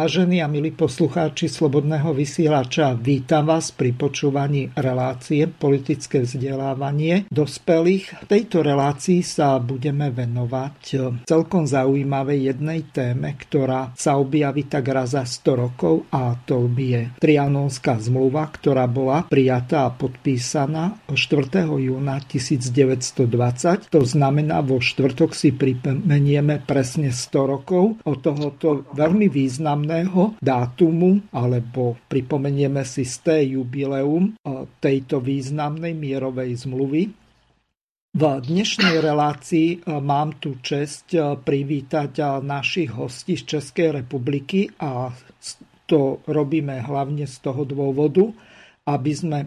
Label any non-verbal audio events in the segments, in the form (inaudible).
Vážení a milí poslucháči Slobodného vysielača, vítam vás pri počúvaní relácie Politické vzdelávanie dospelých. V tejto relácii sa budeme venovať celkom zaujímavej jednej téme, ktorá sa objaví tak raz za 100 rokov a to je Trianonská zmluva, ktorá bola prijatá a podpísaná 4. júna 1920. To znamená, vo štvrtok si pripomenieme presne 100 rokov od tohoto veľmi významného významného dátumu, alebo pripomenieme si z té jubileum tejto významnej mierovej zmluvy. V dnešnej relácii mám tu čest privítať našich hostí z Českej republiky a to robíme hlavne z toho dôvodu, aby sme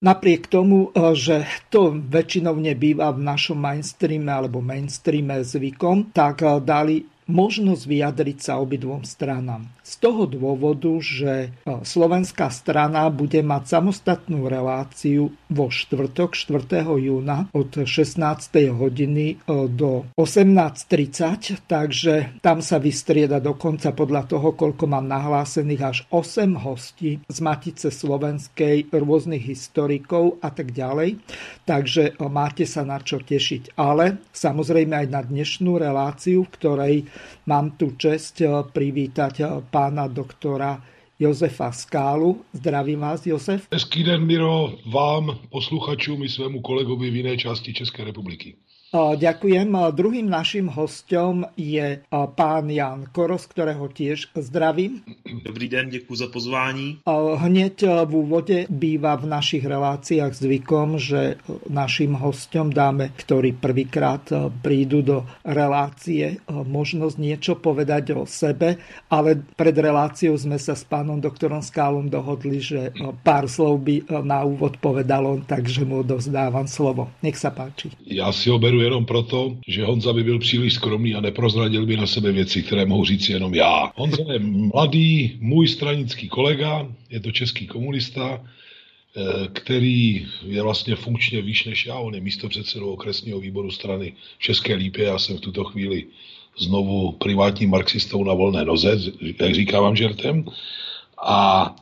Napriek tomu, že to väčšinou nebýva v našom mainstreame alebo mainstreame zvykom, tak dali možnosť vyjadriť sa obidvom stranám. Z toho dôvodu, že e, slovenská strana bude mať samostatnú reláciu vo štvrtok 4. júna od 16. hodiny e, do 18.30, takže tam sa vystrieda dokonca podľa toho, koľko mám nahlásených až 8 hostí z Matice Slovenskej, rôznych historikov a tak ďalej. Takže e, máte sa na čo tešiť. Ale samozrejme aj na dnešnú reláciu, v ktorej mám tu čest privítať pána doktora Josefa Skálu. Zdravím vás, Josef. Hezký den, Miro, vám, posluchačům i svému kolegovi v jiné části České republiky. Ďakujem. Druhým našim hostom je pán Jan Koros, ktorého tiež zdravím. Dobrý den, děkuji za pozvání. Hneď v úvode býva v našich reláciách zvykom, že našim hostom dáme, ktorí prvýkrát prídu do relácie, možnosť niečo povedať o sebe, ale pred reláciou sme sa s pánom doktorom Skálom dohodli, že pár slov by na úvod povedal on, takže mu dozdávam slovo. Nech sa páči. Ja si ho beru jenom proto, že Honza by byl příliš skromný a neprozradil by na sebe věci, které mohu říct jenom já. Honza je mladý, můj stranický kolega, je to český komunista, eh, který je vlastně funkčně výš než já. On je místo předsedou okresního výboru strany České Lípě. Já jsem v tuto chvíli znovu privátním marxistou na volné noze, jak říkávám žertem. A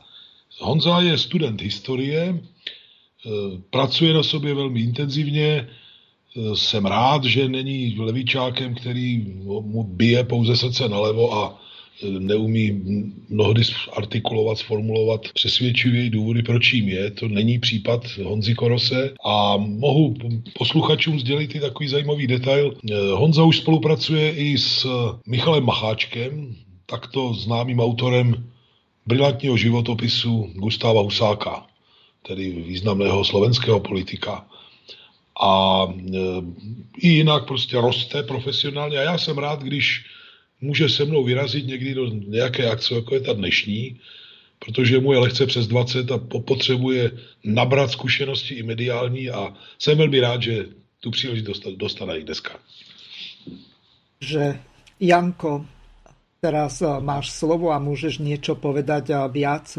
Honza je student historie, eh, pracuje na sobě velmi intenzivně, jsem rád, že není levičákem, který mu bije pouze srdce nalevo a neumí mnohdy artikulovat, sformulovat přesvědčivě důvody, proč jim je. To není případ Honzy Korose a mohu posluchačům sdělit i takový zajímavý detail. Honza už spolupracuje i s Michalem Macháčkem, takto známým autorem brilantního životopisu Gustáva Husáka, tedy významného slovenského politika a e, i jinak prostě roste profesionálně a já jsem rád, když může se mnou vyrazit někdy do nějaké akce, jako je ta dnešní, protože mu je lehce přes 20 a potřebuje nabrat zkušenosti i mediální a jsem velmi rád, že tu příležitost dostane i dneska. Že Janko, teraz e, máš slovo a můžeš něco povedať viac,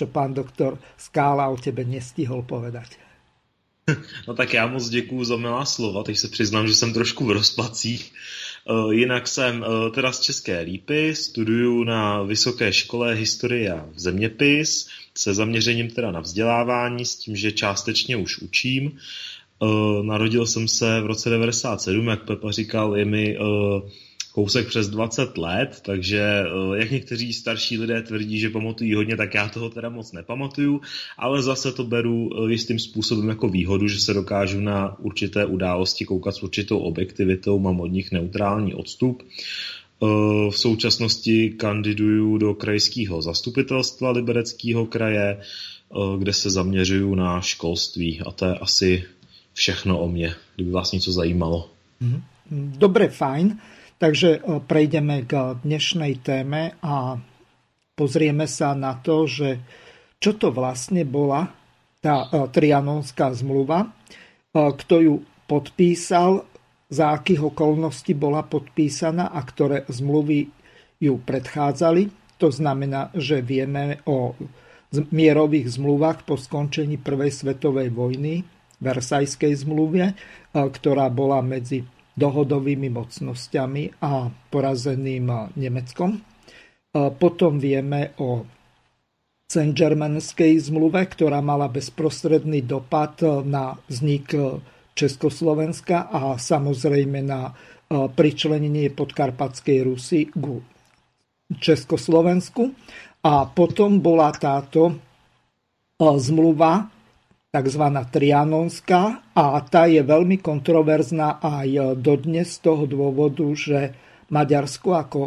čo pán doktor Skála o tebe nestihol povedať. (laughs) No tak já moc děkuju za milá slova, teď se přiznám, že jsem trošku v rozpacích. Eh, jinak jsem eh, teda z České Lípy, studuju na Vysoké škole historie a zeměpis se zaměřením teda na vzdělávání s tím, že částečně už učím. Eh, narodil jsem se v roce 97, jak Pepa říkal, je mi kousek přes 20 let, takže eh, jak někteří starší lidé tvrdí, že pamatují hodně, tak já toho teda moc nepamatuju, ale zase to beru eh, jistým způsobem jako výhodu, že se dokážu na určité události koukat s určitou objektivitou, mám od nich neutrální odstup. Eh, v současnosti kandiduju do krajského zastupitelstva Libereckého kraje, kde se zaměřuju na školství a to je asi všechno o mě, kdyby vás něco zajímalo. Mhm. Dobre, fajn. Takže prejdeme k dnešnej téme a pozrieme sa na to, že čo to vlastne bola tá trianonská zmluva, kto ju podpísal, za akých okolností bola podpísaná a ktoré zmluvy ju predchádzali. To znamená, že vieme o mierových zmluvách po skončení Prvej svetovej vojny, Versajskej zmluve, ktorá bola medzi dohodovými mocnosťami a porazeným Nemeckom. Potom vieme o Saint-Germainskej zmluve, ktorá mala bezprostredný dopad na vznik Československa a samozrejme na pričlenenie podkarpatskej Rusy ku Československu. A potom bola táto zmluva tzv. trianonská a tá je veľmi kontroverzná aj dodnes z toho dôvodu, že Maďarsko ako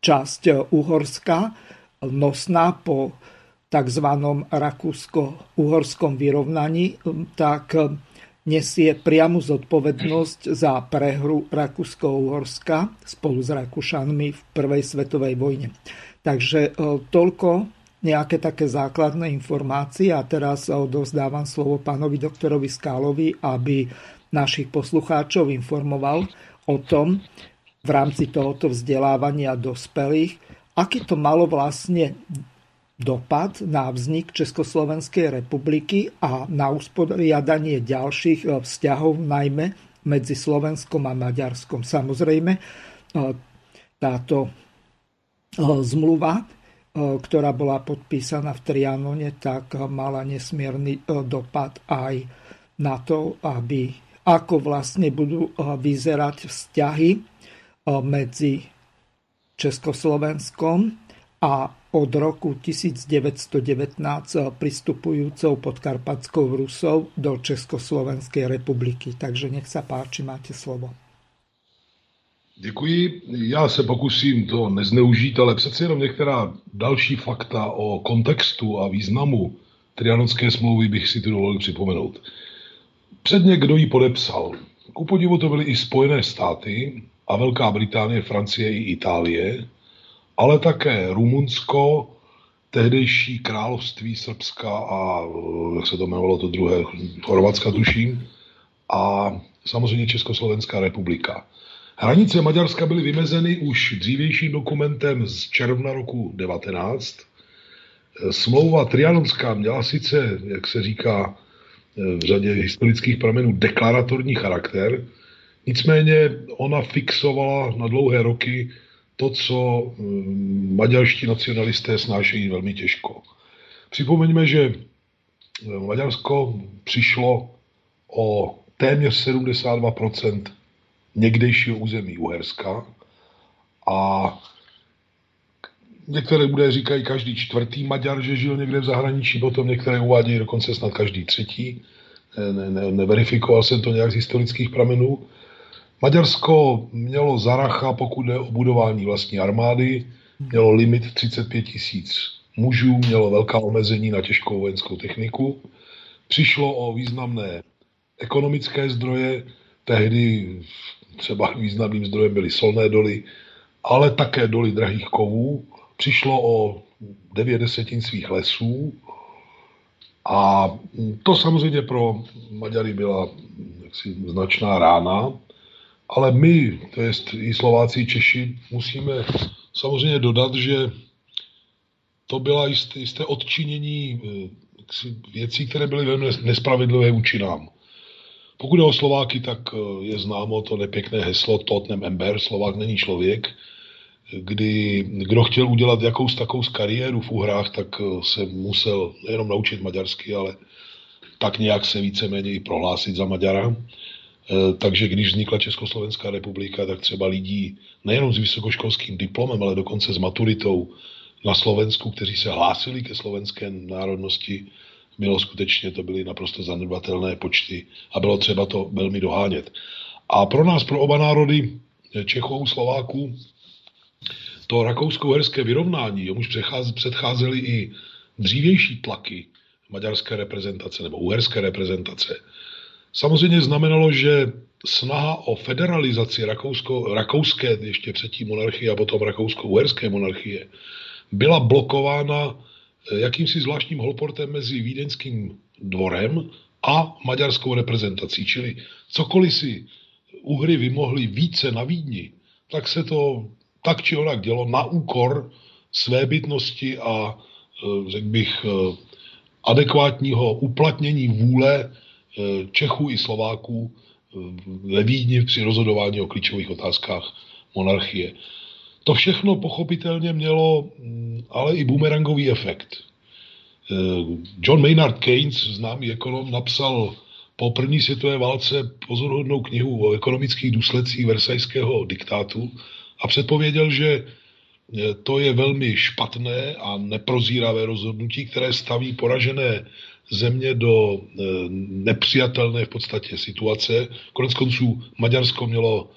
časť Uhorska nosná po tzv. rakúsko-uhorskom vyrovnaní, tak nesie priamu zodpovednosť za prehru Rakúsko-Uhorska spolu s Rakúšanmi v prvej svetovej vojne. Takže e, toľko nejaké také základné informácie a teraz odovzdávam slovo pánovi doktorovi Skálovi, aby našich poslucháčov informoval o tom v rámci tohoto vzdelávania dospelých, aký to malo vlastne dopad na vznik Československej republiky a na usporiadanie ďalších e, vzťahov, najmä medzi Slovenskom a Maďarskom. Samozrejme, e, táto zmluva, ktorá bola podpísaná v Trianone, tak mala nesmierny dopad aj na to, aby ako vlastne budú vyzerať vzťahy medzi Československom a od roku 1919 pristupujúcou podkarpatskou Rusou do Československej republiky. Takže nech sa páči, máte slovo. Děkuji. Já se pokusím to nezneužít, ale přece jenom některá další fakta o kontextu a významu Trianonské smlouvy bych si tu dovolil připomenout. Předně kdo ji podepsal? Ku podivu to byly i Spojené státy a Velká Británie, Francie i Itálie, ale také Rumunsko, tehdejší království Srbska a jak se to jmenovalo to druhé, Chorvatska tuším, a samozřejmě Československá republika. Hranice Maďarska byly vymezeny už dřívějším dokumentem z června roku 19. Smlouva Trianonská měla sice, jak se říká v řadě historických pramenů, deklaratorní charakter, nicméně ona fixovala na dlouhé roky to, co mm, maďarští nacionalisté snášejí velmi těžko. Připomeňme, že Maďarsko přišlo o téměř 72 někdejšího území Uherska a některé údaje říkají každý čtvrtý Maďar, že žil někde v zahraničí, potom některé uvádějí dokonce snad každý třetí. Ne, ne, neverifikoval jsem to nějak z historických pramenů. Maďarsko mělo zaracha, pokud jde o budování vlastní armády, mělo limit 35 tisíc mužů, mělo velká omezení na těžkou vojenskou techniku. Přišlo o významné ekonomické zdroje, tehdy třeba významným zdrojem byly solné doly, ale také doly drahých kovů. Přišlo o 9 desetin svých lesů a to samozřejmě pro Maďary byla jaksi značná rána, ale my, to je i Slováci, Češi, musíme samozřejmě dodat, že to byla jisté, jisté odčinění eh, věcí, které byly velmi nespravedlivé vůči nám. Pokud je o Slováky, tak eh, je známo to nepěkné heslo Totnem Ember, Slovák není člověk, kdy kdo chtěl udělat jakous takovou kariéru v úhrách, tak eh, se musel nejenom naučit maďarsky, ale tak nějak se víceméně i prohlásit za Maďara. Eh, takže když vznikla Československá republika, tak třeba lidí nejenom s vysokoškolským diplomem, ale dokonce s maturitou na Slovensku, kteří se hlásili ke slovenské národnosti, bylo skutečně, to byly naprosto zanedbatelné počty a bylo třeba to velmi dohánět. A pro nás, pro oba národy, Čechů, Slováků, to rakousko-uherské vyrovnání, jemuž předcházely i dřívější tlaky maďarské reprezentace nebo uherské reprezentace, samozřejmě znamenalo, že snaha o federalizaci Rakousko, rakouské ještě třetí monarchie a potom rakousko-uherské monarchie byla blokována jakýmsi zvláštním holportem mezi vídeňským dvorem a maďarskou reprezentací. Čili cokoliv si Uhry vymohli více na Vídni, tak se to tak či onak dělo na úkor své bytnosti a eh, řekl bych eh, adekvátního uplatnění vůle Čechů i Slováků ve Vídni při rozhodování o klíčových otázkách monarchie. To všechno pochopitelně mělo mm, ale i bumerangový efekt. Eh, John Maynard Keynes, známý ekonom, napsal po první světové válce pozoruhodnou knihu o ekonomických důsledcích versajského diktátu a předpověděl, že eh, to je velmi špatné a neprozíravé rozhodnutí, které staví poražené země do eh, nepřijatelné v podstatě situace. Konec konců Maďarsko mělo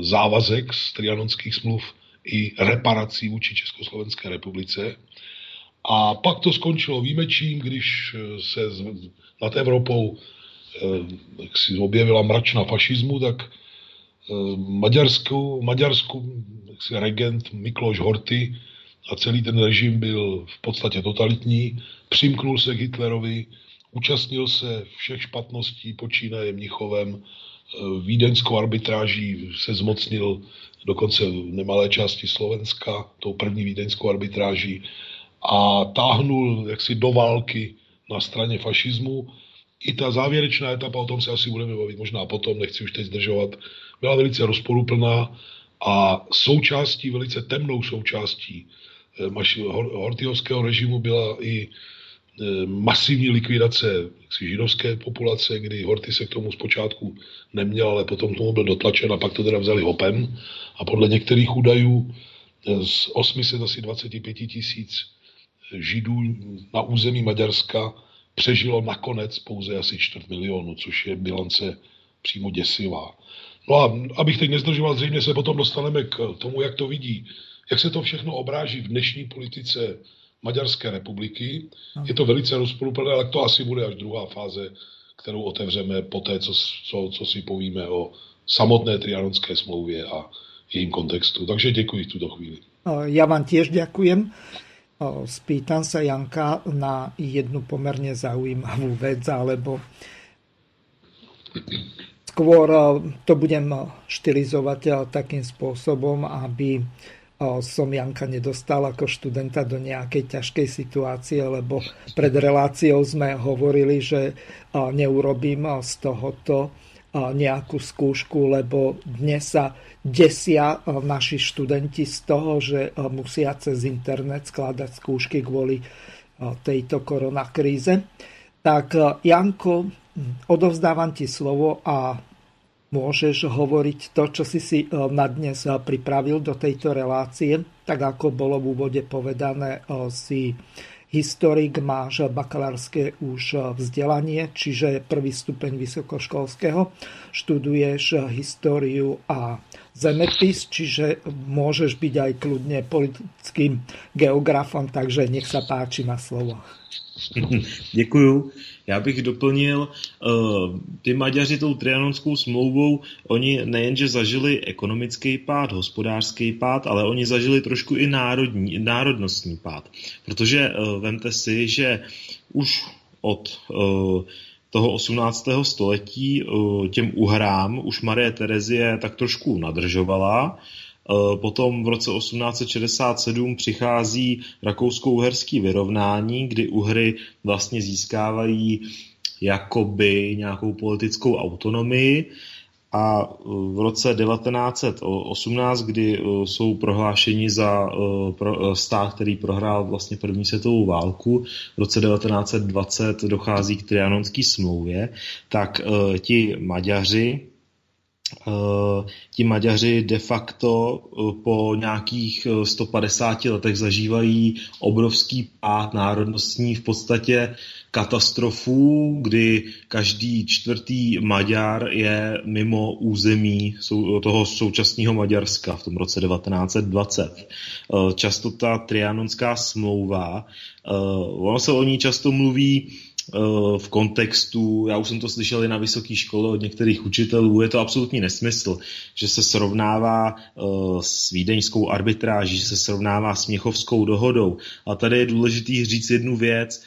závazek z trianonských smluv i reparací vůči Československé republice. A pak to skončilo výjimečím, když eh, se nad Evropou eh, jak si objevila mračna fašismu, tak eh, Maďarsku, Maďarsku jak si regent Mikloš Horty a celý ten režim byl v podstatě totalitní, přimknul se k Hitlerovi, účastnil se všech špatností, počínaje Mnichovem, vídeňskou arbitráží se zmocnil dokonce v nemalé části Slovenska, tou první vídeňskou arbitráží a táhnul jaksi do války na straně fašismu. I ta závěrečná etapa, o tom se asi budeme bavit možná potom, nechci už teď zdržovat, byla velice rozporuplná a součástí, velice temnou součástí eh, Hortyhovského režimu byla i masivní likvidace židovské populace, kdy Horty se k tomu zpočátku neměl, ale potom k tomu byl dotlačen a pak to teda vzali hopem. A podle některých údajů eh, z 825 tisíc židů na území Maďarska přežilo nakonec pouze asi čtvrt milionu, což je bilance přímo děsivá. No a abych teď nezdržoval, zřejmě se potom dostaneme k tomu, jak to vidí, jak se to všechno obráží v dnešní politice Maďarské republiky. Je to velice rozporuplné, ale to asi bude až druhá fáze, kterou otevřeme po té, co, co, co si povíme o samotné trianonské smlouvě a jejím kontextu. Takže děkuji v tuto chvíli. Ja vám tiež ďakujem. Spýtam sa Janka na jednu pomerne zaujímavú vec, alebo skôr to budem štilizovať takým spôsobom, aby som Janka nedostal ako študenta do nejakej ťažkej situácie, lebo pred reláciou sme hovorili, že neurobím z tohoto nejakú skúšku, lebo dnes sa desia naši študenti z toho, že musia cez internet skladať skúšky kvôli tejto koronakríze. Tak Janko, odovzdávam ti slovo a môžeš hovoriť to, čo si si na dnes pripravil do tejto relácie. Tak ako bolo v úvode povedané, si historik, máš bakalárske už vzdelanie, čiže prvý stupeň vysokoškolského, študuješ históriu a zemepis, čiže môžeš byť aj kľudne politickým geografom, takže nech sa páči na slovo. (laughs) Děkuju. Já bych doplnil, uh, ty Maďaři tou trianonskou smlouvou, oni nejenže zažili ekonomický pád, hospodářský pád, ale oni zažili trošku i národní, národnostní pád. Protože uh, vemte si, že už od uh, toho 18. století těm uhrám už Marie Terezie tak trošku nadržovala, Eh, potom v roce 1867 přichází rakousko-uherský vyrovnání, kdy Uhry vlastně získávají jakoby nějakou politickou autonomii. A eh, v roce 1918, kdy eh, jsou prohlášeni za stát, který prohrál vlastně první světovou válku, v roce 1920 dochází k trianonské smlouvě, tak ti Maďaři Eh, ti Maďaři de facto eh, po nějakých 150 eh, letech zažívají obrovský pád národnostní v podstatě katastrofu, kdy každý čtvrtý Maďar je mimo území toho současného Maďarska v tom roce 1920. Často ta trianonská smlouva, ono se o ní často mluví v kontextu, já už jsem to slyšel i na vysoké škole od některých učitelů, je to absolutní nesmysl, že se srovnává s vídeňskou arbitráží, že se srovnává s Měchovskou dohodou. A tady je důležitý říct jednu věc,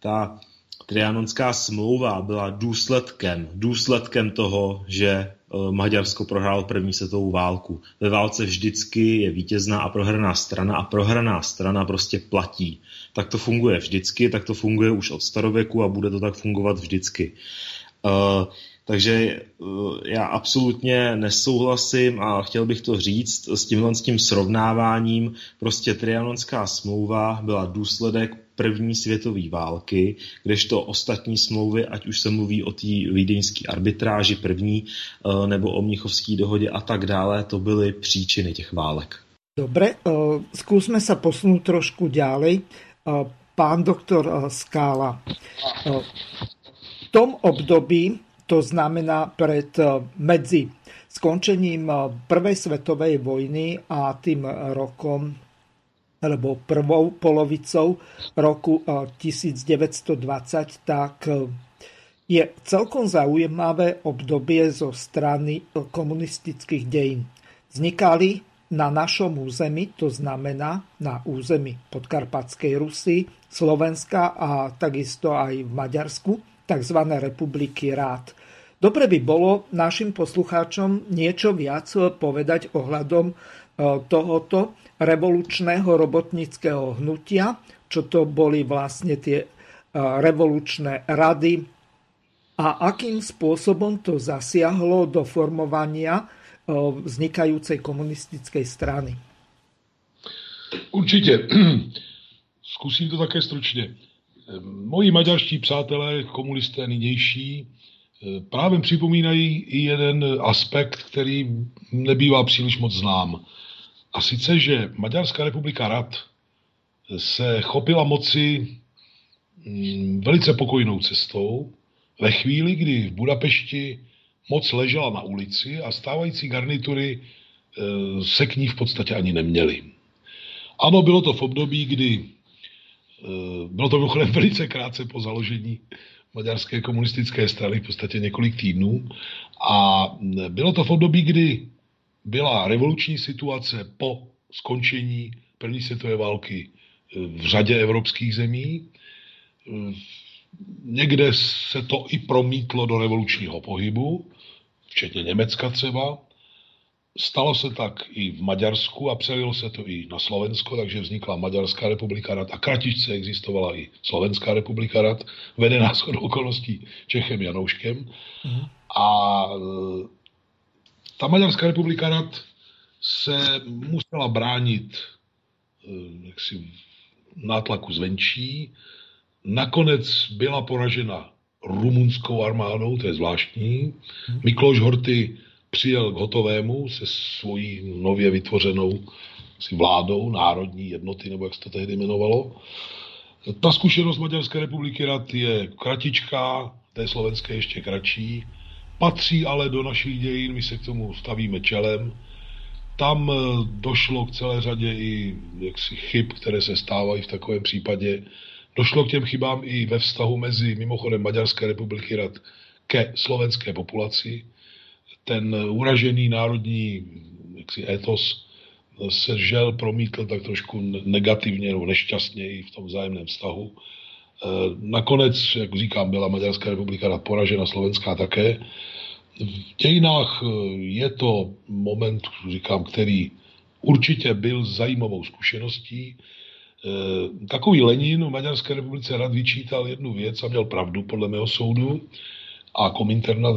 ta Trianonská smlouva byla důsledkem, důsledkem toho, že eh, Maďarsko prohrálo první světovou válku. Ve válce vždycky je vítězná a prohraná strana a prohraná strana prostě platí. Tak to funguje vždycky, tak to funguje už od starověku a bude to tak fungovat vždycky. Uh, takže uh, já absolutně nesouhlasím a chtěl bych to říct s tímhle s tím srovnáváním. Prostě Trianonská smlouva byla důsledek první světové války, kdežto ostatní smlouvy, ať už se mluví o té vídeňské arbitráži první, eh, nebo o Mnichovské dohodě a tak dále, to byly příčiny těch válek. Dobre, eh, skúsme sa posunúť trošku ďalej. Eh, pán doktor Skála, v tom období, to znamená pred medzi skončením prvej svetovej vojny a tým rokom alebo prvou polovicou roku 1920, eh, tak eh, je celkom zaujímavé obdobie zo strany eh, komunistických dejín. Vznikali na našom území, to znamená na území Podkarpatskej Rusy, Slovenska a takisto aj v Maďarsku, tzv. republiky rád. Dobre by bolo našim poslucháčom niečo viac povedať ohľadom tohoto revolučného robotnického hnutia, čo to boli vlastne tie revolučné rady a akým spôsobom to zasiahlo do formovania vznikajúcej komunistickej strany. Určitě. Zkusím (clears throat) to také stručně. Moji maďarští přátelé, komunisté nynější, právě připomínají i jeden aspekt, který nebývá příliš moc znám. A sice, že Maďarská republika rad se chopila moci mm, velice pokojnou cestou ve chvíli, kdy v Budapešti moc ležela na ulici a stávající garnitury e, se k ní v podstatě ani neměly. Ano, bylo to v období, kdy e, bylo to mimochodem (laughs) velice krátce po založení maďarské komunistické strany, v podstatě několik týdnů. A bylo to v období, kdy byla revoluční situace po skončení první světové války eh, v řadě evropských zemí. Eh, někde se to i promítlo do revolučního pohybu, včetně Německa třeba. Stalo se tak i v Maďarsku a přelilo se to i na Slovensko, takže vznikla Maďarská republika rad a kratičce existovala i Slovenská republika rad, vedená shodou okolností Čechem Janouškem. Mm. A eh, ta Maďarská republika rad se musela bránit eh, jaksi, nátlaku zvenčí. Nakonec byla poražena rumunskou armádou, to je zvláštní. Mikloš Horty přijel k hotovému se svojí nově vytvořenou si vládou národní jednoty, nebo jak se to tehdy jmenovalo. Ta zkušenost Maďarské republiky rad je kratičká, té slovenské ještě kratší patří ale do našich dějin, my se k tomu stavíme čelem. Tam eh, došlo k celé řadě i jaksi chyb, které se stávají v takovém případě. Došlo k těm chybám i ve vztahu mezi mimochodem Maďarské republiky rad ke slovenské populaci. Ten uražený národní jaksi etos se žel promítl tak trošku negativně nebo nešťastně i v tom vzájemném vztahu. Eh, nakonec, jak říkám, byla Maďarská republika poražena, slovenská také. V dějinách eh, je to moment, říkám, který určitě byl zajímavou zkušeností. Eh, takový Lenin v Maďarské republice rad vyčítal jednu věc a měl pravdu podle mého soudu a kominterna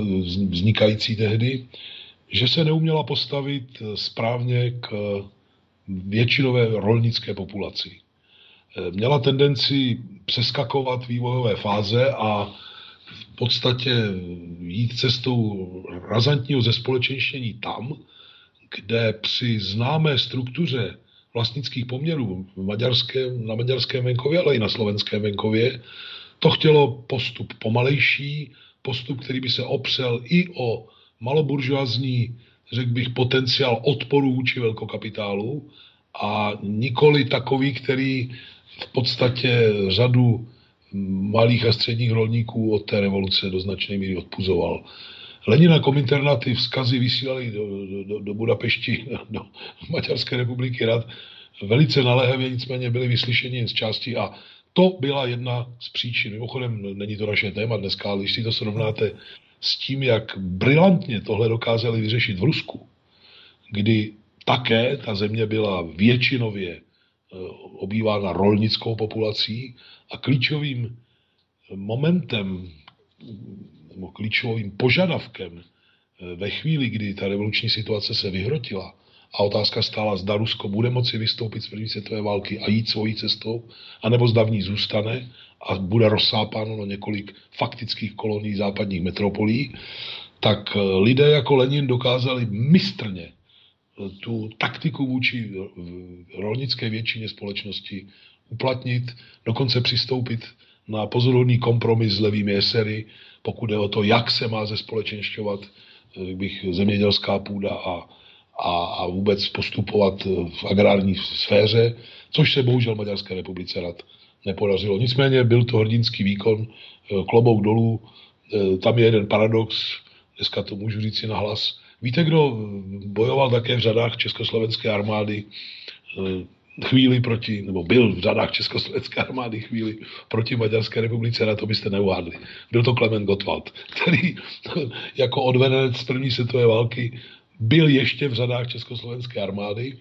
vznikající tehdy, že se neuměla postavit správně k většinové rolnické populaci. Měla tendenci přeskakovat vývojové fáze a v podstatě jít cestou razantního zespolečenštění tam, kde při známé struktuře vlastnických poměrů v maďarském, na maďarském venkově, ale i na slovenském venkově, to chtělo postup pomalejší, postup, který by se opřel i o maloburžoazní, řekl bych, potenciál odporu vůči velkokapitálu a nikoli takový, který v podstatě řadu malých a středních rolníků od té revoluce do značné míry odpuzoval. Lenina Kominternat ty vzkazy vysílali do, do, do Budapešti, (laughs) do Maďarské republiky rad, velice naléhavě, nicméně byli vyslyšeni jen z části a to byla jedna z příčin. Mimochodem, není to naše téma dneska, ale když si to srovnáte s tím, jak brilantně tohle dokázali vyřešit v Rusku, kdy také ta země byla většinově obývána rolnickou populací a klíčovým momentem nebo klíčovým požadavkem eh, ve chvíli, kdy ta revoluční situace se vyhrotila a otázka stála, zda Rusko bude moci vystoupit z první světové války a jít svojí cestou, anebo zda v ní zůstane a bude rozsápáno na několik faktických kolonií západních metropolí, tak eh, lidé jako Lenin dokázali mistrně eh, tu taktiku vůči rolnické většině společnosti uplatnit, dokonce přistoupit na pozorovný kompromis s levými esery, pokud je o to, jak se má zespolečenšťovat eh, bych, zemědělská půda a, a, a vůbec postupovat v agrární sféře, což se bohužel Maďarské republice rad nepodařilo. Nicméně byl to hrdinský výkon, eh, klobouk dolů, eh, tam je jeden paradox, dneska to můžu říct si nahlas. Víte, kdo bojoval také v řadách Československé armády chvíli proti, nebo byl v řadách Československé armády chvíli proti Maďarské republice, na to byste neuhádli. Byl to Klement Gottwald, který (laughs) jako odvedenec první světové války byl ještě v řadách Československé armády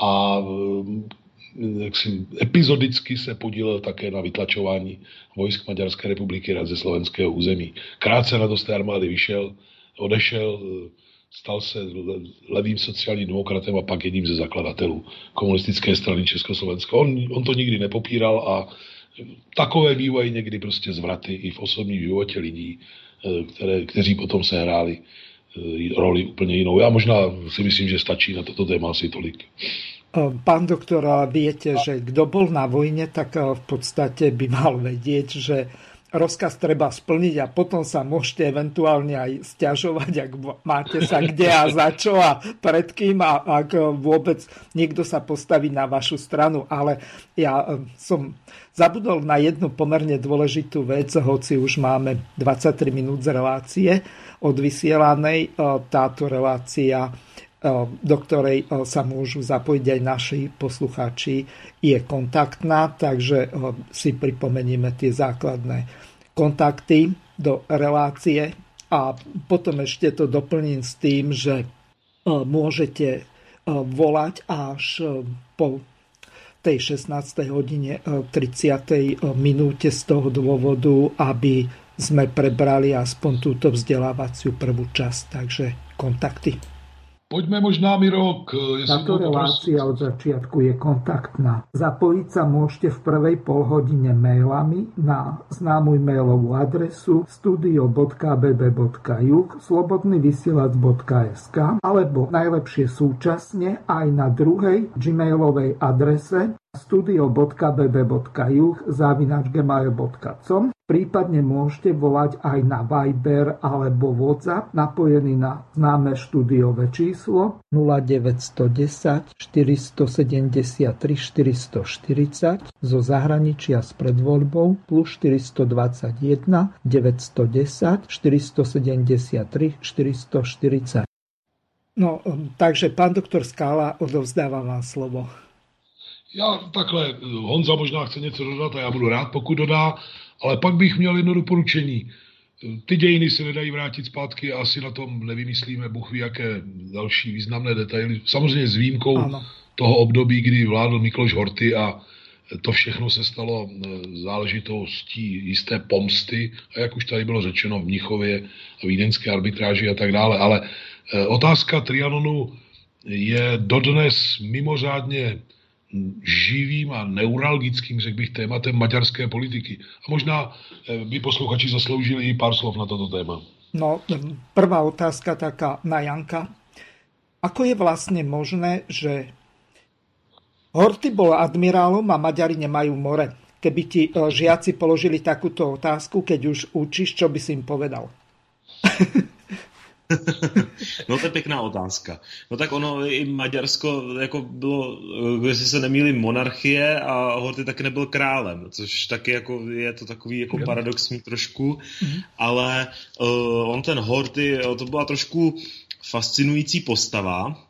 a eh, jaksi, epizodicky se podílel také na vytlačování vojsk Maďarské republiky ze slovenského území. Krátce na to z té armády vyšel, odešel, eh, stal se levým sociálním demokratem a pak jedním ze zakladatelů komunistické strany Československa. On, on to nikdy nepopíral a takové bývají někdy prostě zvraty i v osobním životě lidí, eh, které, kteří potom sehráli eh, roli úplně jinou. Já možná si myslím, že stačí na toto téma asi tolik. Eh, pán doktor, viete, že kdo bol na vojne, tak v podstate by mal vedieť, že rozkaz treba splniť a potom sa môžete eventuálne aj stiažovať, ak máte sa kde a za čo a pred kým a ak vôbec niekto sa postaví na vašu stranu. Ale ja eh, som zabudol na jednu pomerne dôležitú vec, hoci už máme 23 minút z relácie od vysielanej. Eh, táto relácia do ktorej sa môžu zapojiť aj naši poslucháči, je kontaktná, takže si pripomenieme tie základné kontakty do relácie a potom ešte to doplním s tým, že môžete volať až po tej 16. hodine 30. minúte z toho dôvodu, aby sme prebrali aspoň túto vzdelávaciu prvú časť. Takže kontakty. Poďme možná, Miro, k... Táto relácia od začiatku je kontaktná. Zapojiť sa môžete v prvej polhodine mailami na známu mailovú adresu studio.bb.juh slobodnyvysielac.sk alebo najlepšie súčasne aj na druhej gmailovej adrese studio.bb.juh zavinačgmail.com Prípadne môžete volať aj na Viber alebo WhatsApp napojený na známe štúdiové číslo 0910 473 440 zo zahraničia s predvoľbou plus 421 910 473 440. No, takže pán doktor Skála, odovzdávam vám slovo. Já takhle, Honza možná chce něco dodat a já budu rád, pokud dodá, ale pak bych měl jedno doporučení. Ty dějiny se nedají vrátit zpátky a asi na tom nevymyslíme, Bůh ví, jaké další významné detaily. Samozřejmě s výjimkou ano. toho období, kdy vládl Mikloš Horty a to všechno se stalo e, záležitostí jisté pomsty, a jak už tady bylo řečeno v Mnichově, vídeňské arbitráži a tak dále. Ale e, otázka Trianonu je dodnes mimořádně živým a neuralgickým, řekl bych, tématem maďarské politiky. A možná eh, by posluchači zasloužili i pár slov na toto téma. No, prvá otázka taká na Janka. Ako je vlastne možné, že Horty bol admirálom a Maďari nemajú more? Keby ti eh, žiaci položili takúto otázku, keď už učíš, čo by si im povedal? (laughs) no to je pěkná otázka. No tak ono i Maďarsko jako bylo, jestli se nemýlí, monarchie a Horty taky nebyl králem, což taky jako je to takový jako paradoxní trošku, mm-hmm. ale uh, on ten Horty, to byla trošku fascinující postava,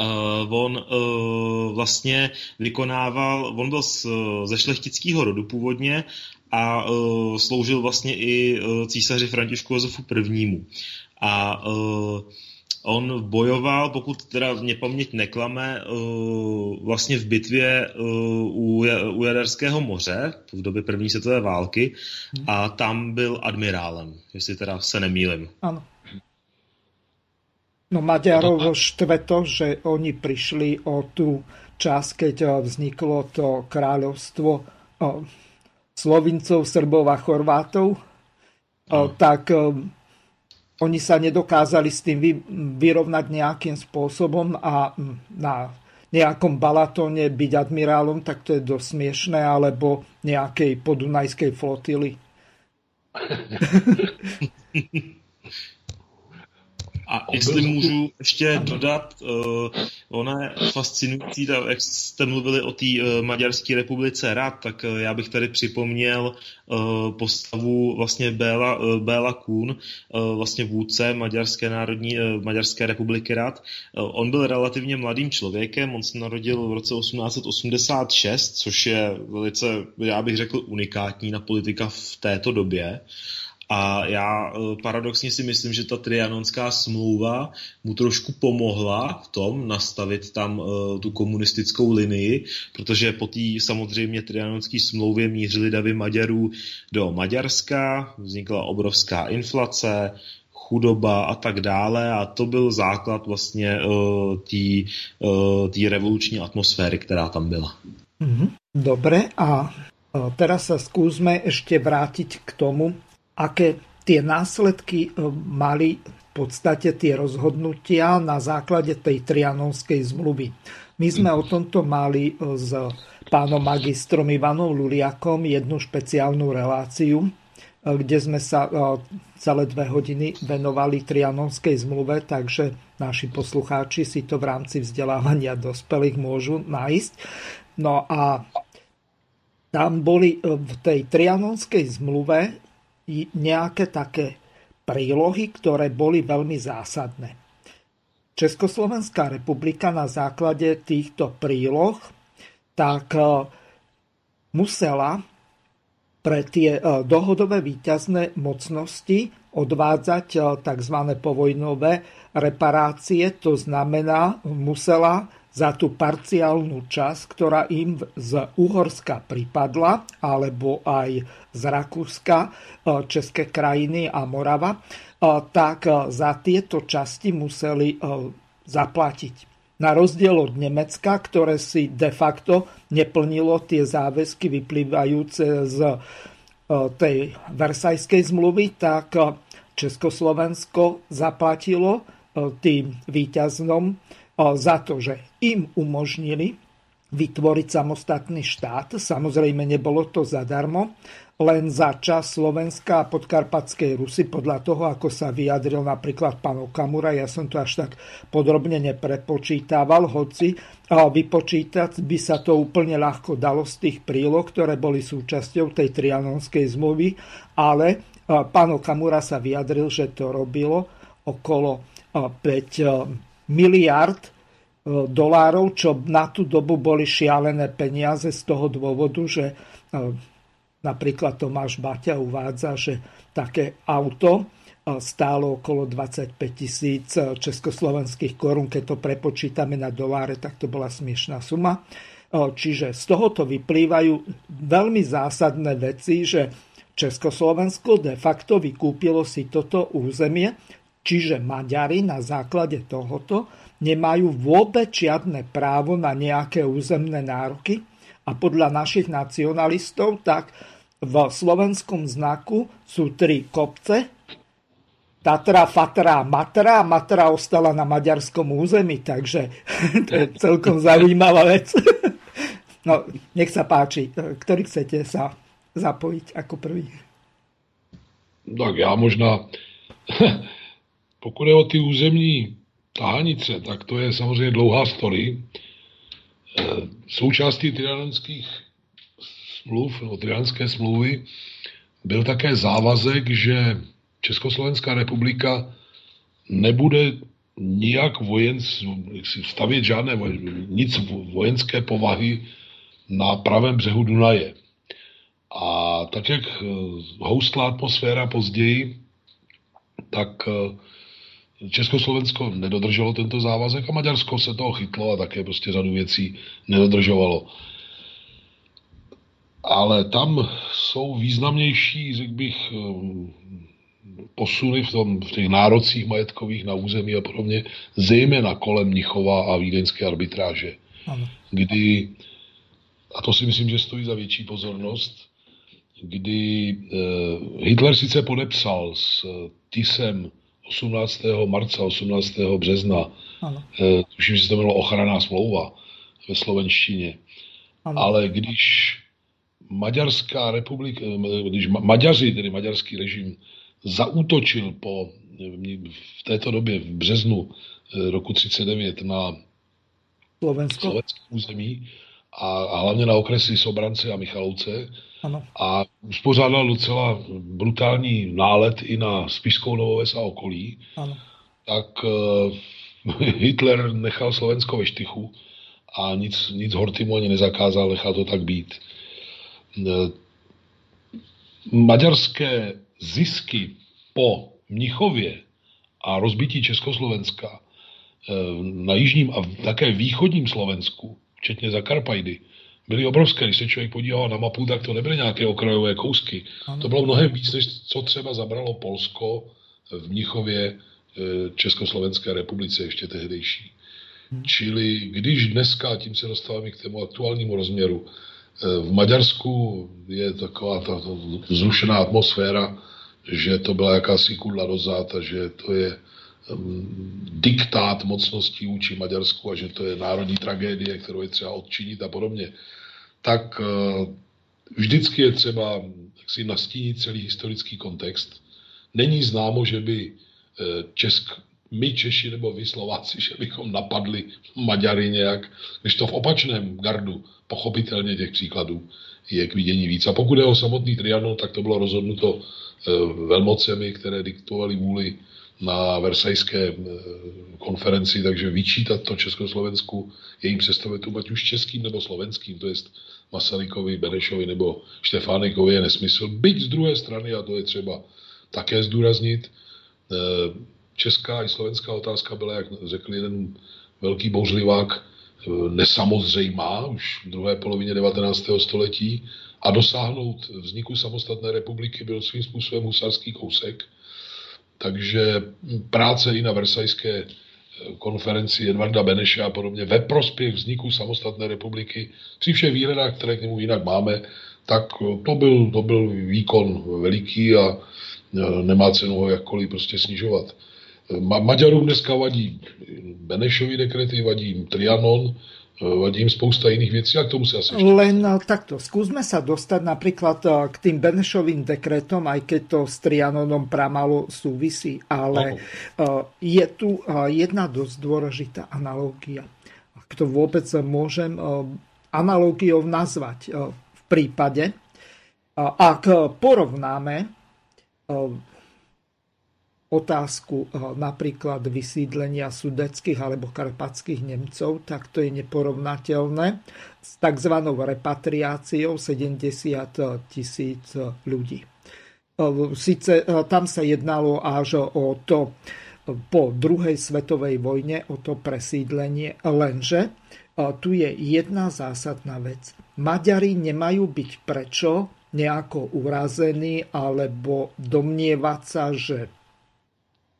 Uh, on uh, vlastně vykonával, on byl z, ze šlechtického rodu původně a uh, sloužil vlastně i uh, císaři Františku Josefu I. A uh, on bojoval, pokud teda mě paměť neklame, uh, vlastně v bitvě uh, u, u Jaderského moře v době první světové války hmm. a tam byl admirálem, jestli teda se nemýlim. Ano. No Maďarov štve to, že oni prišli o tú časť, keď vzniklo to kráľovstvo Slovincov, Srbov a Chorvátov, no. tak oni sa nedokázali s tým vyrovnať nejakým spôsobom a na nejakom Balatóne byť admirálom, tak to je dosť smiešné, alebo nejakej podunajskej flotily. (laughs) A jestli můžu ještě dodat, uh, ona je fascinující, jak jste mluvili o té uh, Maďarské republice Rad, tak uh, já bych tady připomněl uh, postavu vlastně Béla, uh, Béla Kuhn, uh, vlastně vůdce Maďarské národní, uh, Maďarské republiky Rad. Uh, on byl relativně mladým člověkem, on se narodil v roce 1886, což je velice, já bych řekl, unikátní na politika v této době. Uh, a já eh, paradoxně si myslím, že ta trianonská smlouva mu trošku pomohla v tom nastavit tam uh, tu komunistickou linii, protože po té samozřejmě trianonské smlouvě mířili davy Maďarů do Maďarska, vznikla obrovská inflace, chudoba a tak dále a to byl základ vlastně uh, té uh, revoluční atmosféry, která tam byla. Mm-hmm. Dobre a teraz sa skúsme ešte vrátiť k tomu, aké tie následky e, mali v podstate tie rozhodnutia na základe tej trianonskej zmluvy. My sme o tomto mali e, s pánom magistrom Ivanom Luliakom jednu špeciálnu reláciu, e, kde sme sa celé dve hodiny venovali trianonskej zmluve, takže naši poslucháči si to v rámci vzdelávania dospelých môžu nájsť. No a tam boli v tej trianonskej zmluve nejaké také prílohy, ktoré boli veľmi zásadné. Československá republika na základe týchto príloh tak e, musela pre tie e, dohodové výťazné mocnosti odvádzať e, tzv. povojnové reparácie, to znamená, musela za tú parciálnu časť, ktorá im z Uhorska pripadla, alebo aj z Rakúska, e, České krajiny a Morava, e, tak e, za tieto časti museli zaplatiť. Na rozdiel od Nemecka, ktoré si de facto neplnilo tie záväzky vyplývajúce z tej Versajskej zmluvy, tak Československo zaplatilo tým výťaznom za to, že im umožnili vytvoriť samostatný štát. Samozrejme, nebolo to zadarmo, len za čas Slovenska a podkarpatskej Rusy, podľa toho, ako sa vyjadril napríklad pán Okamura. Ja som to až tak podrobne neprepočítával, hoci vypočítať by sa to úplne ľahko dalo z tých príloh, ktoré boli súčasťou tej trianonskej zmluvy, ale pán Okamura sa vyjadril, že to robilo okolo 5 miliard e, dolárov, čo na tú dobu boli šialené peniaze z toho dôvodu, že e, napríklad Tomáš Baťa uvádza, že také auto e, stálo okolo 25 tisíc československých korún. Keď to prepočítame na doláre, tak to bola smiešná suma. Čiže z tohoto vyplývajú veľmi zásadné veci, že Československo de facto vykúpilo si toto územie, Čiže Maďari na základe tohoto nemajú vôbec žiadne právo na nejaké územné nároky a podľa našich nacionalistov tak v slovenskom znaku sú tri kopce, Tatra, Fatra, Matra Matra ostala na maďarskom území, takže (laughs) to je celkom zaujímavá vec. (laughs) No, nech sa páči, ktorý chcete sa zapojiť ako prvý? Tak já možná (laughs) pokud je o ty územní tahanice, tak to je samozřejmě dlouhá story. Eh, součástí trianonských smluv, nebo trianské smlouvy, byl také závazek, že Československá republika nebude nijak vojenc, stavět žádné nic vojenské povahy na pravém břehu Dunaje. A tak, jak eh, houstla atmosféra později, tak eh, Československo nedodrželo tento závazek a Maďarsko se toho chytlo a také prostě řadu věcí nedodržovalo. Ale tam jsou významnější, řekl bych, eh, posuny v, tom, v těch nárocích majetkových na území a podobně, zejména kolem Mnichova a vídeňské arbitráže, ano. kdy, a to si myslím, že stojí za větší pozornost, kdy eh, Hitler sice podepsal s eh, Tisem 18. marca, 18. března, ano. Eh, tuším, že se to bylo ochranná smlouva ve slovenštině, ano. ale když Maďarská republika, když Maďaři, tedy maďarský režim, zaútočil po, v této době, v březnu roku 39 na Slovensko. slovenské území a, a hlavně na okresy Sobrance a Michalovce, ano. A uspořádal docela brutální nálet i na Spišskou Novoves a okolí. Ano. Tak uh, (laughs) Hitler nechal Slovensko ve štychu a nic, nic Hortimu ani nezakázal, nechal to tak být. Uh, maďarské zisky po Mnichově a rozbití Československa uh, na jižním a také východním Slovensku, včetně Zakarpajdy, byly obrovské. Když se člověk podíval na mapu, tak to nebyly nějaké okrajové kousky. Ano. To bylo mnohem víc, než co třeba zabralo Polsko v Mnichově e, Československé republice ještě tehdejší. Hmm. Čili když dneska, tím se dostáváme k tému aktuálnímu rozměru, e, v Maďarsku je taková ta zrušená atmosféra, že to byla jakási kudla dozad a že to je diktát mocností vůči Maďarsku a že to je národní tragédie, kterou je třeba odčinit a podobně tak eh, vždycky je třeba si nastínit celý historický kontext. Není známo, že by eh, Česk, my Češi nebo vy Slováci, (laughs) že bychom napadli Maďary nějak, když to v opačném gardu, pochopitelně těch příkladů je k vidění víc. A pokud je o samotný Trianon, tak to bylo rozhodnuto eh, velmocemi, které diktovali vůli na Versajské konferenci, takže vyčítat to Československu, jejím představitelům, ať už českým nebo slovenským, to jest Masarykovi, Benešovi nebo Štefánikovi je nesmysl. Byť z druhé strany, a to je třeba také zdůraznit, eh, česká i slovenská otázka byla, jak řekl jeden velký bouřlivák, eh, nesamozřejmá už v druhé polovině 19. století a dosáhnout vzniku samostatné republiky byl svým způsobem husarský kousek. Takže práce i na Versajské konferenci Edvarda Beneše a podobně ve prospěch vzniku samostatné republiky, při všech výhledách, které k němu jinak máme, tak to byl, to byl výkon veliký a e, nemá cenu ho jakkoliv prostě snižovat. Ma- Maďarům dneska vadí Benešovy dekrety, vadí Trianon, vadí jim spousta jiných věcí a k tomu se asi ještě... Len eh, takto, skúsme sa dostať napríklad eh, k tým Benešovým dekretom, aj keď to s Trianonom pramalo súvisí, ale oh. je tu jedna dosť dôležitá analógia. Ak to vôbec môžem analógiou nazvať v prípade, ak porovnáme otázku eh, napríklad vysídlenia sudeckých alebo karpatských Nemcov, tak to je neporovnateľné s tzv. repatriáciou 70 tisíc ľudí. Eh, Sice eh, tam sa jednalo až o to po druhej svetovej vojne, o to presídlenie, lenže tu je jedna zásadná vec. Maďari nemajú byť prečo nejako urazení alebo domnievať sa, že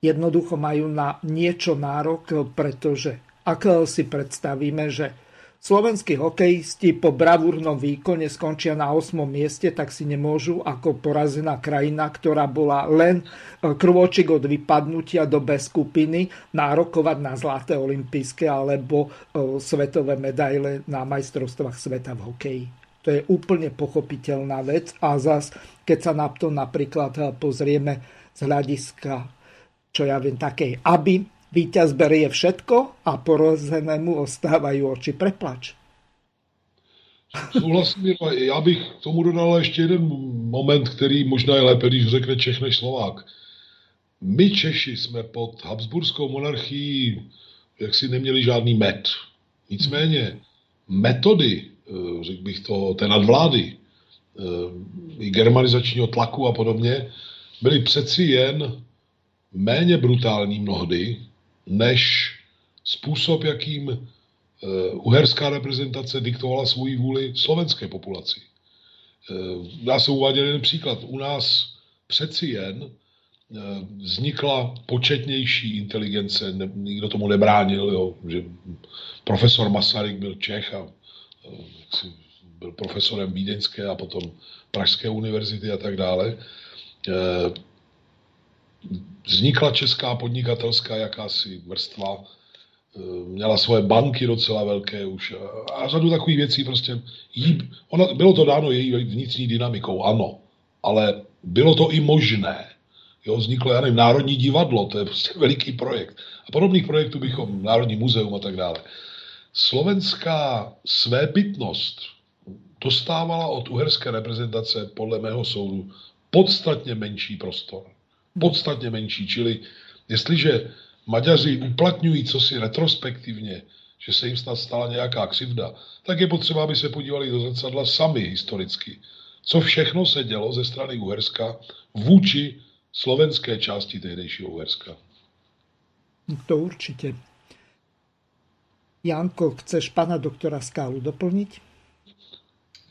jednoducho majú na niečo nárok, pretože ak si predstavíme, že slovenskí hokejisti po bravúrnom výkone skončia na 8. mieste, tak si nemôžu ako porazená krajina, ktorá bola len krôčik od vypadnutia do B skupiny, nárokovať na zlaté olympijské alebo svetové medaile na majstrovstvách sveta v hokeji. To je úplne pochopiteľná vec a zas, keď sa na to napríklad pozrieme z hľadiska čo ja viem, takej, aby víťaz berie všetko a porozenému ostávajú oči preplač. Souhlasím, já bych tomu dodal ještě jeden moment, který možná je lépe, když řekne Čech než Slovák. My Češi jsme pod Habsburskou monarchií jaksi neměli žádný med. Nicméně metody, eh, řekl bych to, té nadvlády, eh, i germanizačního tlaku a podobně, byly přeci jen méně brutální mnohdy, než způsob, jakým eh, uherská reprezentace diktovala svoji vůli slovenské populaci. Dá se uvádět jeden příklad. U nás přeci jen vznikla početnější inteligence, nikdo tomu nebránil, jo, že profesor Masaryk byl Čech a byl profesorem Vídeňské a potom Pražské univerzity a tak dále. Eh, vznikla česká podnikatelská jakási vrstva, eh, měla svoje banky docela velké už a, a řadu takových věcí prostě. Jí, ona, bylo to dáno její vnitřní dynamikou, ano, ale bylo to i možné. Jo, vzniklo, já nevím, Národní divadlo, to je prostě (laughs) veliký projekt. A podobných projektů bychom, Národní muzeum a tak dále. Slovenská svébytnost dostávala od uherské reprezentace podle mého soudu podstatně menší prostor. Podstatně menší. Čili jestliže Maďaři uplatňují cosi retrospektivně, že se jim snad stala nějaká křivda, tak je potřeba, aby se podívali do zrcadla sami historicky. Co všechno se dělo ze strany Uherska vůči slovenské části tehdejšího Uherska. To určitě. Janko, chceš pana doktora Skálu doplnit?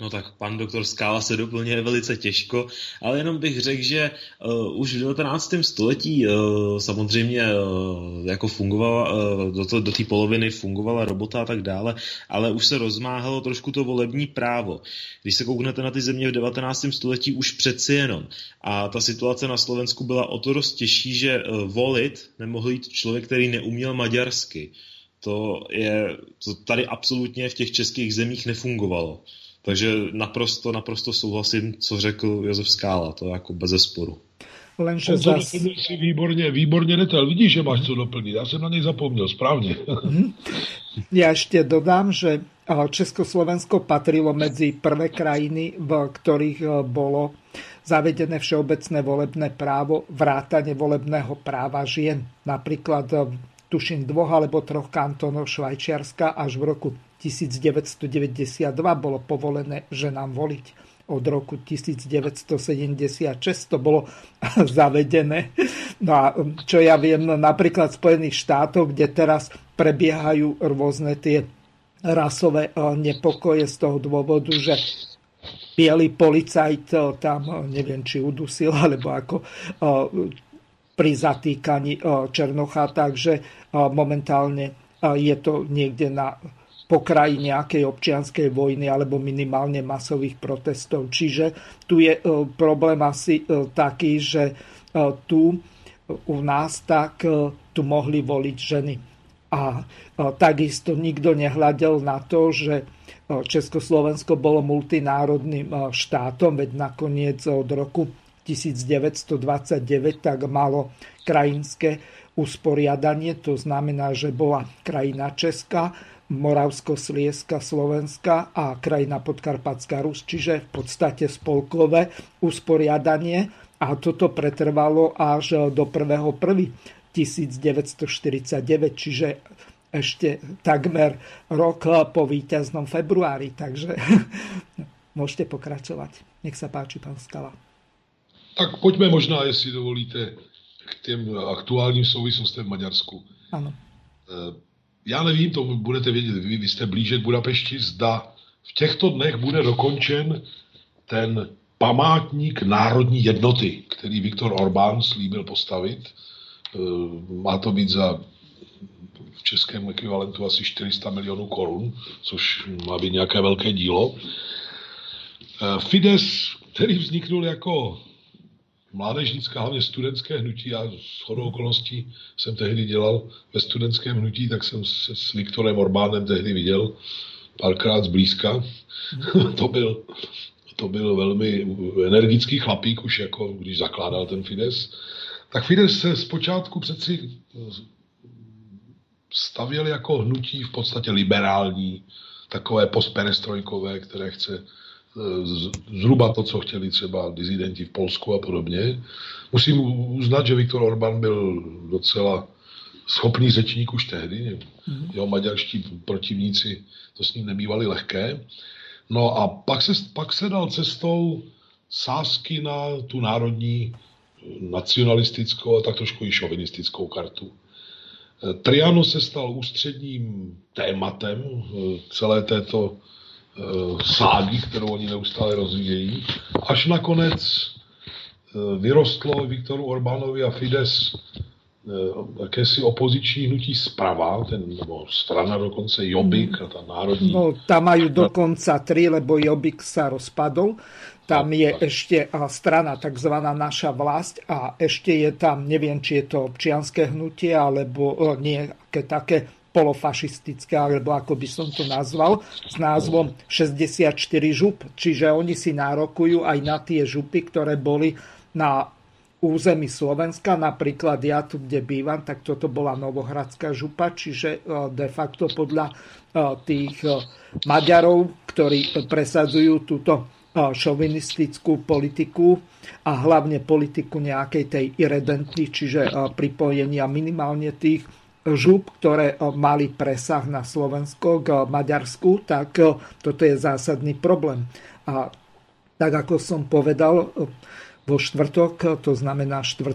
No tak pan doktor Skála se doplňuje velice těžko, ale jenom bych řekl, že uh, už v 19. století uh, samozřejmě uh, jako fungovala, uh, do, to, do té poloviny fungovala robota a tak dále, ale už se rozmáhalo trošku to volební právo. Když se kouknete na ty země v 19. století už přeci jenom. A ta situace na Slovensku byla o to dost těžší, že uh, volit nemohl jít člověk, který neuměl maďarsky. To je, to tady absolutně v těch českých zemích nefungovalo. Takže naprosto, naprosto souhlasím, co řekl Josef Skála, to je jako bez zesporu. Lenže zas... si výborně, výborně detel. Vidíš, že máš co doplnit. Já jsem na něj zapomněl, správně. Mhm. Já ještě dodám, že Československo patrilo medzi prvé krajiny, v ktorých bolo zavedené všeobecné volebné právo, vrátanie volebného práva žien. Napríklad tuším dvoch alebo troch kantónov Švajčiarska až v roku 1992 bolo povolené ženám voliť. Od roku 1976 to bolo (laughs) zavedené. No a čo ja viem, napríklad Spojených štátoch, kde teraz prebiehajú rôzne tie rasové eh, nepokoje z toho dôvodu, že biely policajt eh, tam, eh, neviem, či udusil, (laughs) alebo ako pri zatýkaní Černocha, takže momentálne je to niekde na pokraji nejakej občianskej vojny alebo minimálne masových protestov. Čiže tu je e, problém asi e, taký, že e, tu u nás tak tu mohli voliť ženy. A takisto nikto nehľadel na to, že Československo bolo multinárodným štátom, veď nakoniec od roku 1929 tak malo krajinské usporiadanie, to znamená, že bola krajina Česká, Moravsko-Slieska, Slovenska a krajina Podkarpatská Rus, čiže v podstate spolkové usporiadanie a toto pretrvalo až do 1.1.1949, čiže ešte takmer rok po víťaznom februári, takže (laughs) môžete pokračovať. Nech sa páči, pán Skala. Tak pojďme možná, jestli dovolíte, k těm aktuálním souvislostem v Maďarsku. Ano. E já nevím, to budete vědět, vy, vy jste blíže k Budapešti, zda v těchto dnech bude dokončen ten památník národní jednoty, který Viktor Orbán slíbil postavit. E, má to být za v českém ekvivalentu asi 400 milionů korun, což má být nějaké velké dílo. E, Fides, který vzniknul jako mládežnická, hlavně studentské hnutí. Já s chodou okolností jsem tehdy dělal ve studentském hnutí, tak jsem se s Viktorem Orbánem tehdy viděl párkrát zblízka. (laughs) to, byl, to byl velmi energický chlapík, už jako když zakládal ten Fides. tak Fidesz se zpočátku přeci stavěl jako hnutí v podstatě liberální, takové postperestrojkové, které chce zhruba to, co chtěli třeba dizidenti v Polsku a podobně. Musím uznat, že Viktor Orbán byl docela schopný řečník už tehdy. Mm-hmm. Jeho maďarští protivníci to s ním nebývali lehké. No a pak se, pak se dal cestou sásky na tu národní nacionalistickou a tak trošku i šovinistickou kartu. Triano se stal ústředním tématem eh, celé této eh, ságy, kterou oni neustále rozvíjejí, až nakonec eh, vyrostlo Viktoru Orbánovi a Fides jakési opoziční hnutí zprava, ten, nebo strana dokonce Jobbik a ta národní... No, tam majú dokonca tri, lebo Jobbik sa rozpadol tam je ešte strana tzv. naša vlast a ešte je tam, neviem, či je to občianské hnutie, alebo nejaké také polofašistické, alebo ako by som to nazval, s názvom 64 žup. Čiže oni si nárokujú aj na tie župy, ktoré boli na území Slovenska. Napríklad ja tu, kde bývam, tak toto bola Novohradská župa, čiže de facto podľa tých Maďarov, ktorí presadzujú túto šovinistickú politiku a hlavne politiku nejakej tej irredenty, čiže pripojenia minimálne tých žup, ktoré mali presah na Slovensko k Maďarsku, tak toto je zásadný problém. A tak ako som povedal, vo štvrtok, to znamená 4.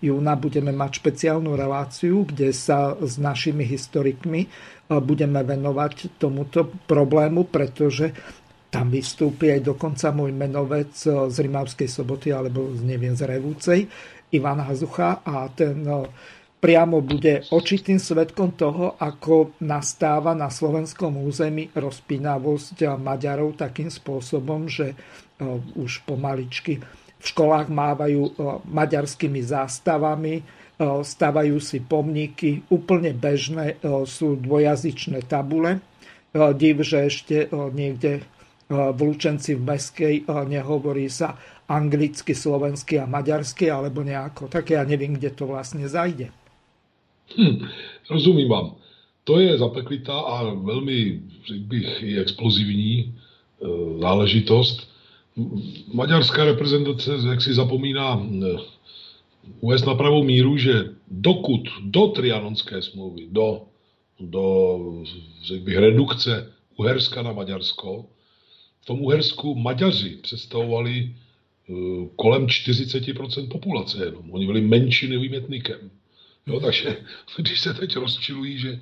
júna, budeme mať špeciálnu reláciu, kde sa s našimi historikmi budeme venovať tomuto problému, pretože tam vystúpi aj dokonca môj menovec z Rimavskej soboty alebo neviem, z Revúcej, Ivan Hazucha a ten priamo bude očitým svetkom toho, ako nastáva na slovenskom území rozpínavosť Maďarov takým spôsobom, že už pomaličky v školách mávajú maďarskými zástavami, stavajú si pomníky, úplne bežné sú dvojazyčné tabule. Div, že ešte niekde v Lučenci v Meskej nehovorí sa anglicky, slovensky a maďarsky, alebo nejako. Tak ja nevím, kde to vlastně zajde. Hm, rozumím vám. To je zapeklitá a velmi, řekl bych, i explozivní e, záležitost. Maďarská reprezentace jak si zapomíná e, uvést na pravou míru, že dokud do trianonské smlouvy, do, do řekl bych, redukce Uherska na Maďarsko, v tom Uhersku Maďaři představovali eh, kolem 40% populace jenom. Oni byli menšinovým etnikem. Jo, takže (laughs) když se teď rozčilují, že,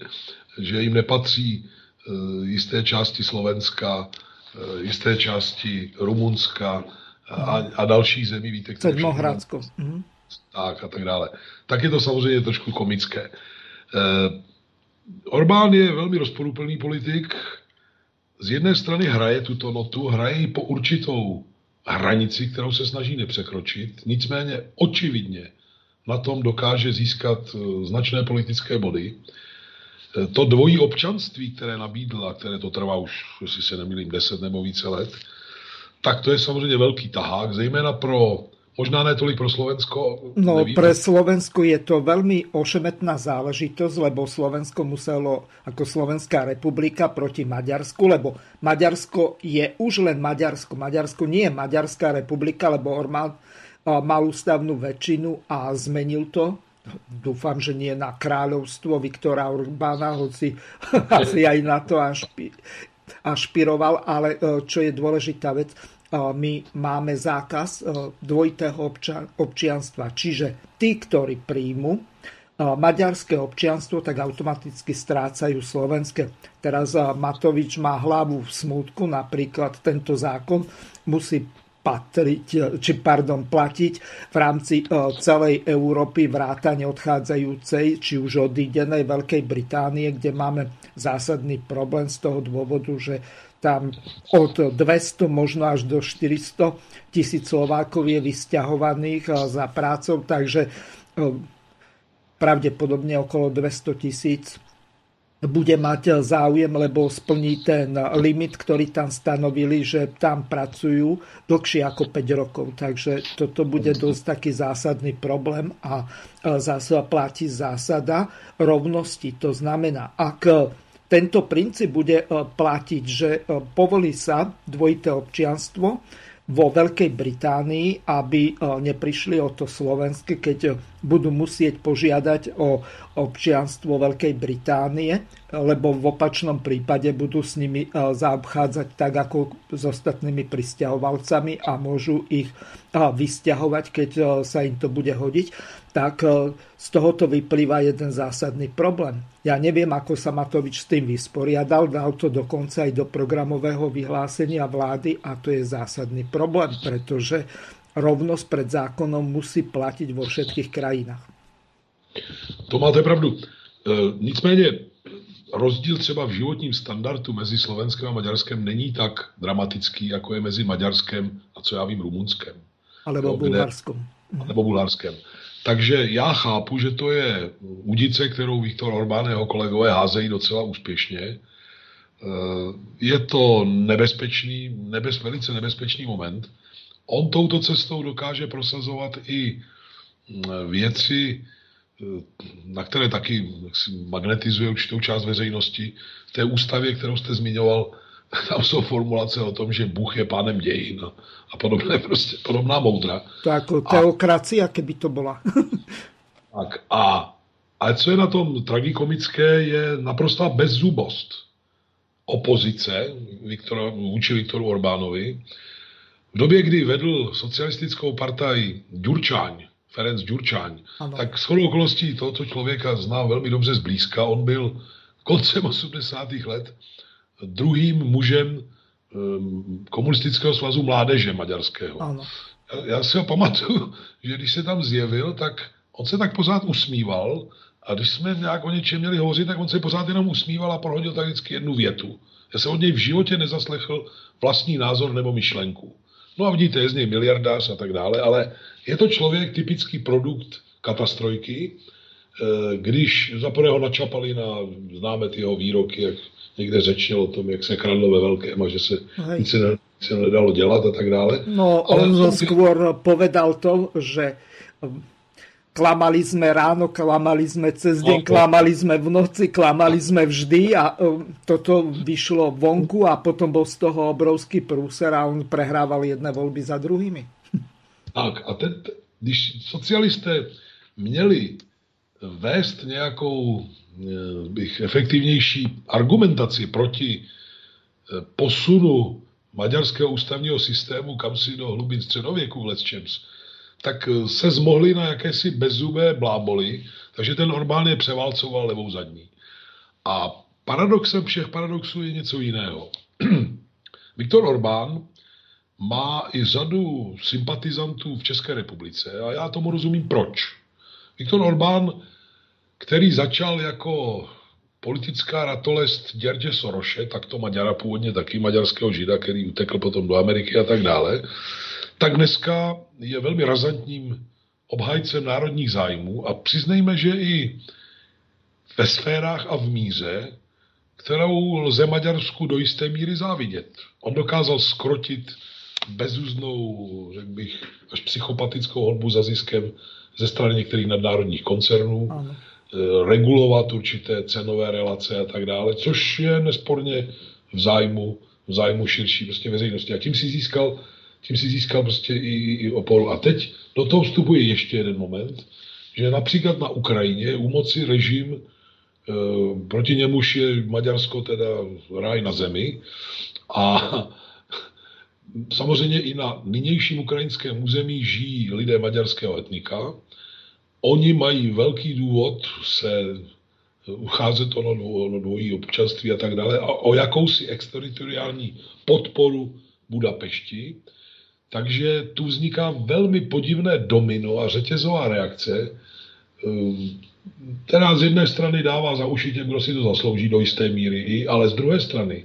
že jim nepatří uh, jisté části Slovenska, uh, jisté části Rumunska a, a dalších zemí, víte, které... Sedmohradsko. Mhm. Tak a tak dále. Tak je to samozřejmě trošku komické. Orbán je velmi rozporuplný politik, z jedné strany hraje tuto notu, hraje ji po určitou hranici, kterou se snaží nepřekročit, nicméně očividně na tom dokáže získat eh, značné politické body. Eh, to dvojí občanství, které nabídla, které to trvá už, jestli se nemýlím, 10 nebo více let, tak to je samozřejmě velký tahák, zejména pro Možná ne tolik pro Slovensko. No nevím. pre Slovensko je to veľmi ošemetná záležitosť, lebo Slovensko muselo ako Slovenská republika proti Maďarsku, lebo Maďarsko je už len Maďarsko. Maďarsko nie je Maďarská republika, lebo Ormán mal ústavnú väčšinu a zmenil to. Dúfam, že nie na kráľovstvo Viktora Orbána, hoci (laughs) asi aj na to ašpiroval, ale e, čo je dôležitá vec, my máme zákaz dvojitého občianstva. Čiže tí, ktorí príjmu maďarské občianstvo, tak automaticky strácajú slovenské. Teraz Matovič má hlavu v smútku, napríklad tento zákon musí patriť, či pardon, platiť v rámci celej Európy vrátane odchádzajúcej, či už odídenej Veľkej Británie, kde máme zásadný problém z toho dôvodu, že tam od 200 možno až do 400 tisíc Slovákov je vysťahovaných eh, za prácou, takže eh, pravdepodobne okolo 200 tisíc bude mať záujem, lebo splní ten limit, ktorý tam stanovili, že tam pracujú dlhšie ako 5 rokov. Takže toto bude dosť taký zásadný problém a zase platí zásada rovnosti. To znamená, ak tento princíp bude platiť, že povolí sa dvojité občianstvo, vo Veľkej Británii, aby neprišli o to slovenské, keď budú musieť požiadať o občianstvo Veľkej Británie, lebo v opačnom prípade budú s nimi zaobchádzať tak ako s ostatnými pristahovalcami a môžu ich vysťahovať, keď sa im to bude hodiť tak e, z tohoto vyplýva jeden zásadný problém. Ja neviem, ako sa Matovič s tým vysporiadal, dal to dokonca aj do programového vyhlásenia vlády a to je zásadný problém, pretože rovnosť pred zákonom musí platiť vo všetkých krajinách. To máte pravdu. E, nicméně rozdíl třeba v životním standardu mezi Slovenskem a Maďarskem není tak dramatický, jako je mezi Maďarskem a co já vím Rumunskem. Alebo no, Bulharskem. Nebo Bulharskem. Takže já chápu, že to je udice, kterou Viktor Orbán a jeho kolegové házejí docela úspěšně. Eh, je to nebezpečný, nebez, velice nebezpečný moment. On touto cestou dokáže prosazovat i mm, věci, eh, na které taky magnetizuje určitou část veřejnosti. V té ústavě, kterou jste zmiňoval, (laughs) tam jsou formulace o tom, že Bůh je pánem dějin a podobné, (laughs) prostě podobná moudra. To jako teokracie, keby to byla. (laughs) tak a, ale co je na tom tragikomické, je naprostá bezzubost opozice Viktora, vůči Viktoru Orbánovi. V době, kdy vedl socialistickou partaj Ďurčáň, Ferenc Ďurčáň, ano. tak s okolností tohoto člověka znám velmi dobře zblízka. On byl koncem 80. let druhým mužem ehm, komunistického svazu mládeže maďarského. Ano. Já, já si ho pamatuju, (laughs) že když se tam zjevil, tak on se tak pořád usmíval a když jsme nějak o něčem měli hovořit, tak on se pořád jenom usmíval a prohodil tak vždycky jednu větu. Já jsem od něj v životě nezaslechl vlastní názor nebo myšlenku. No a vidíte, je z něj miliardář a tak dále, ale je to člověk typický produkt katastrojky, eh, když za ho načapali na, známe ty jeho výroky, jak někde řečil o tom, jak se kradlo ve velkém a že se Hej. nic se, se nedalo dělat a tak dále. No, on Ale... skôr povedal to, že klamali sme ráno, klamali sme cez deň, no, klamali sme v noci, klamali sme vždy a um, toto vyšlo vonku a potom bol z toho obrovský prúser a on prehrával jedné volby za druhými. Tak a ten, když socialisté měli vést nějakou bych efektivnější argumentaci proti eh, posunu maďarského ústavního systému kam si do hlubin středověku v Lesčems, tak eh, se zmohli na jakési bezzubé bláboli, takže ten Orbán je převálcoval levou zadní. A paradoxem všech paradoxů je něco jiného. (clears throat) Viktor Orbán má i řadu sympatizantů v České republice a já tomu rozumím proč. Viktor Orbán který začal jako politická ratolest Děrdě Soroše, tak to Maďara původně taky, maďarského žida, který utekl potom do Ameriky a tak dále, tak dneska je velmi razantním obhajcem národních zájmů a přiznejme, že i ve sférách a v míře, kterou lze Maďarsku do jisté míry závidět. On dokázal skrotit bezúznou, řekl bych, až psychopatickou holbu za ziskem ze strany některých nadnárodních koncernů. Ano regulovat určité cenové relace a tak dále, což je nesporně v zájmu, v zájmu širší prostě veřejnosti. A tím si získal, tím si získal prostě i, i oporu. A teď do toho vstupuje ještě jeden moment, že například na Ukrajině u moci režim, e, proti němuž je Maďarsko teda ráj na zemi a (laughs) samozřejmě i na nynějším ukrajinském území žijí lidé maďarského etnika, Oni mají velký důvod se ucházet o ono dvojí občanství a tak dále a o jakousi exteritoriální podporu Budapešti. Takže tu vzniká velmi podivné domino a řetězová reakce, ehm, která z jedné strany dává za uši těm, kdo si to zaslouží do jisté míry, ale z druhé strany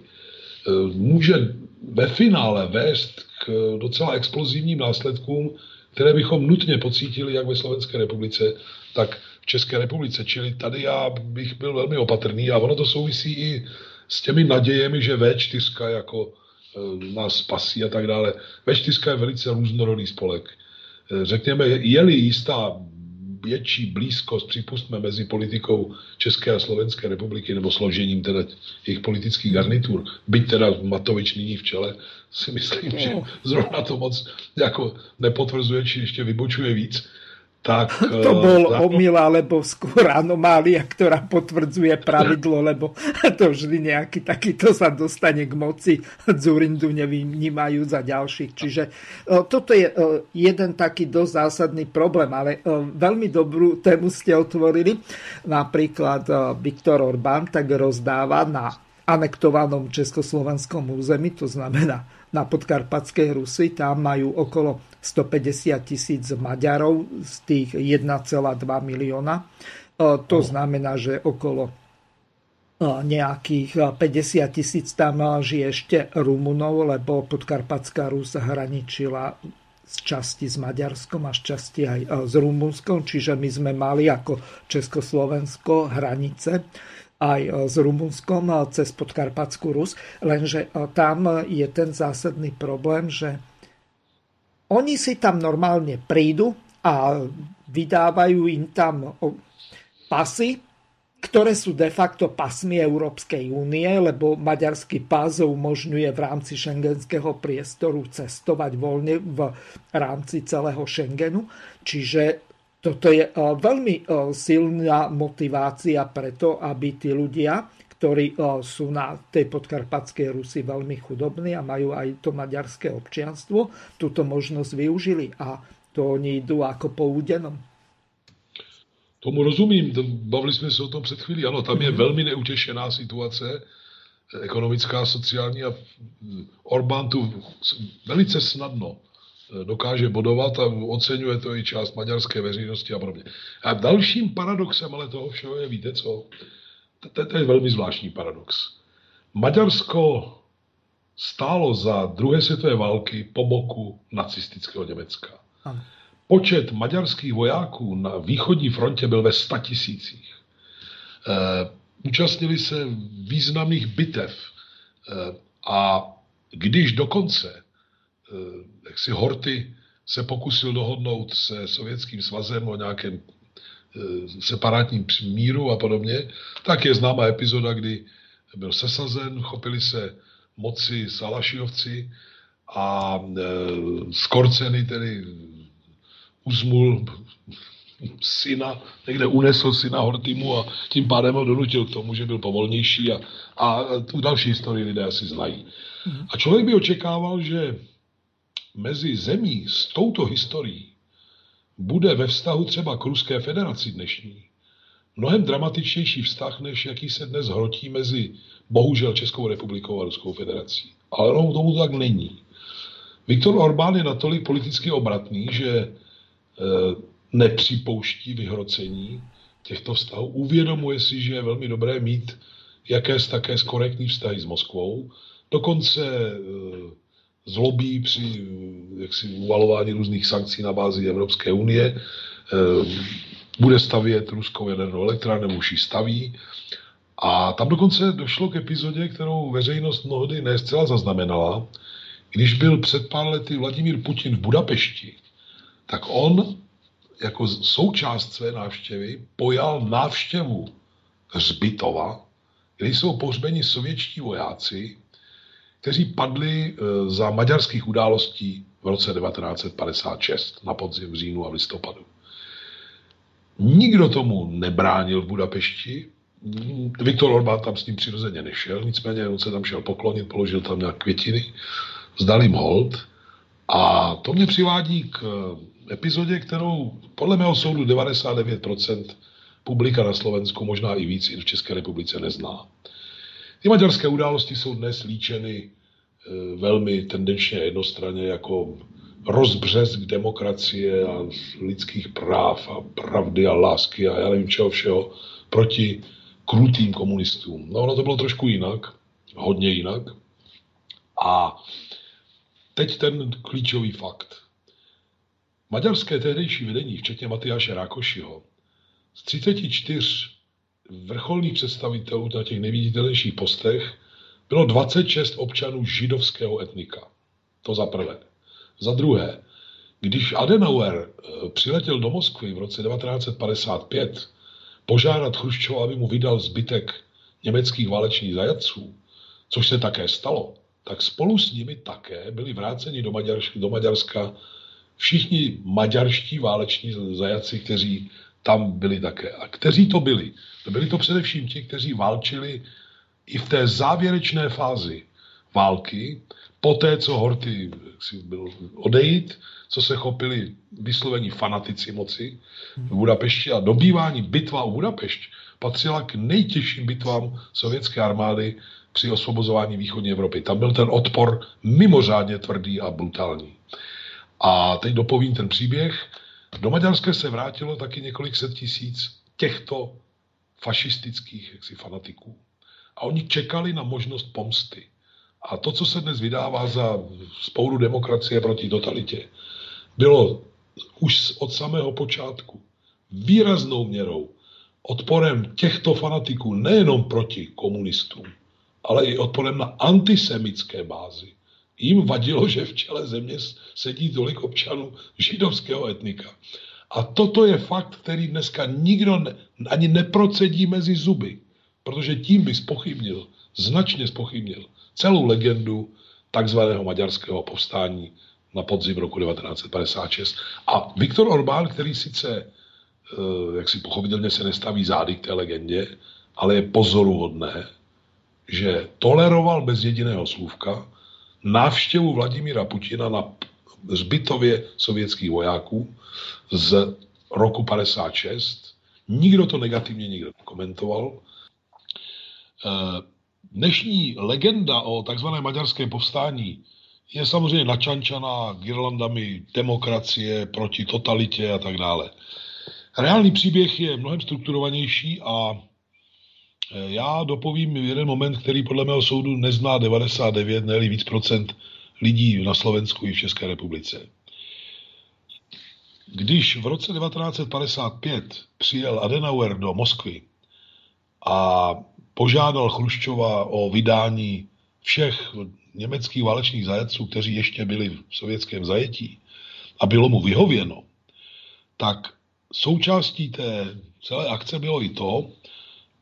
ehm, může ve finále vést k docela explozivním následkům, které bychom nutně pocítili jak ve Slovenské republice, tak v České republice. Čili tady já bych byl velmi opatrný a ono to souvisí i s těmi nadějemi, že V4 jako e, nás spasí a tak dále. V4 je velice různorodý spolek. E, řekněme, je-li jistá větší blízkost, připustme, mezi politikou České a Slovenské republiky nebo složením teda jejich politických garnitur, byť teda Matovič nyní v čele, si myslím, že zrovna to moc jako nepotvrzuje, či ještě vybočuje víc tak... (laughs) To eh, bol uh, omyl, alebo skôr anomália, ktorá potvrdzuje pravidlo, lebo (laughs) to vždy nejaký takýto sa dostane k moci, Zurindu nevnímajú za ďalších. Čiže uh, toto je uh, jeden taký dosť zásadný problém, ale veľmi dobrú tému ste otvorili. Napríklad Viktor Orbán tak rozdáva na anektovanom československom území, to znamená na podkarpatskej Rusy, tam majú okolo 150 tisíc Maďarov z tých 1,2 milióna. E, to znamená, že okolo e, nejakých 50 tisíc tam žije ešte Rumunov, lebo podkarpatská Rus hraničila z časti s Maďarskom a z časti aj e, s Rumunskom, čiže my sme mali ako Československo hranice aj s Rumunskom cez Podkarpatskú Rus, lenže tam je ten zásadný problém, že oni si tam normálne prídu a vydávajú im tam pasy, ktoré sú de facto pasmi Európskej únie, lebo maďarský pás umožňuje v rámci šengenského priestoru cestovať voľne v rámci celého Schengenu. Čiže toto je veľmi silná motivácia preto, aby tí ľudia ktorí sú na tej podkarpatskej Rusi veľmi chudobní a majú aj to maďarské občianstvo, túto možnosť využili a to oni idú ako po údenom. Tomu rozumím, bavili jsme se o tom před chvílí. Ano, tam je velmi neutěšená situace, ekonomická, sociální a Orbán tu velice snadno eh, dokáže bodovat a oceňuje to i část maďarské veřejnosti a podobně. A dalším paradoxem ale toho všeho je, víte co, to, to je velmi zvláštní paradox. Maďarsko stálo za druhé světové války po boku nacistického Německa. Počet maďarských vojáků na východní frontě byl ve sta tisících. E, účastnili se významných bitev e, a když dokonce e, jak si Horty se pokusil dohodnout se Sovětským svazem o nějakém separátním míru a podobně, tak je známá epizoda, kdy byl sesazen, chopili se moci Salašiovci a e, skorceny tedy uzmul syna, někde unesl syna Hortimu a tím pádem ho donutil k tomu, že byl povolnější a, a tu další historii lidé asi znají. A člověk by očekával, že mezi zemí s touto historií bude ve vztahu třeba k Ruské federaci dnešní mnohem dramatičtější vztah, než jaký se dnes hrotí mezi bohužel Českou republikou a Ruskou federací. Ale ono tomu tak není. Viktor Orbán je natolik politicky obratný, že e, nepřipouští vyhrocení těchto vztahů. Uvědomuje si, že je velmi dobré mít jaké také korektní vztahy s Moskvou. Dokonce e, zlobí při jaksi, uvalování různých sankcí na bázi Evropské unie, eh, bude stavět ruskou jadernou elektrárnu, už ji staví. A tam dokonce došlo k epizodě, kterou veřejnost mnohdy ne zcela zaznamenala. Když byl před pár lety Vladimír Putin v Budapešti, tak on jako součást své návštěvy pojal návštěvu Hřbitova, kde jsou pohřbeni sovětští vojáci, kteří padli eh, za maďarských událostí v roce 1956 na podzim v říjnu a v listopadu. Nikdo tomu nebránil v Budapešti. Viktor Orbán tam s ním přirozeně nešel, nicméně on se tam šel poklonit, položil tam nějak květiny, vzdal jim hold a to mě přivádí k eh, epizodě, kterou podle mého soudu 99% publika na Slovensku, možná i víc, i v České republice nezná. Ty maďarské události jsou dnes líčeny e, velmi tendenčně jednostranně jako rozbřesk demokracie a lidských práv a pravdy a lásky a já nevím čeho všeho proti krutým komunistům. No ono to bylo trošku jinak, hodně jinak. A teď ten klíčový fakt. Maďarské tehdejší vedení, včetně Matyáše Rákošiho, z 34 vrcholných představitelů na těch nejviditelnějších postech bylo 26 občanů židovského etnika. To za prvé. Za druhé, když Adenauer eh, přiletěl do Moskvy v roce 1955 požádat Chruščova, aby mu vydal zbytek německých válečných zajatců, což se také stalo, tak spolu s nimi také byli vráceni do, Maďarska, do Maďarska všichni maďarští váleční zajaci, kteří tam byli také. A kteří to byli? Byli to především ti, kteří válčili i v té závěrečné fázi války, po té, co Horty byl odejít, co se chopili vyslovení fanatici moci v Budapešti a dobývání bitva o Budapešť patřila k nejtěžším bitvám sovětské armády při osvobozování východní Evropy. Tam byl ten odpor mimořádně tvrdý a brutální. A teď dopovím ten příběh. Do Maďarska se vrátilo taky několik set tisíc těchto fašistických jaksi, fanatiků. A oni čekali na možnost pomsty. A to, co se dnes vydává za spouru demokracie proti totalitě, bylo už od samého počátku výraznou měrou odporem těchto fanatiků nejenom proti komunistům, ale i odporem na antisemické bázi. Jím vadilo, že v čele země sedí tolik občanů židovského etnika. A toto je fakt, který dneska nikdo ne, ani neprocedí mezi zuby, protože tím by spochybnil, značně spochybnil celou legendu takzvaného maďarského povstání na podzim roku 1956. A Viktor Orbán, který sice, eh, jak si pochopitelně se nestaví zády k té legendě, ale je pozoruhodné, že toleroval bez jediného slůvka návštěvu Vladimíra Putina na zbytově sovětských vojáků z roku 56. Nikdo to negativně nikdo komentoval. Eh, dnešní legenda o takzvaném maďarském povstání je samozřejmě načančaná girlandami demokracie proti totalitě a tak dále. Reálný příběh je mnohem strukturovanější a já dopovím jeden moment, který podle mého soudu nezná 99, ne víc procent lidí na Slovensku i v České republice. Když v roce 1955 přijel Adenauer do Moskvy a požádal Chruščova o vydání všech německých válečných zajatců, kteří ještě byli v sovětském zajetí a bylo mu vyhověno, tak součástí té celé akce bylo i to,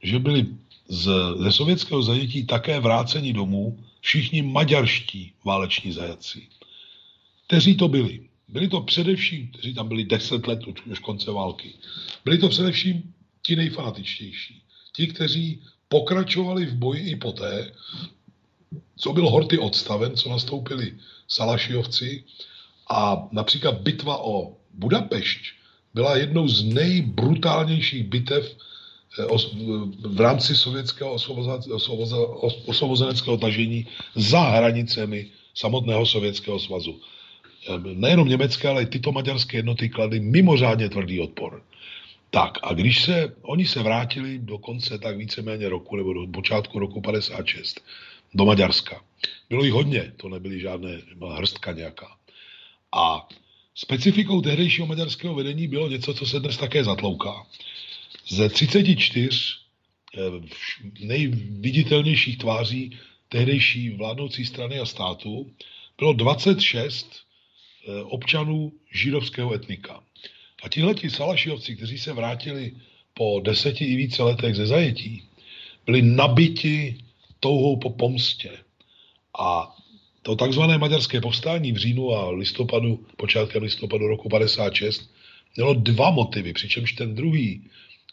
že byli z, ze sovětského zajetí také vráceni domů všichni maďarští váleční zajatci. Kteří to byli? Byli to především, kteří tam byli deset let už konce války. Byli to především ti nejfanatičtější. Ti, kteří pokračovali v boji i poté, co byl Horty odstaven, co nastoupili Salašiovci a například bitva o Budapešť byla jednou z nejbrutálnějších bitev v rámci sovětského osvobozeneckého tažení za hranicemi samotného sovětského svazu. Eh, nejenom německé, ale i tyto maďarské jednoty kladly mimořádně tvrdý odpor. Tak a když se, oni se vrátili do konce tak víceméně roku, nebo do počátku roku 56, do Maďarska. Bylo jich hodně, to nebyly žádné, byla hrstka nějaká. A specifikou tehdejšího maďarského vedení bylo něco, co se dnes také zatlouká. Ze 34 eh, nejviditelnějších tváří tehdejší vládnoucí strany a státu bylo 26 eh, občanů židovského etnika. A tihleti salašiovci, kteří se vrátili po deseti i více letech ze zajetí, byli nabiti touhou po pomstě. A to takzvané maďarské povstání v říjnu a listopadu, počátkem listopadu roku 56, mělo dva motivy, přičemž ten druhý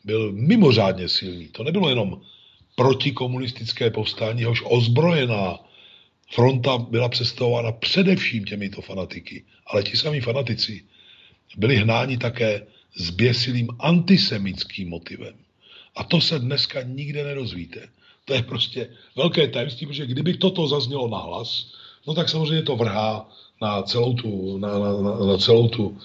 byl mimořádně silný. To nebylo jenom protikomunistické povstání, jehož ozbrojená fronta byla představována především těmito fanatiky. Ale ti samí fanatici byli hnáni také zběsilým antisemickým motivem. A to se dneska nikde nedozvíte. To je prostě velké tajemství, protože kdyby toto zaznělo na hlas, no tak samozřejmě to vrhá na celou tu, na, na, na celou tu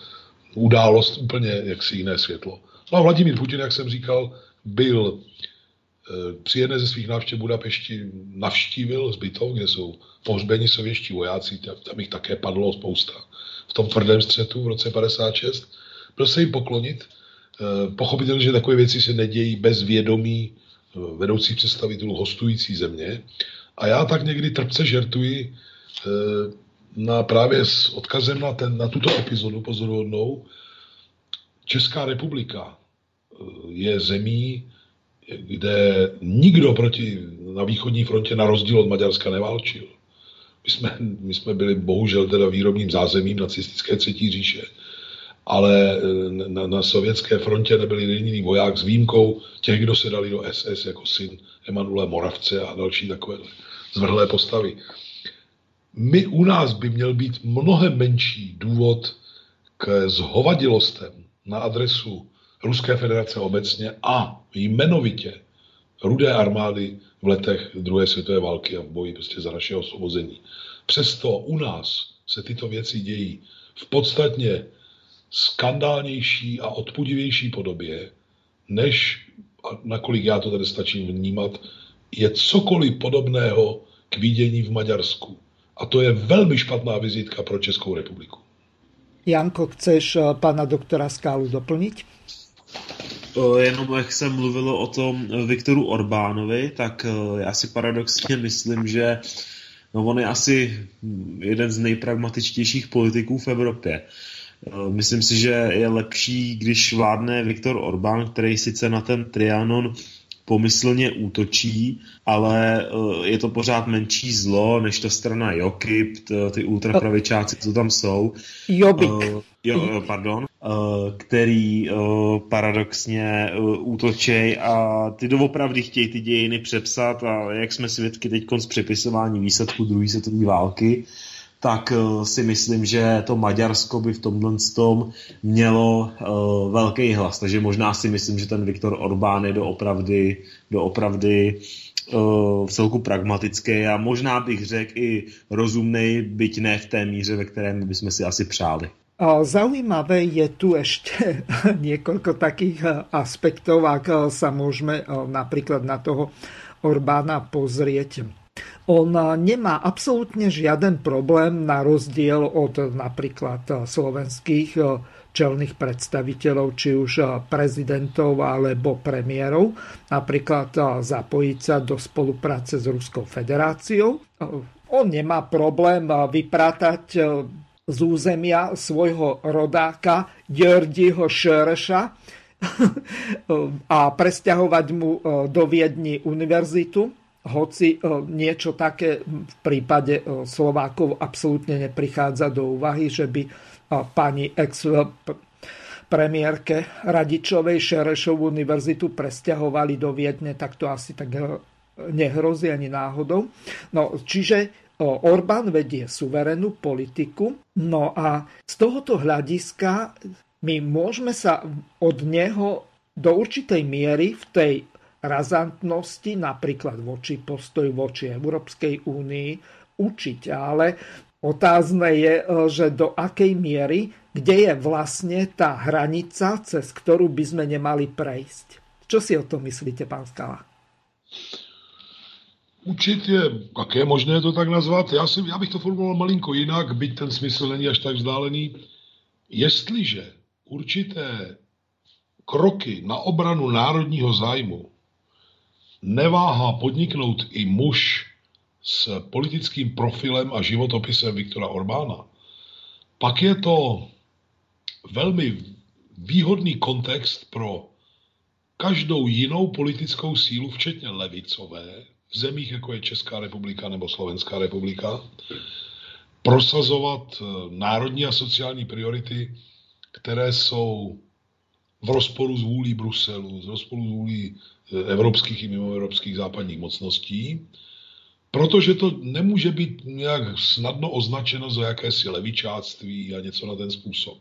událost úplně jaksi jiné světlo. No a Vladimír Putin, jak jsem říkal, byl e, při jedné ze svých návštěv Budapešti navštívil zbytov, kde jsou pohřbeni sovětští vojáci, tam jich také padlo spousta v tom tvrdém střetu v roce 56. Byl se jim poklonit, Pochopitelně, že takové věci se nedějí bez vědomí vedoucích představitelů hostující země. A já tak někdy trpce žertuji na právě s odkazem na, ten, na tuto epizodu pozoruhodnou. Česká republika je zemí, kde nikdo proti, na východní frontě na rozdíl od Maďarska neválčil. My jsme, my jsme byli bohužel teda výrobním zázemím nacistické třetí říše, ale eh, na, na sovětské frontě nebyli jediný voják s výjimkou těch, kdo se dali do SS jako syn Emanuele Moravce a další takové zvrhlé postavy. My u nás by měl být mnohem menší důvod k zhovadilostem na adresu Ruské federace obecně a jmenovitě rudé armády v letech druhé světové války a v boji prostě za naše osvobození. Přesto u nás se tyto věci dějí v podstatně skandálnější a odpudivější podobě, než, nakolik já to tady stačím vnímat, je cokoliv podobného k vidění v Maďarsku. A to je velmi špatná vizitka pro Českou republiku. Janko, chceš eh, pana doktora Skálu doplnit? Jenom jak se mluvilo o tom Viktoru Orbánovi, tak eh, já si paradoxně myslím, že no on je asi jeden z nejpragmatičtějších politiků v Evropě. Eh, myslím si, že je lepší, když vládne Viktor Orbán, který sice na ten Trianon pomyslně útočí, ale eh, je to pořád menší zlo, než ta strana Jokip, ty ultrapravičáci, co tam jsou. Jobik. Jo, pardon. Uh, který uh, paradoxně uh, útočej a ty doopravdy chtějí ty dějiny přepsat a jak jsme svědky teď z přepisování výsledku druhé světové války, tak si myslím, že to Maďarsko by v tomhle tom mělo velký hlas. Takže možná si myslím, že ten Viktor Orbán je doopravdy, doopravdy v celku pragmatický a možná bych řekl i rozumný, byť ne v té míře, ve kterém bychom si asi přáli. Zaujímavé je tu ešte (laughs) niekoľko takých eh, aspektov, ak eh, sa môžeme eh, napríklad na toho Orbána pozrieť. On nemá absolútne žiaden problém na rozdiel od napríklad slovenských čelných predstaviteľov, či už prezidentov alebo premiérov, napríklad zapojiť sa do spolupráce s Ruskou federáciou. On nemá problém vyprátať z územia svojho rodáka Jordiho Šereša (laughs) a presťahovať mu e, do Viedni univerzitu, hoci e, niečo také v prípade e, Slovákov absolútne neprichádza do úvahy, že by pani ex premiérke Radičovej Šerešovú univerzitu presťahovali do Viedne, tak to asi tak nehrozí ani náhodou. No, čiže Orbán vedie suverénnu politiku, no a z tohoto hľadiska my môžeme sa od neho do určitej miery v tej razantnosti, napríklad voči postoj voči Európskej únii, učiť. Ale otázne je, že do akej miery, kde je vlastne tá hranica, cez ktorú by sme nemali prejsť. Čo si o tom myslíte, pán Skala? Učit je také možné to tak nazvat. Já, si, já bych to formuloval malinko jinak, byť ten smysl není až tak vzdálený. Jestliže určité kroky na obranu národního zájmu neváhá podniknout i muž s politickým profilem a životopisem Viktora Orbána, pak je to velmi výhodný kontext pro každou jinou politickou sílu, včetně levicové, v zemích, jako je Česká republika nebo Slovenská republika, prosazovat eh, národní a sociální priority, které jsou v rozporu s vůlí Bruselu, z rozporu s vůlí eh, evropských i mimoevropských západních mocností, protože to nemůže být nějak snadno označeno za jakési levičáctví a něco na ten způsob.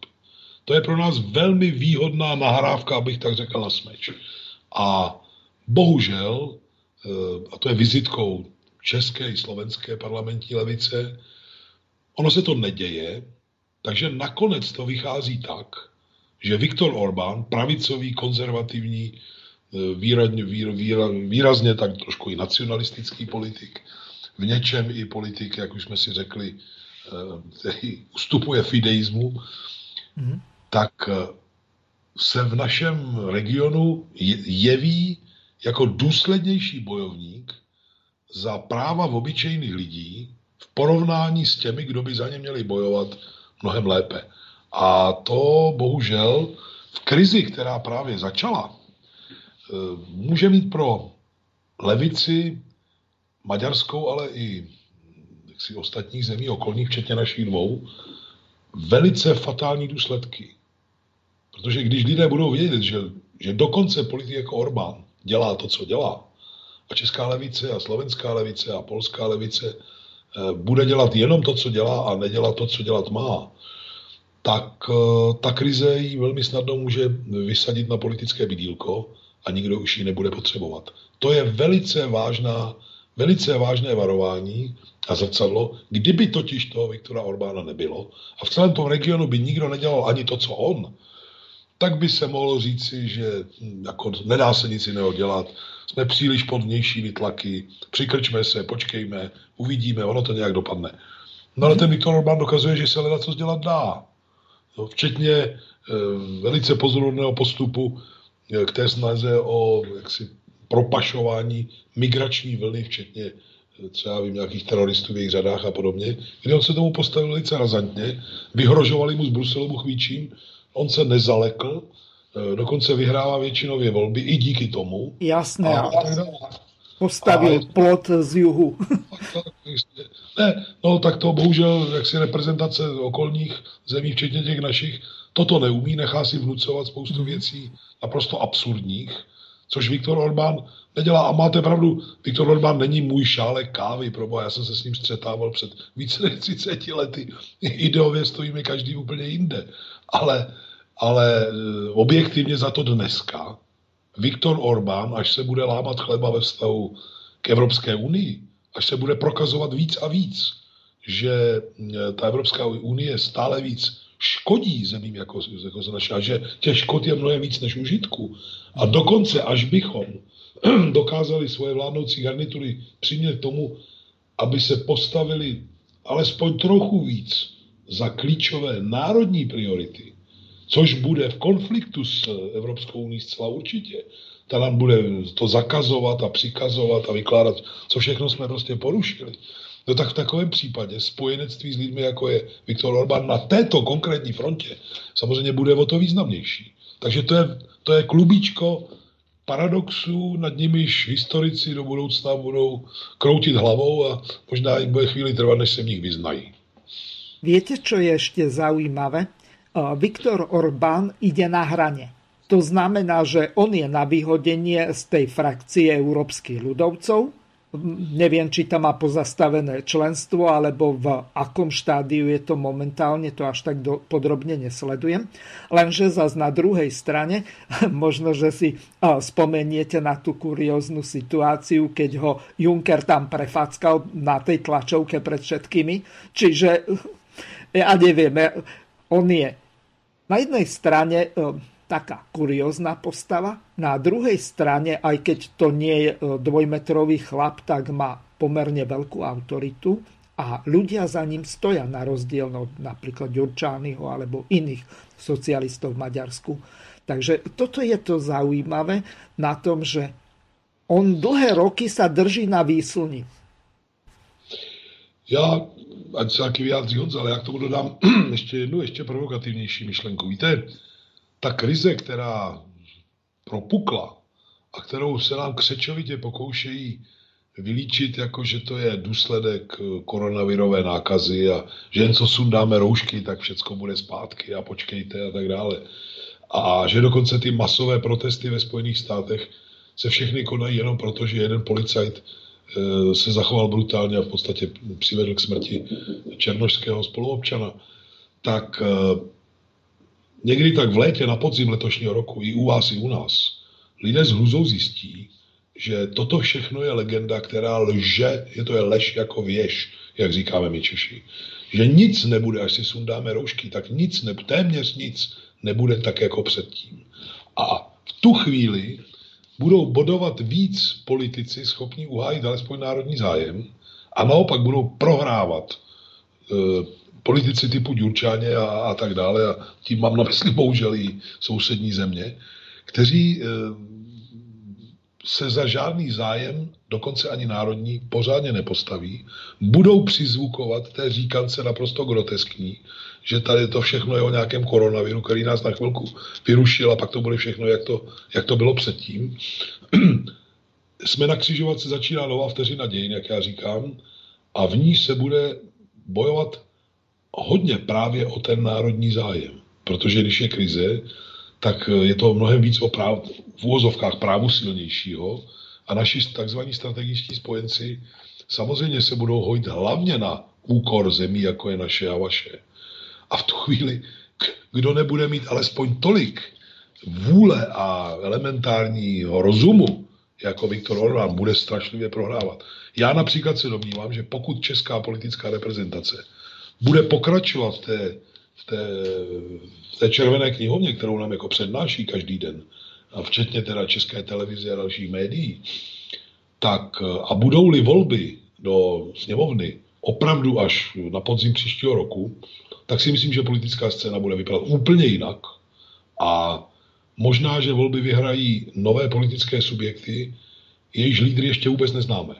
To je pro nás velmi výhodná nahrávka, abych tak řekl, na smeč. A bohužel a to je vizitkou české i slovenské parlamentní levice, ono se to neděje, takže nakonec to vychází tak, že Viktor Orbán, pravicový, konzervativní, eh, výrazně, výrazně tak trošku i nacionalistický politik, v něčem i politik, jak už jsme si řekli, eh, (laughs) který ustupuje fideismu, mm-hmm. tak se v našem regionu jeví jako důslednější bojovník za práva v obyčejných lidí v porovnání s těmi, kdo by za ně měli bojovat mnohem lépe. A to bohužel v krizi, která právě začala, eh, může mít pro levici maďarskou, ale i jaksi ostatních zemí okolních, včetně našich dvou, velice fatální důsledky. Protože když lidé budou vědět, že, že dokonce politik jako Orbán dělá to, co dělá, a česká levice a slovenská levice a polská levice eh, bude dělat jenom to, co dělá a nedělat to, co dělat má, tak eh, ta krize ji velmi snadno může vysadit na politické bydílko a nikdo už ji nebude potřebovat. To je velice vážná, velice vážné varování a zrcadlo, kdyby totiž toho Viktora Orbána nebylo a v celém tom regionu by nikdo nedělal ani to, co on, tak by se mohlo říci, že jako nedá se nic jiného dělat, jsme příliš pod vnějšími tlaky, přikrčme se, počkejme, uvidíme, ono to nějak dopadne. No ale ten Viktor Orbán dokazuje, že se hledat co dělat dá. No, včetně e, velice pozorovného postupu e, k té snaze o jaksi, propašování migrační vlny, včetně eh, třeba vím, nějakých teroristů v jejich řadách a podobně, kdy on se tomu postavil velice razantně, vyhrožovali mu z Bruselu buchvíčím, on se nezalekl, Eh, dokonce vyhrává většinově volby i díky tomu. Jasné. A, a postavil a, plot z juhu. ne, no tak to bohužel, jak si reprezentace okolních zemí, včetně těch našich, toto neumí, nechá si vnucovat spoustu mhm. věcí naprosto absurdních, což Viktor Orbán nedělá. A máte pravdu, Viktor Orbán není můj šálek kávy, proboha, já jsem se s ním střetával před více než 30 lety. (laughs) Ideově stojíme každý úplně jinde. Ale ale e, objektivně za to dneska Viktor Orbán, až se bude lámat chleba ve vztahu k Evropské unii, až se bude prokazovat víc a víc, že e, ta Evropská unie stále víc škodí zemím jako, jako za naše, a že těch škod je mnohem víc než užitku. A dokonce, až bychom (clears throat) dokázali svoje vládnoucí garnitury přimět tomu, aby se postavili alespoň trochu víc za klíčové národní priority, což bude v konfliktu s Evropskou unii zcela určitě. Ta nám bude to zakazovat a přikazovat a vykládat, co všechno jsme prostě porušili. No tak v takovém případě spojenectví s lidmi, jako je Viktor Orbán na této konkrétní frontě, samozřejmě bude o to významnější. Takže to je, to je klubíčko paradoxů, nad nimiž historici do budoucna budou kroutit hlavou a možná jim bude chvíli trvat, než se v nich vyznají. Víte, co je ještě zaujímavé? Viktor Orbán ide na hrane. To znamená, že on je na vyhodenie z tej frakcie európskych ľudovcov. Neviem, či tam má pozastavené členstvo, alebo v akom štádiu je to momentálne, to až tak podrobne nesledujem. Lenže zas na druhej strane, (laughs) možno, že si spomeniete na tú kurióznu situáciu, keď ho Juncker tam prefackal na tej tlačovke pred všetkými. Čiže (laughs) ja neviem, on je na jednej strane e, taká kuriózna postava, na druhej strane, aj keď to nie je e, dvojmetrový chlap, tak má pomerne veľkú autoritu a ľudia za ním stoja na rozdiel od napríklad Ďurčányho alebo iných socialistov v Maďarsku. Takže toto je to zaujímavé na tom, že on dlhé roky sa drží na výslni. Já ať se taky vyjádří Honza, ale já k tomu dodám (clears throat) ještě jednu, ještě provokativnější myšlenku. Víte, ta krize, která propukla a kterou se nám křečovitě pokoušejí vylíčit, jako že to je důsledek koronavirové nákazy a že jen co sundáme roušky, tak všecko bude zpátky a počkejte a tak dále. A že dokonce ty masové protesty ve Spojených státech se všechny konají jenom proto, že jeden policajt se zachoval brutálně a v podstatě přivedl k smrti černožského spoluobčana, tak eh, někdy tak v létě, na podzim letošního roku, i u vás, i u nás, lidé s hruzou zjistí, že toto všechno je legenda, která lže, je to je lež jako věž, jak říkáme my Češi. Že nic nebude, až si sundáme roušky, tak nic, ne, téměř nic nebude tak jako předtím. A v tu chvíli budou bodovat víc politici schopní uhájit alespoň národní zájem a naopak budou prohrávat e, politici typu Ďurčáně a, a tak dále, a tím mám na mysli bohužel i sousední země, kteří se za žádný zájem, dokonce ani národní, pořádně nepostaví, budou přizvukovat té říkance naprosto groteskní, že tady to všechno je o nějakém koronaviru, který nás na chvilku vyrušil a pak to bude všechno, jak to, jak to bylo předtím. (clears throat) Jsme na křižovatce, začíná nová vteřina dějin, jak já říkám, a v ní se bude bojovat hodně právě o ten národní zájem. Protože když je krize, tak je to mnohem víc o práv, v úvozovkách právu silnějšího a naši takzvaní strategičtí spojenci samozřejmě se budou hojit hlavně na úkor zemí, jako je naše a vaše. A v tu chvíli, kdo nebude mít alespoň tolik vůle a elementárního rozumu, jako Viktor Orbán, bude strašlivě prohrávat. Já například se domnívám, že pokud česká politická reprezentace bude pokračovat v té, v té, v té červené knihovně, kterou nám jako přednáší každý den, a včetně teda české televize a dalších médií, tak a budou-li volby do sněmovny opravdu až na podzim příštího roku, tak si myslím, že politická scéna bude vypadat úplně jinak a možná, že volby vyhrají nové politické subjekty, jejichž lídry ještě vůbec neznáme.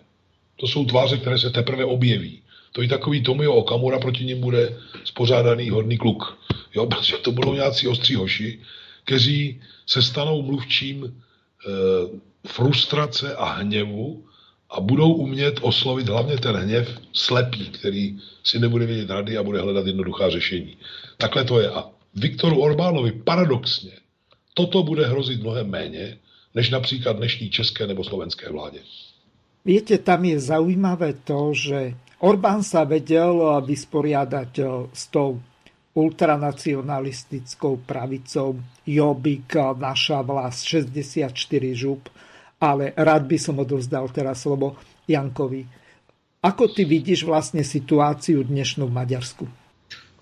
To jsou tváře, které se teprve objeví. To je takový Tomio Okamura, proti ním bude spořádaný hodný kluk. Jo, protože to budou nějací ostří hoši, kteří se stanou mluvčím e, frustrace a hněvu a budou umět oslovit hlavně ten hněv slepý, který si nebude vědět rady a bude hledat jednoduchá řešení. Takhle to je. A Viktoru Orbánovi paradoxně toto bude hrozit mnohem méně, než například dnešní české nebo slovenské vládě. Víte, tam je zaujímavé to, že Orbán sa vedel vysporiadať eh, s tou ultranacionalistickou pravicou Jobbik, naša vlast, 64 žup, ale rád by som odovzdal teraz slovo Jankovi. Ako ty vidíš vlastně situáciu dnešnú v Maďarsku?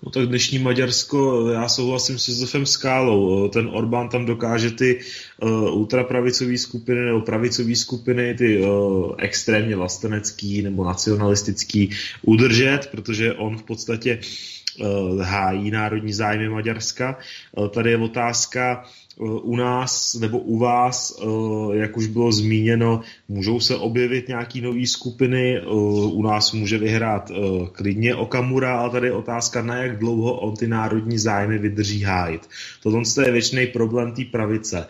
No tak dnešní Maďarsko, já souhlasím s Josefem Skálou. Ten Orbán tam dokáže ty uh, ultrapravicové skupiny nebo pravicové skupiny, ty uh, extrémně vlastenecký nebo nacionalistický udržet, protože on v podstatě uh, hájí národní zájmy Maďarska. Uh, tady je otázka, u nás nebo u vás, eh, jak už bylo zmíněno, můžou se objevit nějaký nové skupiny, eh, u nás může vyhrát eh, klidně Okamura, ale tady je otázka, na jak dlouho on ty národní zájmy vydrží hájit. Tohle je věčný problém té pravice.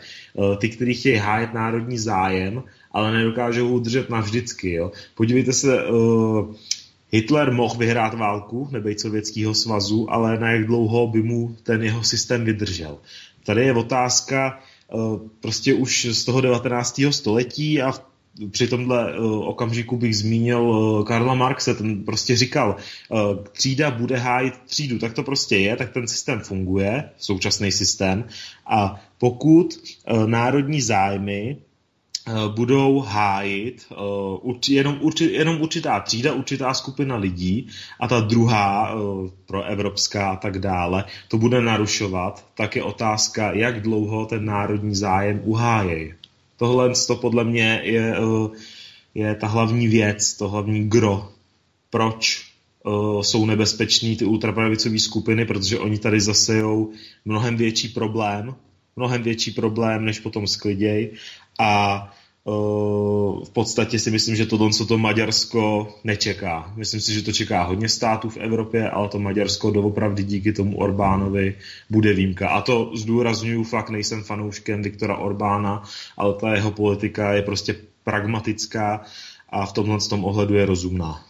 Ty, kteří chtějí hájet národní zájem, ale nedokážou ho udržet navždycky. Jo. Podívejte se, Hitler mohl vyhrát válku, nebejt Sovětského svazu, ale na jak dlouho by mu ten jeho systém vydržel. Tady je otázka eh, prostě už z toho 19. století a při tomhle eh, okamžiku bych zmínil eh, Karla Marxe, ten prostě říkal, třída bude hájit třídu, tak to prostě je, tak ten systém funguje, současný systém a pokud národní zájmy budou hájit uh, jenom, určit, jenom určitá třída, určitá skupina lidí a ta druhá, uh, pro evropská a tak dále, to bude narušovat, tak je otázka, jak dlouho ten národní zájem uhájí. Tohle to podle mě je, uh, je ta hlavní věc, to hlavní gro, proč jsou nebezpeční ty ultrapravicové skupiny, protože oni tady zasejou mnohem větší problém, mnohem větší problém, než potom skliděj a v podstatě si myslím, že to, co to Maďarsko nečeká. Myslím si, že to čeká hodně států v Evropě, ale to Maďarsko doopravdy díky tomu Orbánovi bude výjimka. A to zdůraznuju, fakt nejsem fanouškem Viktora Orbána, ale ta jeho politika je prostě pragmatická a v tomhle tom ohledu je rozumná.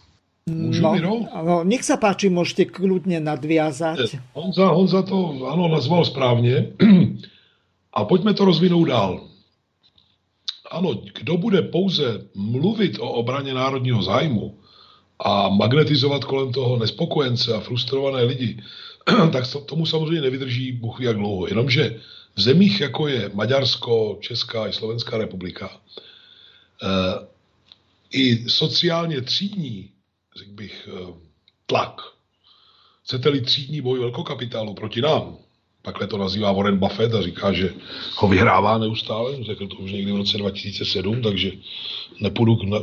Můžu, no, no, nech sa páči, môžete kľudne nadviazať. Honza, Honza to ano, nazval správně. (clears throat) A pojďme to rozvinout dál ano, kdo bude pouze mluvit o obraně národního zájmu a magnetizovat kolem toho nespokojence a frustrované lidi, (clears throat) tak tomu samozřejmě nevydrží Bůh jak dlouho. Jenomže v zemích, jako je Maďarsko, Česká i Slovenská republika, eh, i sociálně třídní, řekl bych, eh, tlak, chcete-li třídní boj velkokapitálu proti nám, takhle to nazývá Warren Buffett a říká, že ho vyhrává neustále, řekl to už někdy v roce 2007, takže nepůjdu na,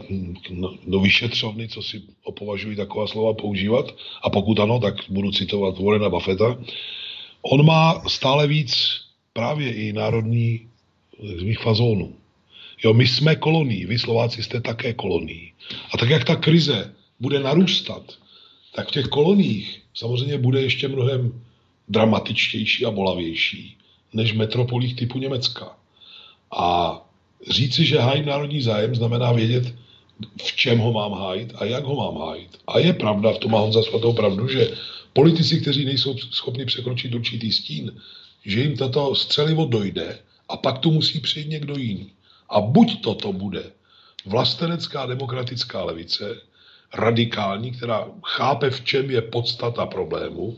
na, do vyšetřovny, co si opovažují taková slova používat a pokud ano, tak budu citovat Warrena Buffetta. On má stále víc právě i národní zmích fazónů. Jo, my jsme kolonií, vy Slováci jste také kolonií. A tak jak ta krize bude narůstat, tak v těch koloniích samozřejmě bude ještě mnohem dramatičtější a bolavější než v metropolích typu Německa. A říci, že hájím národní zájem, znamená vědět, v čem ho mám hájit a jak ho mám hájit. A je pravda, v tom má Honza svatou pravdu, že politici, kteří nejsou schopni překročit určitý stín, že jim tato střelivo dojde a pak tu musí přijít někdo jiný. A buď toto bude vlastenecká demokratická levice, radikální, která chápe, v čem je podstata problému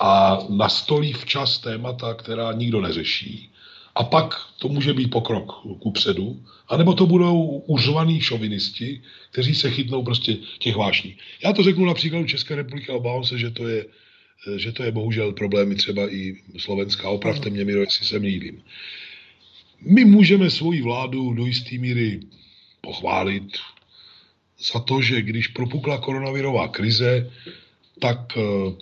a nastolí včas témata, která nikdo neřeší. A pak to může být pokrok ku předu, anebo to budou uřvaný šovinisti, kteří se chytnou prostě těch vášní. Já to řeknu například České republiky a obávám se, že to je, že to je bohužel problémy třeba i Slovenská. Opravte mě, Miro, jestli se mýlím. My můžeme svoji vládu do jisté míry pochválit za to, že když propukla koronavirová krize, tak eh,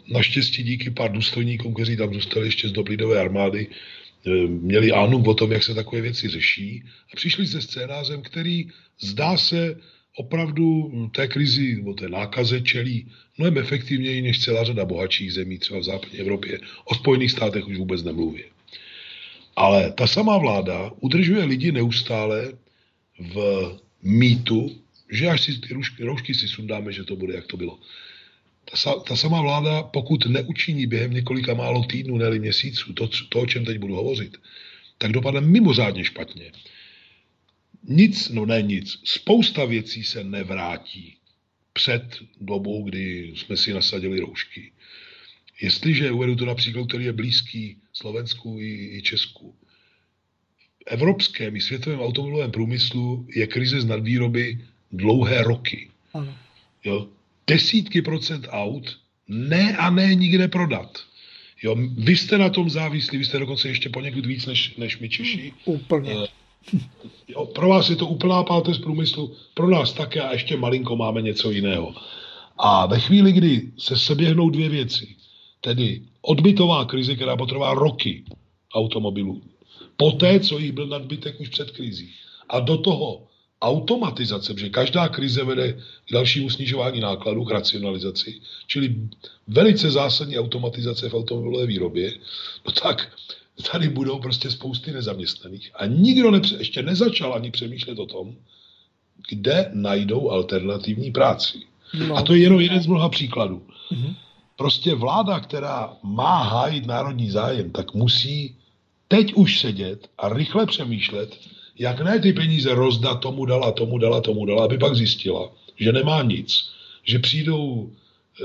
naštěstí díky pár důstojníkům, kteří tam zůstali ještě z doby armády, eh, měli ánum o tom, jak se takové věci řeší a přišli se scénářem, který zdá se opravdu té krizi nebo té nákaze čelí mnohem efektivněji než celá řada bohatších zemí, třeba v západní Evropě. O Spojených státech už vůbec nemluvě. Ale ta samá vláda udržuje lidi neustále v mýtu, že až si ty roušky, roušky si sundáme, že to bude, jak to bylo. Ta, ta samá vláda, pokud neučiní během několika málo týdnů, ne měsíců, to, to, o čem teď budu hovořit, tak dopadne mimořádně špatně. Nic, no ne nic, spousta věcí se nevrátí před dobou, kdy jsme si nasadili roušky. Jestliže uvedu to například, který je blízký Slovensku i, i Česku, v evropském i světovém automobilovém průmyslu je krize z nadvýroby dlouhé roky. Ano. Jo? Desítky procent aut ne a ne nikde prodat. Jo, vy jste na tom závislí, vy jste dokonce ještě poněkud víc než, než my Češi. Úplně. Uh, jo, pro vás je to úplná páteř průmyslu, pro nás také a ještě malinko máme něco jiného. A ve chvíli, kdy se seběhnou dvě věci, tedy odbytová krize, která potrvá roky automobilů, poté, co jich byl nadbytek už před krizí, a do toho automatizace, protože každá krize vede k dalšímu snižování nákladů, k racionalizaci, čili velice zásadní automatizace v automobilové výrobě, no tak tady budou prostě spousty nezaměstnaných. A nikdo nepře- ještě nezačal ani přemýšlet o tom, kde najdou alternativní práci. No. A to je jenom jeden z mnoha příkladů. Mm-hmm. Prostě vláda, která má hájit národní zájem, tak musí teď už sedět a rychle přemýšlet, jak ne ty peníze rozdat, tomu dala, tomu dala, tomu dala, aby pak zjistila, že nemá nic, že přijdou e,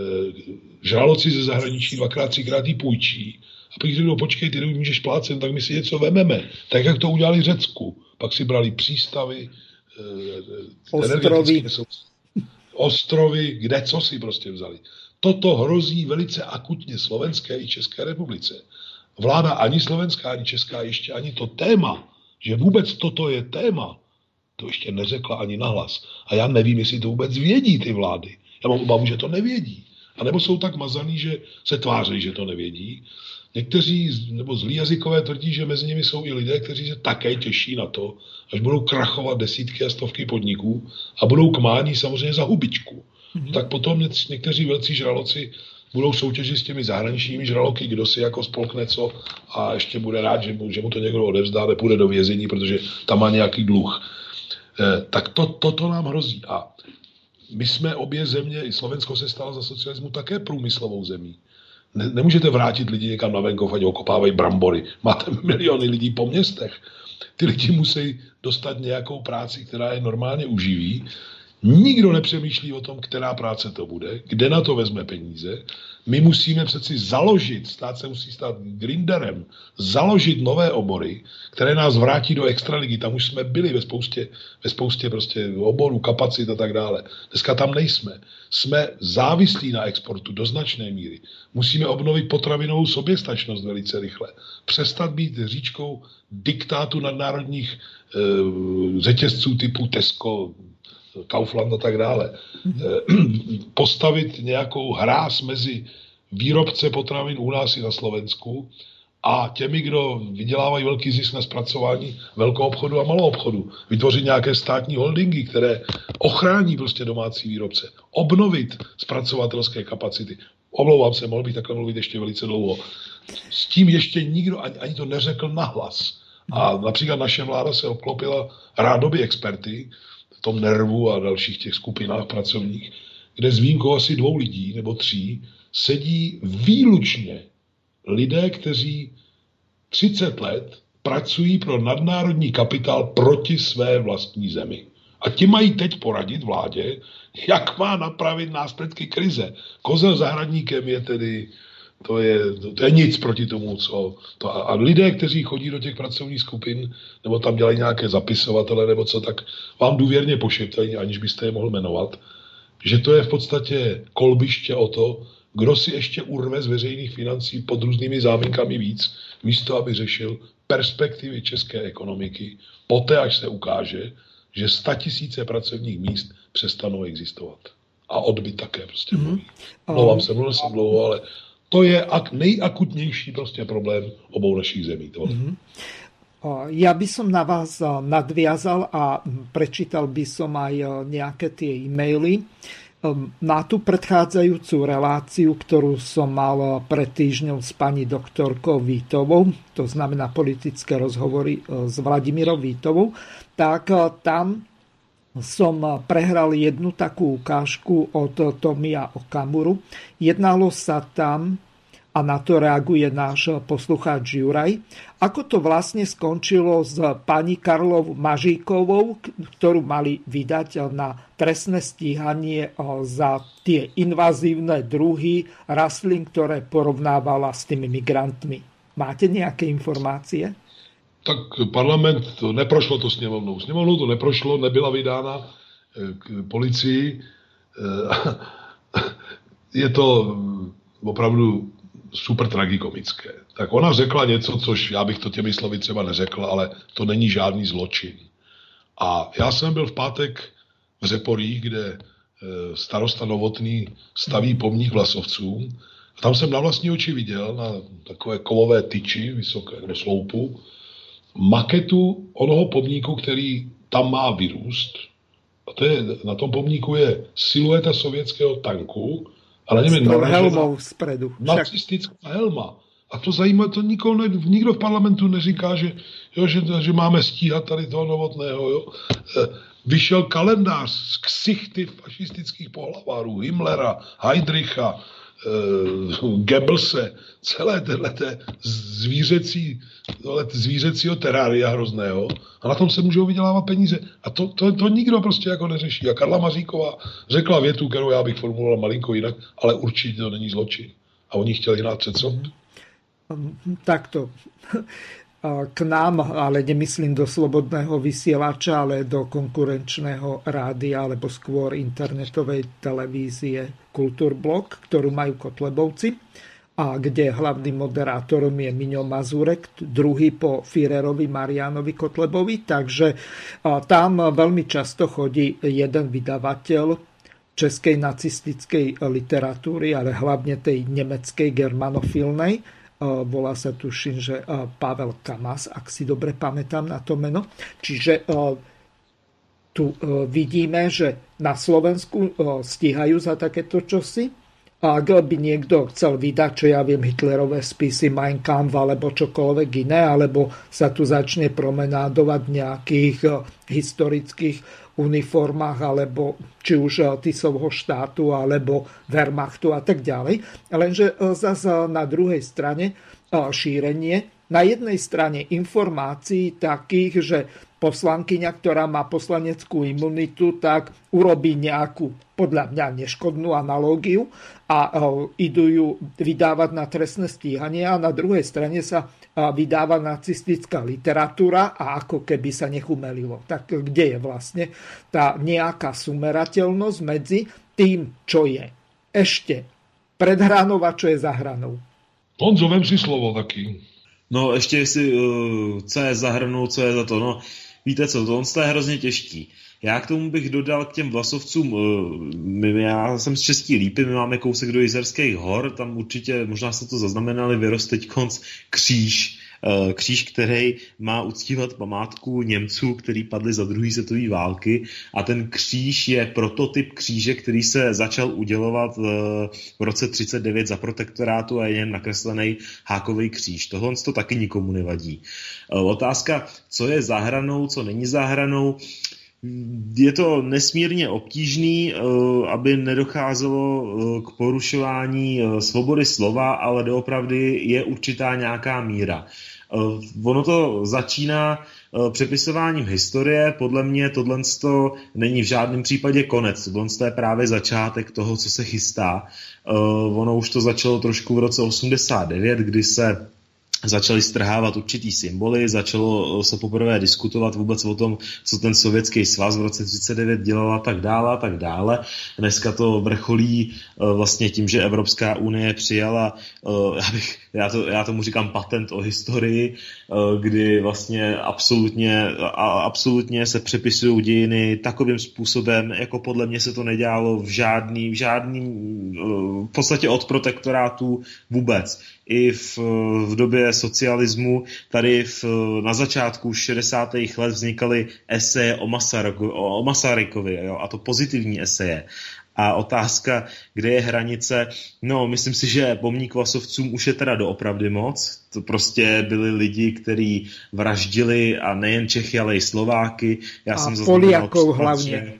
žraloci ze zahraničí dvakrát, třikrát jí půjčí a pak řeknou, počkej, ty nemůžeš plácet, tak my si něco vememe. Tak, jak to udělali v Řecku. Pak si brali přístavy, e, ostrovy. ostrovy, kde co si prostě vzali. Toto hrozí velice akutně Slovenské i České republice. Vláda ani slovenská, ani česká ještě ani to téma že vůbec toto je téma, to ještě neřekla ani nahlas. A já nevím, jestli to vůbec vědí ty vlády. Já mám obavu, že to nevědí. A nebo jsou tak mazaný, že se tváří, že to nevědí. Někteří nebo zlí jazykové tvrdí, že mezi nimi jsou i lidé, kteří se také těší na to, až budou krachovat desítky a stovky podniků a budou kmání samozřejmě za hubičku. Mm-hmm. Tak potom někteří velcí žraloci budou soutěžit s těmi zahraničními žraloky, kdo si jako spolkne co a ještě bude rád, že mu, že mu to někdo odevzdá, nepůjde do vězení, protože tam má nějaký dluh. Eh, tak to, toto nám hrozí. A my jsme obě země, i Slovensko se stalo za socialismu také průmyslovou zemí. Ne, nemůžete vrátit lidi někam na venkov, ať okopávají brambory. Máte (laughs) miliony lidí po městech. Ty lidi musí dostat nějakou práci, která je normálně uživí Nikdo nepřemýšlí o tom, která práce to bude, kde na to vezme peníze. My musíme přeci založit, stát se musí stát grinderem, založit nové obory, které nás vrátí do extraligy. Tam už jsme byli ve spoustě, ve spoustě prostě oborů, kapacit a tak dále. Dneska tam nejsme. Jsme závislí na exportu do značné míry. Musíme obnovit potravinovou soběstačnost velice rychle. Přestat být říčkou diktátu nadnárodních e, řetězců typu Tesco, Kaufland a tak dále, eh, (clears throat) postavit nějakou hráz mezi výrobce potravin u nás i na Slovensku a těmi, kdo vydělávají velký zisk na zpracování velkou obchodu a malou obchodu. Vytvořit nějaké státní holdingy, které ochrání prostě domácí výrobce. Obnovit zpracovatelské kapacity. Omlouvám se, mohl bych takhle mluvit ještě velice dlouho. S tím ještě nikdo ani, ani to neřekl nahlas. A například naše vláda se obklopila rádoby experty, tom nervu a dalších těch skupinách pracovních, kde s výjimkou asi dvou lidí nebo tří sedí výlučně lidé, kteří 30 let pracují pro nadnárodní kapitál proti své vlastní zemi. A ti mají teď poradit vládě, jak má napravit následky krize. Kozel zahradníkem je tedy to je, to je nic proti tomu, co to. A lidé, kteří chodí do těch pracovních skupin, nebo tam dělají nějaké zapisovatele, nebo co, tak vám důvěrně pošeptají, aniž byste je mohl jmenovat, že to je v podstatě kolbiště o to, kdo si ještě urve z veřejných financí pod různými záminkami víc, místo aby řešil perspektivy české ekonomiky, poté až se ukáže, že sta tisíce pracovních míst přestanou existovat. A odbyt také prostě mhm. mluví. Mm-hmm. Mluvám se, mluvil jsem dlouho, ale to je ak, nejakutnější prostě problém obou našich zemí. Mm-hmm. Ja by som na vás nadviazal a prečítal by som aj nejaké tie e-maily. Na tú predchádzajúcu reláciu, ktorú som mal pred týždňom s pani doktorkou Vítovou, to znamená politické rozhovory s Vladimírou Vítovou, tak tam som prehral jednu takú ukážku od Tomia Okamuru. Jednalo sa tam, a na to reaguje náš poslucháč Juraj, ako to vlastne skončilo s pani Karlov Mažíkovou, ktorú mali vydať na trestné stíhanie za tie invazívne druhy rastlín, ktoré porovnávala s tými migrantmi. Máte nejaké informácie? Tak parlament, to neprošlo to sněmovnou. Sněmovnou to neprošlo, nebyla vydána eh, k policii. Eh, (laughs) je to opravdu super tragikomické. Tak ona řekla něco, což já bych to těmi slovy třeba neřekl, ale to není žádný zločin. A já jsem byl v pátek v Řeporích, kde eh, starosta Novotný staví pomník vlasovcům. A tam jsem na vlastní oči viděl, na takové kovové tyči, vysoké nebo sloupu, maketu onoho pomníku, který tam má vyrůst. A to je, na tom pomníku je silueta sovětského tanku, ale nevím, S helmou zpredu. Nacistická helma. A to zajímá, to nikoho ne, nikdo v parlamentu neříká, že, jo, že, že máme stíhat tady toho novotného. Jo. E, vyšel kalendář z ksichty fašistických pohlavárů, Himmlera, Heidricha, Goebbelse, celé téhle zvířecí, zvířecího terária hrozného a na tom se můžou vydělávat peníze. A to, to, to nikdo prostě jako neřeší. A Karla Maříková řekla větu, kterou já bych formuloval malinko jinak, ale určitě to není zločin. A oni chtěli hnát před soud. Takto k nám, ale nemyslím do slobodného vysielača, ale do konkurenčného rádia alebo skôr internetovej televízie Kulturblok, ktorú majú Kotlebovci a kde hlavným moderátorom je Miňo Mazurek, druhý po Firerovi Marianovi Kotlebovi, takže tam veľmi často chodí jeden vydavateľ českej nacistickej literatúry, ale hlavne tej nemeckej germanofilnej, volá sa tuším, že Pavel Kamas, ak si dobre pamätám na to meno. Čiže tu vidíme, že na Slovensku stíhajú za takéto čosi. A ak by niekto chcel vydať, čo ja viem, Hitlerové spisy, Mein Kampf alebo čokoľvek iné, alebo sa tu začne promenádovať v nejakých historických uniformách, alebo či už Tisovho štátu, alebo Wehrmachtu a tak ďalej. Lenže zase na druhej strane šírenie na jednej strane informácií takých, že poslankyňa, ktorá má poslaneckú imunitu, tak urobí nejakú, podľa mňa, neškodnú analógiu a idú ju vydávať na trestné stíhanie a na druhej strane sa vydáva nacistická literatúra a ako keby sa nechumelilo. Tak kde je vlastne tá nejaká sumerateľnosť medzi tým, čo je ešte pred hranou a čo je za hranou? Honzo, vem si slovo taky. No ještě jestli, uh, co je za hranou, co je za to, no víte co, to je hrozně těžký. Já k tomu bych dodal k těm vlasovcům, uh, my, já jsem z Český Lípy, my máme kousek do Jizerských hor, tam určitě, možná jste to zaznamenali, vyrost teď konc kříž, Eh, kříž, který má uctívat památku Němců, který padli za druhé světové války a ten kříž je prototyp kříže, který se začal udělovat eh, v roce 39 za protektorátu a je jen nakreslený hákový kříž. Tohle to taky nikomu nevadí. Eh, otázka, co je zahranou, co není zahranou, je to nesmírně obtížný, aby nedocházelo k porušování svobody slova, ale doopravdy je určitá nějaká míra. Eh, ono to začíná eh, přepisováním historie. Podle mě tohle není v žádném případě konec. Tohle je právě začátek toho, co se chystá. Eh, ono už to začalo trošku v roce 89, kdy se začaly strhávat určitý symboly, začalo se poprvé diskutovat vůbec o tom, co ten sovětský svaz v roce 39 dělal a tak dále a tak dále. Dneska to vrcholí eh, vlastně tím, že Evropská unie přijala, eh, já, bych, já, to, já tomu říkám patent o historii, eh, kdy vlastně absolutně, absolutně se přepisují dějiny takovým způsobem, jako podle mě se to nedělalo v žádný, v žádný, v podstatě od protektorátů vůbec i v, v době socialismu. Tady v, na začátku 60. let vznikaly eseje o, Masaryku, o, o Masarykovi, jo, a to pozitivní eseje. A otázka, kde je hranice, no myslím si, že pomník Vasovcům už je teda doopravdy moc. To prostě byli lidi, kteří vraždili a nejen Čechy, ale i Slováky. Já a jsem Poliakou hlavně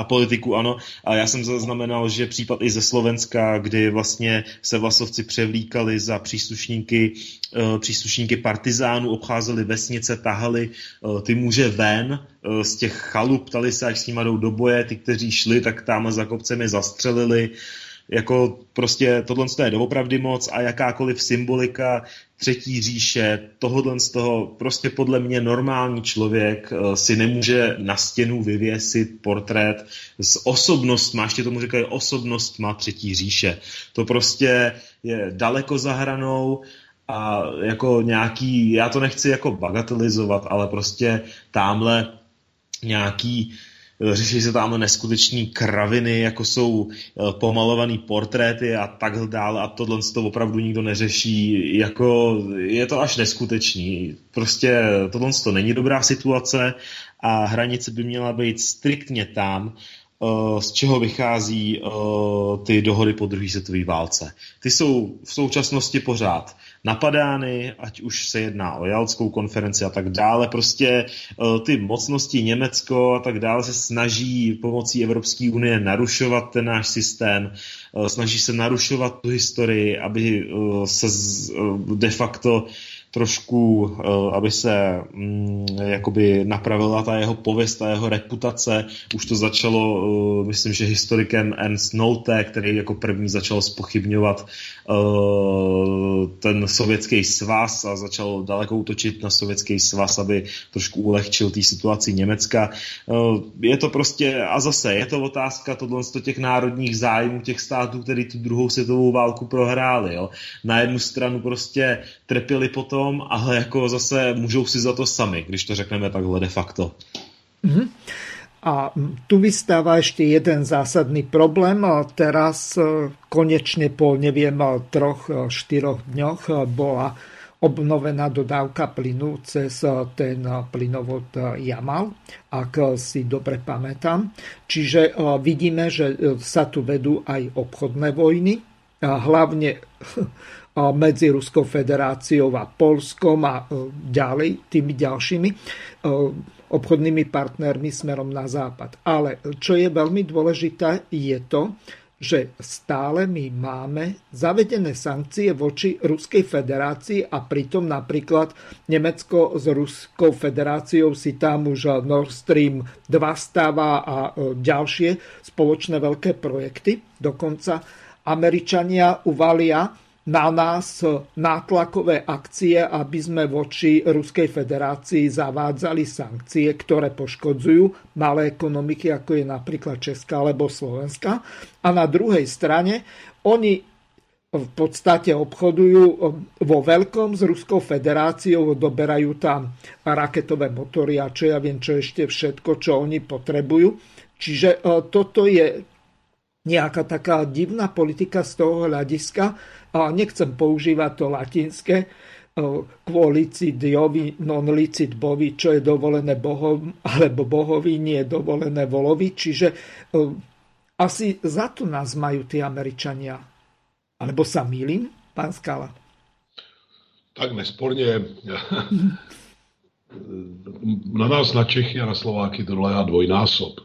a politiku, ano. A já jsem zaznamenal, že případ i ze Slovenska, kdy vlastně se vlasovci převlíkali za příslušníky, uh, příslušníky partizánů, obcházeli vesnice, tahali uh, ty muže ven uh, z těch chalup, ptali se, až s nimi jdou do boje, ty, kteří šli, tak tam za kopcemi zastřelili jako prostě tohle je doopravdy moc a jakákoliv symbolika třetí říše, tohohle z toho prostě podle mě normální člověk eh, si nemůže na stěnu vyvěsit portrét s osobnostma, ještě tomu říkají osobnost má třetí říše. To prostě je daleko za hranou a jako nějaký, já to nechci jako bagatelizovat, ale prostě tamhle nějaký řeší se tam neskuteční kraviny, jako jsou eh, pomalované portréty a takhle dále a tohle to opravdu nikdo neřeší. Jako je to až neskutečný. Prostě tohle to není dobrá situace a hranice by měla být striktně tam, eh, z čeho vychází eh, ty dohody po druhé světové válce. Ty jsou v současnosti pořád napadány, ať už se jedná o Jalskou konferenci a tak dále. Prostě eh, ty mocnosti Německo a tak dále se snaží pomocí Evropské unie narušovat ten náš systém, eh, snaží se narušovat tu historii, aby eh, se de facto trošku, eh, aby se mm, jakoby napravila ta jeho pověst, ta jeho reputace. Už to začalo, eh, myslím, že historikem Ernst Nolte, který jako první začal spochybňovat eh, ten sovětský svaz a začal daleko útočit na sovětský svaz, aby trošku ulehčil té situaci Německa. Je to prostě, a zase, je to otázka tohle z těch národních zájmů těch států, který tu druhou světovou válku prohráli. Jo. Na jednu stranu prostě trpěli potom tom, ale jako zase můžou si za to sami, když to řekneme takhle de facto. Mm-hmm. A tu vystáva ešte jeden zásadný problém. Teraz e, konečne po, neviem, troch, e, štyroch dňoch e, bola obnovená dodávka plynu cez ten plynovod Jamal, ak si dobre pamätám. Čiže vidíme, že sa tu vedú aj obchodné vojny, hlavne (laughs) medzi Ruskou federáciou a Polskom a e, ďalej tými ďalšími e, obchodnými partnermi smerom na západ. Ale čo je veľmi dôležité, je to, že stále my máme zavedené sankcie voči Ruskej federácii a pritom napríklad Nemecko s Ruskou federáciou si tam už Nord Stream 2 stáva a e, ďalšie spoločné veľké projekty. Dokonca Američania uvalia na nás nátlakové akcie, aby sme voči Ruskej federácii zavádzali sankcie, ktoré poškodzujú malé ekonomiky, ako je napríklad Česká alebo Slovenska. A na druhej strane oni v podstate obchodujú vo veľkom s Ruskou federáciou, doberajú tam raketové motory a čo ja viem, čo ešte všetko, čo oni potrebujú. Čiže e, toto je nejaká taká divná politika z toho hľadiska, a nechcem používať to latinské, kvôli diovi non licit bovi, čo je dovolené bohom, alebo bohovi nie je dovolené volovi. Čiže asi za to nás majú tí Američania. Alebo sa mýlim, pán Skala? Tak nesporně (laughs) na nás, na Čechy a na Slováky to dvojnásob.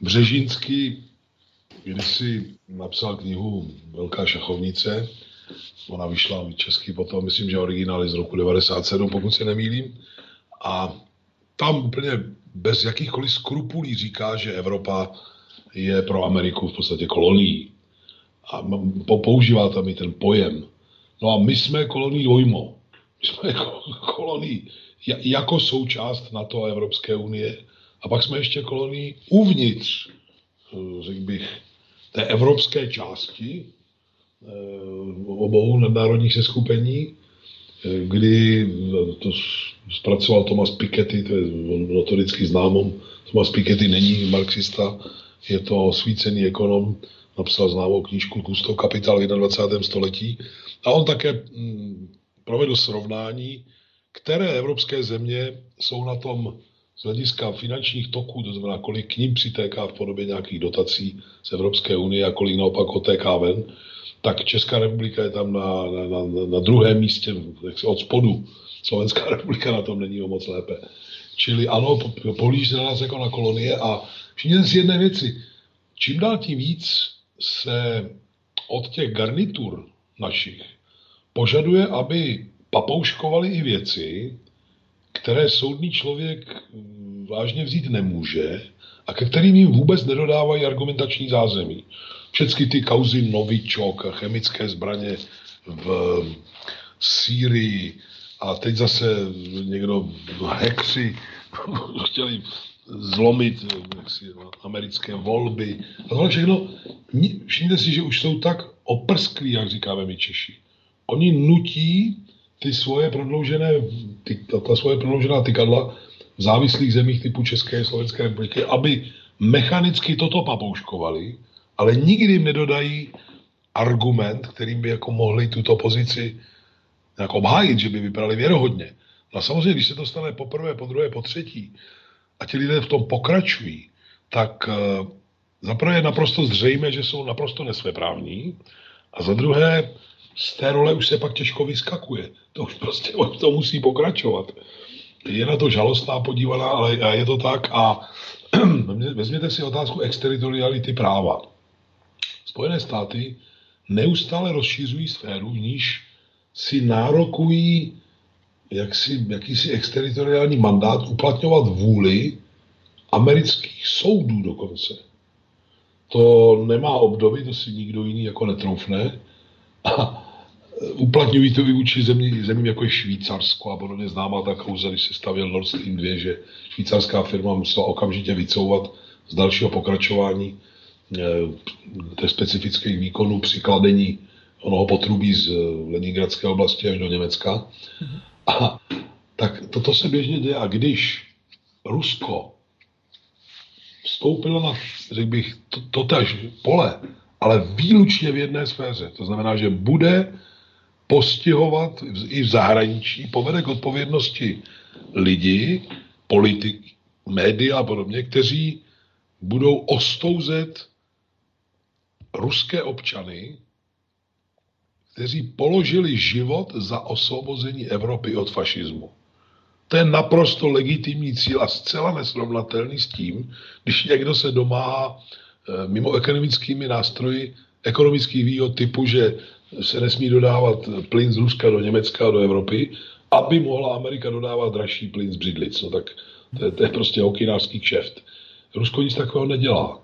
Břežínský když si napsal knihu Velká šachovnice, ona vyšla česky potom, myslím, že originál je z roku 97, pokud se nemýlím. A tam úplně bez jakýchkoliv skrupulí říká, že Evropa je pro Ameriku v podstatě kolonií. A používá tam i ten pojem. No a my jsme kolonií dvojmo. My jsme kolonií jako součást NATO a Evropské unie. A pak jsme ještě kolonií uvnitř, řekl bych, té evropské části eh, obou nadnárodních seskupení, eh, kdy to zpracoval Thomas Piketty, to je notoricky známom. Thomas Piketty není marxista, je to osvícený ekonom, napsal známou knížku Kusto kapitál v 21. století. A on také mm, provedl srovnání, které evropské země jsou na tom z hlediska finančních toků, to znamená, kolik k ním přitéká v podobě nějakých dotací z Evropské unie a kolik naopak otéká ven, tak Česká republika je tam na, na, na, na druhém místě, od spodu. Slovenská (laughs) republika na tom není o moc lépe. Čili ano, pohlíž se na nás jako na kolonie a všimněte si jedné věci. Čím dál tím víc se od těch garnitur našich požaduje, aby papouškovali i věci, které soudný člověk mm, vážně vzít nemůže a ke kterým jim vůbec nedodávají argumentační zázemí. Všechny ty kauzy Novičok chemické zbraně v Sýrii a teď zase někdo hekři (laughs) chtěli zlomit jaksi, americké volby. A tohle všechno, všimněte si, že už jsou tak oprsklí, jak říkáme my Češi. Oni nutí ty svoje prodloužené, ty, ta, ta svoje prodloužená tykadla v závislých zemích typu České a Slovenské republiky, aby mechanicky toto papouškovali, ale nikdy jim nedodají argument, kterým by jako mohli tuto pozici nějak obhájit, že by vypadali věrohodně. No a samozřejmě, když se to stane poprvé, po druhé, po třetí a ti lidé v tom pokračují, tak uh, zaprvé je naprosto zřejmé, že jsou naprosto nesvéprávní a za druhé z té role už se pak těžko vyskakuje. To už prostě to musí pokračovat. Je na to žalostná podívaná, ale je to tak a (clears throat) vezměte si otázku exteritoriality práva. Spojené státy neustále rozšířují sféru, v níž si nárokují jaksi, jakýsi exteritoriální mandát uplatňovat vůli amerických soudů dokonce. To nemá obdoby, to si nikdo jiný jako netroufne. A uplatňují to i vůči zemí, zemím jako je Švýcarsko a podobně známá ta kauza, když se stavěl Nord Stream 2, že švýcarská firma musela okamžitě vycouvat z dalšího pokračování eh, té specifických výkonů při kladení onoho potrubí z Leningradské oblasti až do Německa. A tak toto se běžně děje. A když Rusko vstoupilo na, řekl bych, to, pole, ale výlučně v jedné sféře. To znamená, že bude postihovat i v zahraničí, povede k odpovědnosti lidi, politik, média a podobně, kteří budou ostouzet ruské občany, kteří položili život za osvobození Evropy od fašismu. To je naprosto legitimní cíl a zcela nesrovnatelný s tím, když někdo se domáhá eh, mimo ekonomickými nástroji ekonomický výhod typu, že se nesmí dodávat plyn z Ruska do Německa a do Evropy, aby mohla Amerika dodávat dražší plyn z břidlic. No tak to je, to je prostě okinářský kšeft. Rusko nic takového nedělá.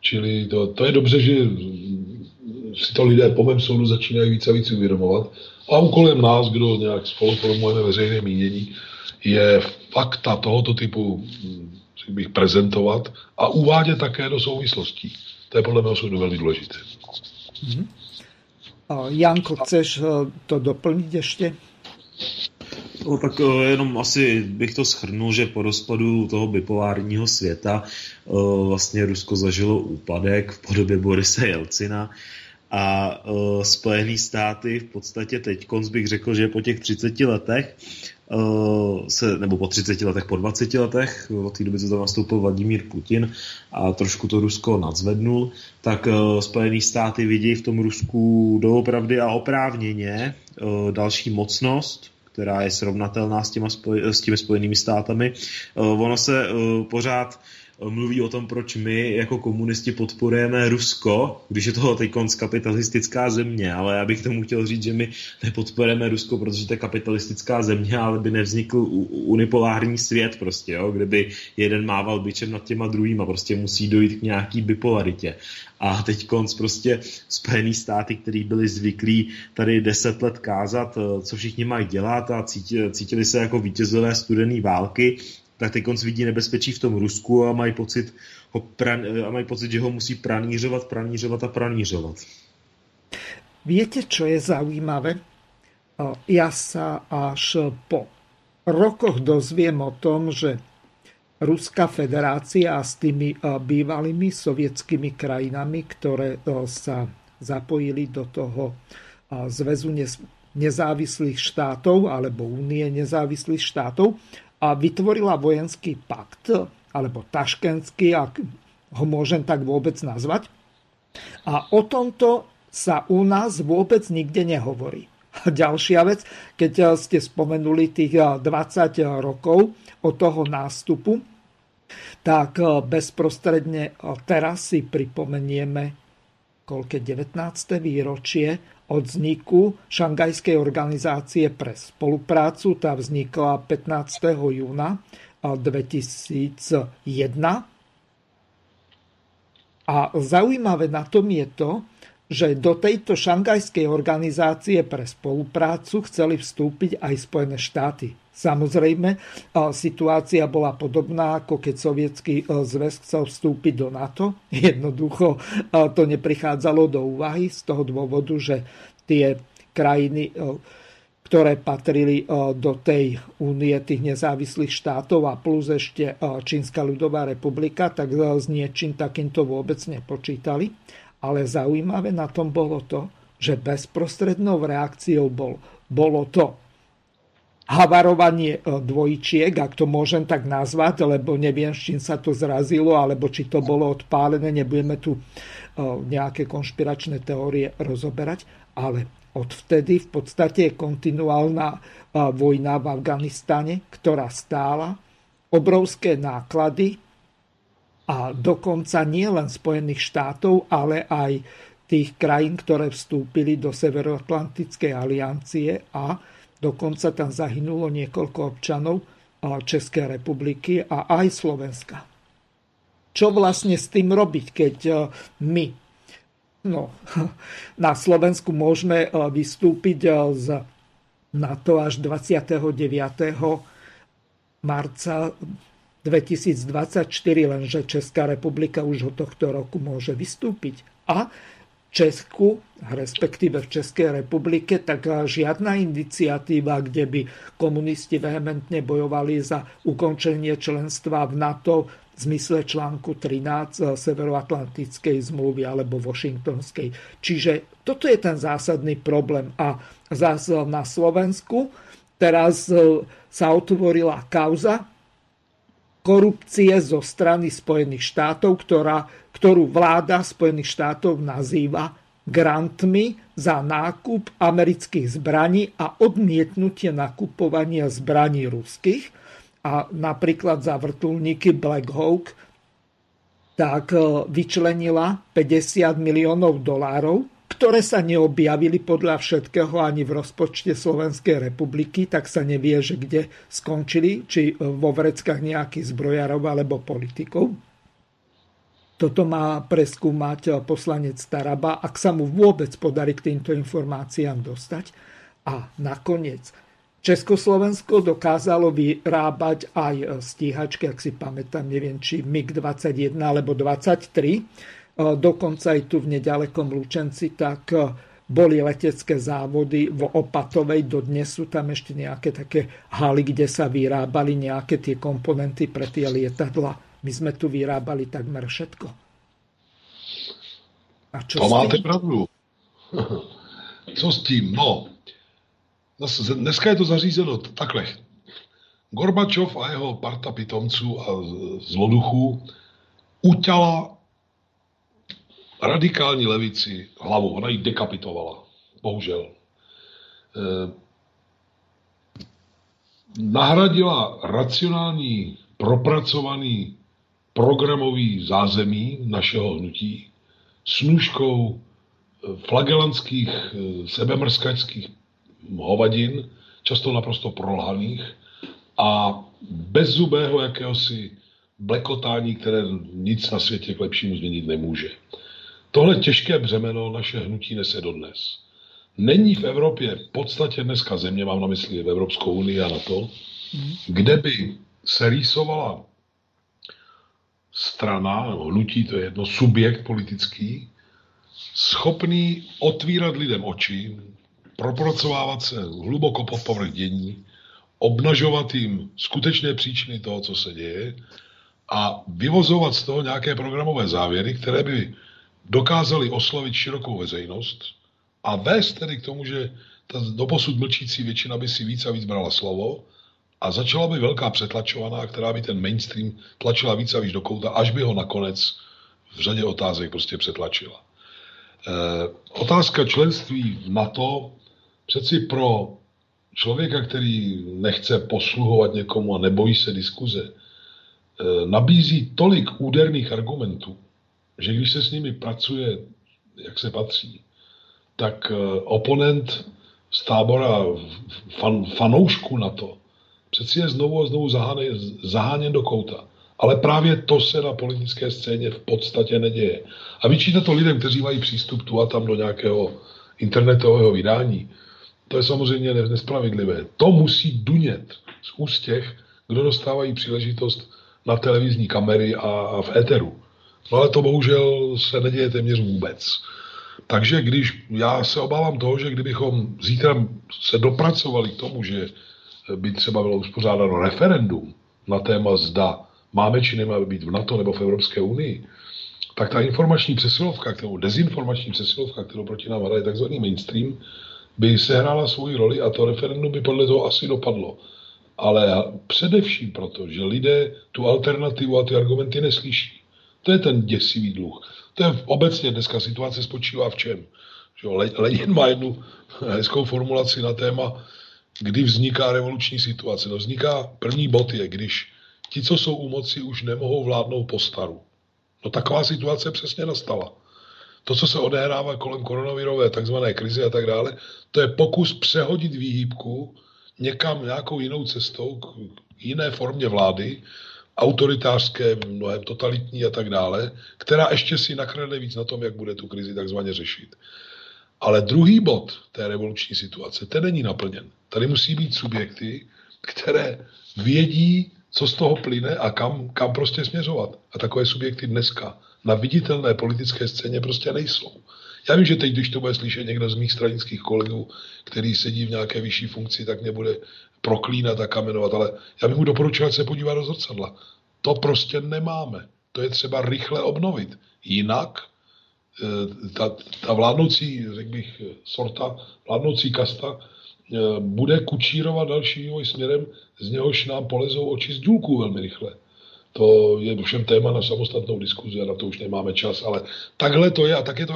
Čili to, to je dobře, že si to lidé po mém soudu začínají více a víc uvědomovat. A úkolem nás, kdo nějak spolu formujeme veřejné mínění, je fakta tohoto typu bych prezentovat a uvádět také do souvislostí. To je podle mého soudu velmi důležité. Mm-hmm. Janko, chceš eh, to doplnit ještě? No, tak eh, jenom asi bych to schrnul, že po rozpadu toho bipolárního světa eh, vlastně Rusko zažilo úpadek v podobě Borise Jelcina a Spojené státy v podstatě teď, bych řekl, že po těch 30 letech se, nebo po 30 letech, po 20 letech, od té doby, co tam nastoupil Vladimír Putin a trošku to Rusko nadzvednul, tak Spojené státy vidí v tom Rusku doopravdy a oprávněně další mocnost, která je srovnatelná s, těma spoj- s těmi spojenými státami. Ono se pořád mluví o tom, proč my jako komunisti podporujeme Rusko, když je to teď kapitalistická země, ale já bych tomu chtěl říct, že my nepodporujeme Rusko, protože to je kapitalistická země, ale by nevznikl unipolární svět prostě, jo, kde by jeden mával byčem nad těma druhýma, prostě musí dojít k nějaký bipolaritě. A teď konc prostě Spojený státy, který byli zvyklí tady deset let kázat, co všichni mají dělat a cítili se jako vítězové studené války, tak teď vidí nebezpečí v tom Rusku a mají pocit, ho pran, a mají pocit, že ho musí pranířovat, pranířovat a pranířovat. Viete, čo je zaujímavé? Ja sa až po rokoch dozviem o tom, že Ruská federácia a s tými bývalými sovietskými krajinami, ktoré sa zapojili do toho zväzu nezávislých štátov alebo únie nezávislých štátov, a vytvorila vojenský pakt, alebo taškenský, ak ho môžem tak vôbec nazvať. A o tomto sa u nás vôbec nikde nehovorí. A ďalšia vec, keď ste spomenuli tých 20 rokov od toho nástupu, tak bezprostredne teraz si pripomenieme koľké 19. výročie od vzniku Šangajskej organizácie pre spoluprácu. Tá vznikla 15. júna 2001. A zaujímavé na tom je to, že do tejto šangajskej organizácie pre spoluprácu chceli vstúpiť aj Spojené štáty. Samozrejme, situácia bola podobná, ako keď sovietský zväz chcel vstúpiť do NATO. (laughs) Jednoducho to neprichádzalo do úvahy z toho dôvodu, že tie krajiny, ktoré patrili do tej únie tých nezávislých štátov a plus ešte Čínska ľudová republika, tak s niečím takýmto vôbec nepočítali. Ale zaujímavé na tom bolo to, že bezprostrednou reakciou bol, bolo to havarovanie e, dvojčiek, ak to môžem tak nazvať, lebo neviem, s čím sa to zrazilo, alebo či to bolo odpálené, nebudeme tu e, nejaké konšpiračné teórie rozoberať, ale odvtedy v podstate je kontinuálna e, vojna v Afganistane, ktorá stála obrovské náklady a dokonca nie len Spojených štátov, ale aj tých krajín, ktoré vstúpili do Severoatlantickej aliancie a Dokonca tam zahynulo niekoľko občanov Českej republiky a aj Slovenska. Čo vlastne s tým robiť, keď e, my no, (laughs) na Slovensku môžeme e, vystúpiť e, z NATO až 29. marca 2024, lenže Česká republika už od tohto roku môže vystúpiť. A Česku, respektíve v Českej republike, tak žiadna iniciatíva, kde by komunisti vehementne bojovali za ukončenie členstva v NATO v zmysle článku 13 Severoatlantickej zmluvy alebo Washingtonskej. Čiže toto je ten zásadný problém. A zase na Slovensku teraz e, sa otvorila kauza korupcie zo strany Spojených štátov, ktorá ktorú vláda Spojených štátov nazýva grantmi za nákup amerických zbraní a odmietnutie nakupovania zbraní ruských. A napríklad za vrtulníky Black Hawk tak vyčlenila 50 miliónov dolárov ktoré sa neobjavili podľa všetkého ani v rozpočte Slovenskej republiky, tak sa nevie, že kde skončili, či vo vreckách nejakých zbrojárov alebo politikov. Toto má preskúmať poslanec Taraba, ak sa mu vôbec podarí k týmto informáciám dostať. A nakoniec, Československo dokázalo vyrábať aj stíhačky, ak si pamätám, neviem, či MiG-21 alebo 23, dokonca aj tu v nedalekom Lučenci, tak boli letecké závody v Opatovej, dodnes sú tam ešte nejaké také haly, kde sa vyrábali nejaké tie komponenty pre tie lietadla. My sme tu vyrábali takmer všetko. A čo to máte pravdu. (laughs) Co s tím? No, dneska je to zařízeno takhle. Gorbačov a jeho parta pitomců a zloduchů uťala radikální levici hlavu. Ona ji dekapitovala. Bohužel. Eh, nahradila racionální, propracovaný programový zázemí našeho hnutí snůžkou eh, flagelantských, eh, sebemrskačských hovadin, často naprosto prolhaných a bezzubého jakéhosi blekotání, které nic na světě k lepšímu změnit nemůže. Tohle těžké břemeno naše hnutí nese dodnes. Není v Evropě v podstatě dneska země, mám na mysli v Evropskou unii a na to, kde by se rýsovala strana, hnutí, to je jedno, subjekt politický, schopný otvírat lidem oči, propracovávat se hluboko pod povrch dění, obnažovat jim skutečné příčiny toho, co se děje a vyvozovat z toho nějaké programové závěry, které by dokázali oslovit širokou veřejnost a vést tedy k tomu, že ta doposud mlčící většina by si víc a víc brala slovo a začala by velká přetlačovaná, která by ten mainstream tlačila víc a víc do kouta, až by ho nakonec v řadě otázek prostě přetlačila. E, otázka členství v NATO přeci pro člověka, který nechce posluhovat někomu a nebojí se diskuze, e, nabízí tolik úderných argumentů, že když se s nimi pracuje, jak se patří, tak eh, oponent z tábora fan, fanoušku na to přeci je znovu a znovu zaháněn, zaháněn do kouta. Ale právě to se na politické scéně v podstatě neděje. A vyčítat to lidem, kteří mají přístup tu a tam do nějakého internetového vydání, to je samozřejmě nespravedlivé. To musí dunět z úst těch, kdo dostávají příležitost na televizní kamery a, a v éteru. No ale to bohužel se neděje téměř vůbec. Takže když já se obávám toho, že kdybychom zítra se dopracovali k tomu, že by třeba bylo uspořádáno referendum na téma zda máme či nemáme být v NATO nebo v Evropské unii, tak ta informační přesilovka, kterou dezinformační přesilovka, kterou proti nám hraje takzvaný mainstream, by sehrála svoji roli a to referendum by podle toho asi dopadlo. Ale především proto, že lidé tu alternativu a ty argumenty neslyší. To je ten děsivý dluh. To je obecně dneska situace spočívá v čem? Že Lenin má jednu hezkou formulaci na téma, kdy vzniká revoluční situace. No vzniká, první bod je, když ti, co jsou u moci, už nemohou vládnout po staru. No taková situace přesně nastala. To, co se odehrává kolem koronavirové takzvané krize a tak dále, to je pokus přehodit výhybku někam nějakou jinou cestou k jiné formě vlády, autoritářské, mnohem totalitní a tak dále, která ještě si nakradne víc na tom, jak bude tu krizi takzvaně řešit. Ale druhý bod té revoluční situace, ten není naplněn. Tady musí být subjekty, které vědí, co z toho plyne a kam, kam prostě směřovat. A takové subjekty dneska na viditelné politické scéně prostě nejsou. Já vím, že teď, když to bude slyšet někdo z mých stranických kolegů, který sedí v nějaké vyšší funkci, tak mě bude proklínat a kamenovat, ale já bych mu doporučil, se podívat do zrcadla. To prostě nemáme. To je třeba rychle obnovit. Jinak eh, ta, ta vládnoucí, řekl bych, sorta, vládnoucí kasta eh, bude kučírovat další vývoj směrem, z něhož nám polezou oči z důlků velmi rychle. To je všem téma na samostatnou diskuzi a na to už nemáme čas, ale takhle to je a tak je to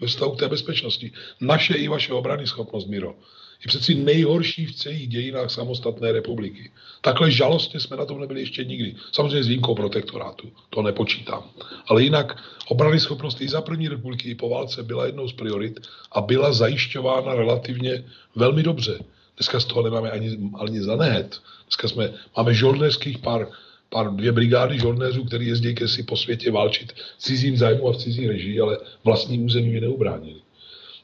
ve vztahu k té bezpečnosti. Naše i vaše obrany schopnost, Miro, je přeci nejhorší v celých dějinách samostatné republiky. Takhle žalostně jsme na tom nebyli ještě nikdy. Samozřejmě s výjimkou protektorátu, to nepočítám. Ale jinak obrany schopnost i za první republiky, i po válce byla jednou z priorit a byla zajišťována relativně velmi dobře. Dneska z toho nemáme ani, ani za nehet. Dneska jsme, máme žoldnerských pár, pár dvě brigády žoldnéřů, který jezdí ke si po světě válčit cizím zájmu a v cizí režii, ale vlastní území neubránili.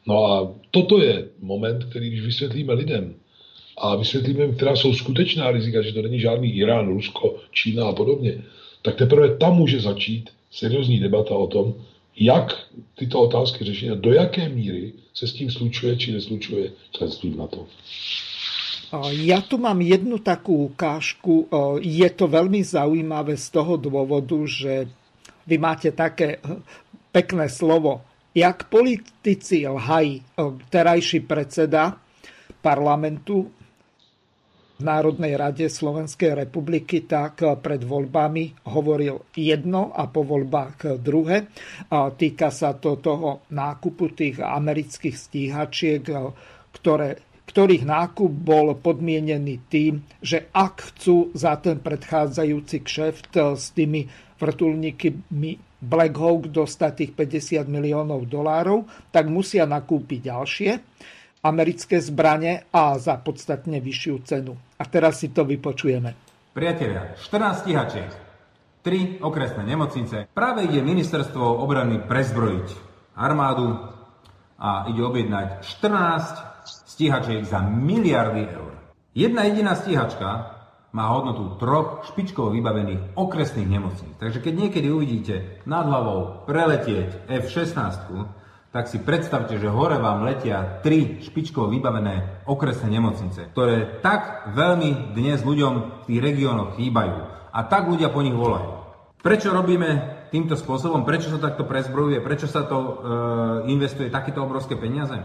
No a toto je moment, který když vysvětlíme lidem a vysvětlíme, která jsou skutečná rizika, že to není žádný Irán, Rusko, Čína a podobně, tak teprve tam může začít seriózní debata o tom, jak tyto otázky řešit a do jaké míry se s tím slučuje či neslučuje členství v NATO. Ja tu mám jednu takú ukážku. Je to veľmi zaujímavé z toho dôvodu, že vy máte také pekné slovo. Jak politici lhají, terajší predseda parlamentu v Národnej rade Slovenskej republiky, tak pred voľbami hovoril jedno a po voľbách druhé. Týka sa to toho nákupu tých amerických stíhačiek, ktoré ktorých nákup bol podmienený tým, že ak chcú za ten predchádzajúci kšeft s tými vrtulníkmi Black Hawk dostať tých 50 miliónov dolárov, tak musia nakúpiť ďalšie americké zbranie a za podstatne vyššiu cenu. A teraz si to vypočujeme. Priatelia, 14 stíhačiek, 3 okresné nemocnice. Práve ide ministerstvo obrany prezbrojiť armádu a ide objednať 14 stíhačiek za miliardy eur. Jedna jediná stíhačka má hodnotu troch špičkovo vybavených okresných nemocníc. Takže keď niekedy uvidíte nad hlavou preletieť F-16, tak si predstavte, že hore vám letia tri špičkovo vybavené okresné nemocnice, ktoré tak veľmi dnes ľuďom v tých regiónoch chýbajú. A tak ľudia po nich volajú. Prečo robíme týmto spôsobom? Prečo sa takto prezbrojuje? Prečo sa to e, investuje takéto obrovské peniaze?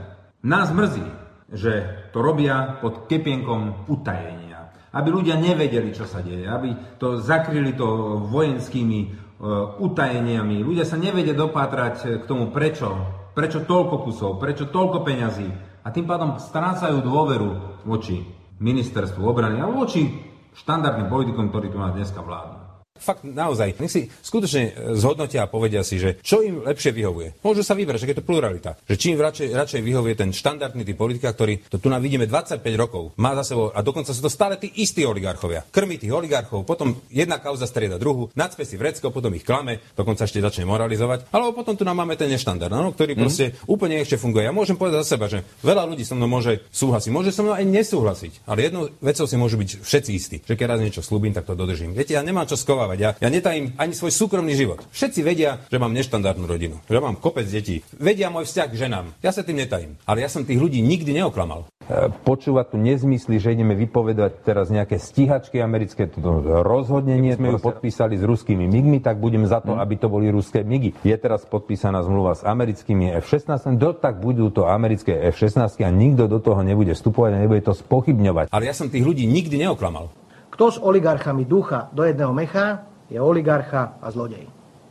Nás mrzí, že to robia pod kepienkom utajenia. Aby ľudia nevedeli, čo sa deje, aby to zakryli to vojenskými uh, utajeniami. Ľudia sa nevedia dopátrať k tomu, prečo, prečo toľko kusov, prečo toľko peňazí. A tým pádom strácajú dôveru voči ministerstvu obrany a voči štandardným politikom, ktorí tu nás dneska vládnu fakt naozaj, nech si skutočne e, zhodnotia a povedia si, že čo im lepšie vyhovuje. Môžu sa vybrať, že je to pluralita. Že čím radšej, radšej vyhovuje ten štandardný typ politika, ktorý to tu nám vidíme 25 rokov, má za sebou a dokonca sú to stále tí istí oligarchovia. Krmi tých oligarchov, potom jedna kauza strieda druhu, nadspe si vrecko, potom ich klame, dokonca ešte začne moralizovať. Alebo potom tu nám máme ten neštandard, no, ktorý mm. proste úplne ešte funguje. Ja môžem povedať za seba, že veľa ľudí so mnou môže súhlasiť, môže so mnou aj nesúhlasiť, ale jednou vecou si môžu byť všetci istí, že keď raz niečo slúbim, tak to dodržím. Viete, ja nemám čo skovať rozprávať. Ja, ja netajím ani svoj súkromný život. Všetci vedia, že mám neštandardnú rodinu, že mám kopec detí. Vedia môj vzťah k ženám. Ja sa tým netajím. Ale ja som tých ľudí nikdy neoklamal. E, počúvať tu nezmysly, že ideme vypovedať teraz nejaké stíhačky americké, to rozhodne nie. Sme ju podpísali s ruskými MIGmi, tak budem za to, hmm. aby to boli ruské MIGy. Je teraz podpísaná zmluva s americkými F-16, do tak budú to americké F-16 a nikto do toho nebude vstupovať a nebude to spochybňovať. Ale ja som tých ľudí nikdy neoklamal. Kto s oligarchami ducha do jedného mecha, je oligarcha a zlodej.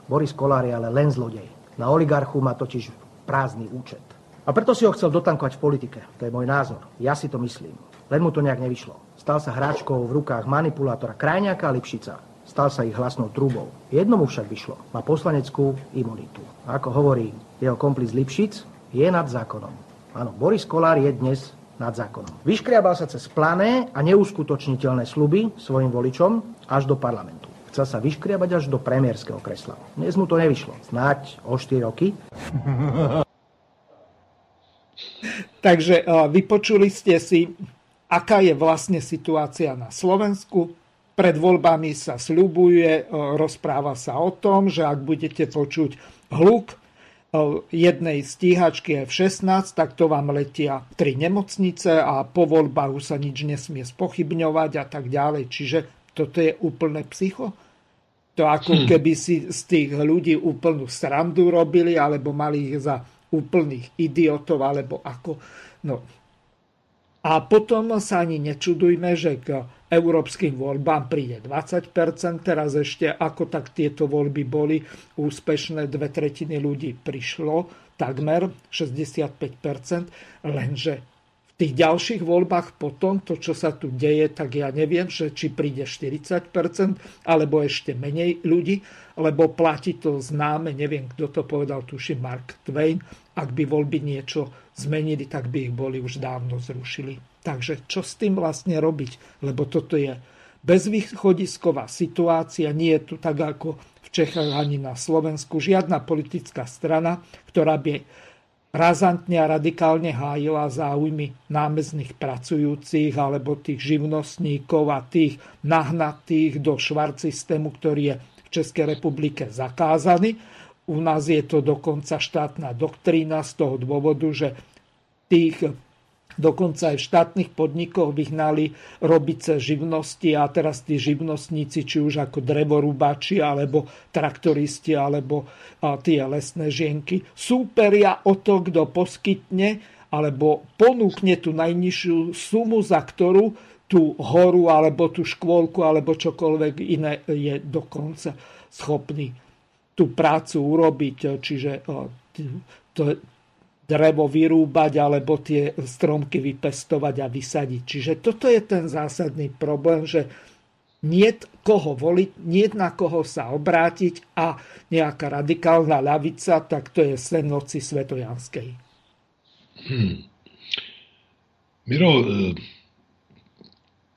Boris Kolár je ale len zlodej. Na oligarchu má totiž prázdny účet. A preto si ho chcel dotankovať v politike. To je môj názor. Ja si to myslím. Len mu to nejak nevyšlo. Stal sa hráčkou v rukách manipulátora Krajňáka a Lipšica. Stal sa ich hlasnou trúbou. Jednomu však vyšlo. Má poslaneckú imunitu. A ako hovorí jeho komplic Lipšic, je nad zákonom. Áno, Boris Kolár je dnes nad zákonom. Vyškriabal sa cez plané a neuskutočniteľné sluby svojim voličom až do parlamentu. Chcel sa vyškriabať až do premiérskeho kresla. Dnes mu to nevyšlo. Snáď o 4 roky. (laughs) Takže vypočuli ste si, aká je vlastne situácia na Slovensku. Pred voľbami sa sľubuje, rozpráva sa o tom, že ak budete počuť hluk jednej stíhačky F-16, tak to vám letia tri nemocnice a po voľbách už sa nič nesmie spochybňovať a tak ďalej. Čiže toto je úplné psycho. To ako hm. keby si z tých ľudí úplnú srandu robili, alebo mali ich za úplných idiotov, alebo ako. No. A potom sa ani nečudujme, že k európskym voľbám príde 20%, teraz ešte ako tak tieto voľby boli úspešné, dve tretiny ľudí prišlo, takmer 65%, lenže v tých ďalších voľbách potom, to, čo sa tu deje, tak ja neviem, že či príde 40%, alebo ešte menej ľudí, lebo platí to známe, neviem, kto to povedal, tuším Mark Twain, ak by voľby niečo zmenili, tak by ich boli už dávno zrušili. Takže čo s tým vlastne robiť? Lebo toto je bezvýchodisková situácia, nie je tu tak ako v Čechách ani na Slovensku žiadna politická strana, ktorá by razantne a radikálne hájila záujmy námezných pracujúcich alebo tých živnostníkov a tých nahnatých do švart systému, ktorý je v Českej republike zakázaný. U nás je to dokonca štátna doktrína z toho dôvodu, že tých Dokonca aj v štátnych podnikoch vyhnali robice živnosti a teraz tí živnostníci, či už ako drevorúbači, alebo traktoristi, alebo tie lesné žienky, súperia o to, kto poskytne alebo ponúkne tú najnižšiu sumu, za ktorú tú horu, alebo tú škôlku, alebo čokoľvek iné je dokonca schopný tú prácu urobiť. Čiže to, drevo vyrúbať alebo tie stromky vypestovať a vysadiť. Čiže toto je ten zásadný problém, že nie koho voliť, nie na koho sa obrátiť a nejaká radikálna ľavica, tak to je sen noci svetojanskej. Hmm. Miro, eh,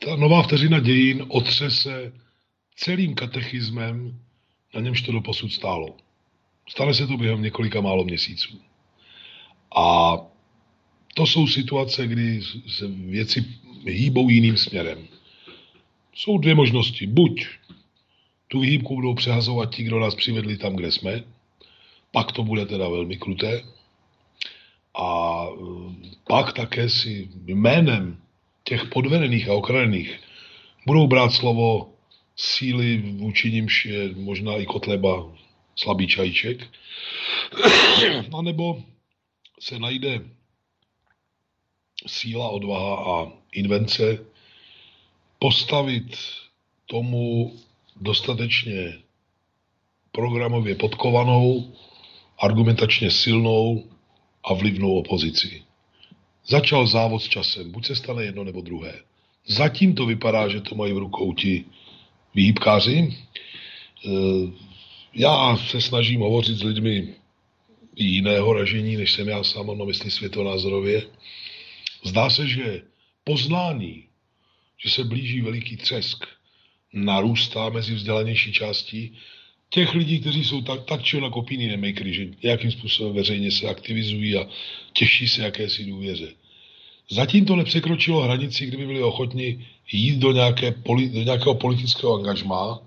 ta nová vteřina dějin otřese celým katechismem, na němž to doposud stálo. Stane se to během několika málo měsíců. A to jsou situace, kdy se věci hýbou jiným směrem. Jsou dvě možnosti. Buď tu výhybku budou přehazovat ti, kdo nás přivedli tam, kde jsme, pak to bude teda velmi kruté. A e, pak také si jménem těch podvedených a okradených budou brát slovo síly, vůči nimž je možná i kotleba slabý čajíček, a nebo se najde síla, odvaha a invence postavit tomu dostatečně programově podkovanou, argumentačně silnou a vlivnou opozici. Začal závod s časem, buď se stane jedno nebo druhé. Zatím to vypadá, že to mají v rukou ti výhybkáři. E, já se snažím hovořit s lidmi jiného ražení, než jsem já sám na mysli světonázorově. Zdá se, že poznání, že se blíží veliký třesk, narůstá mezi vzdělanější částí těch lidí, kteří jsou tak, tak či onak opíní nemakery, že nějakým způsobem veřejně se aktivizují a těší se jakési důvěře. Zatím to nepřekročilo hranici, kdyby byli ochotni jít do, nějaké, do nějakého politického angažmá,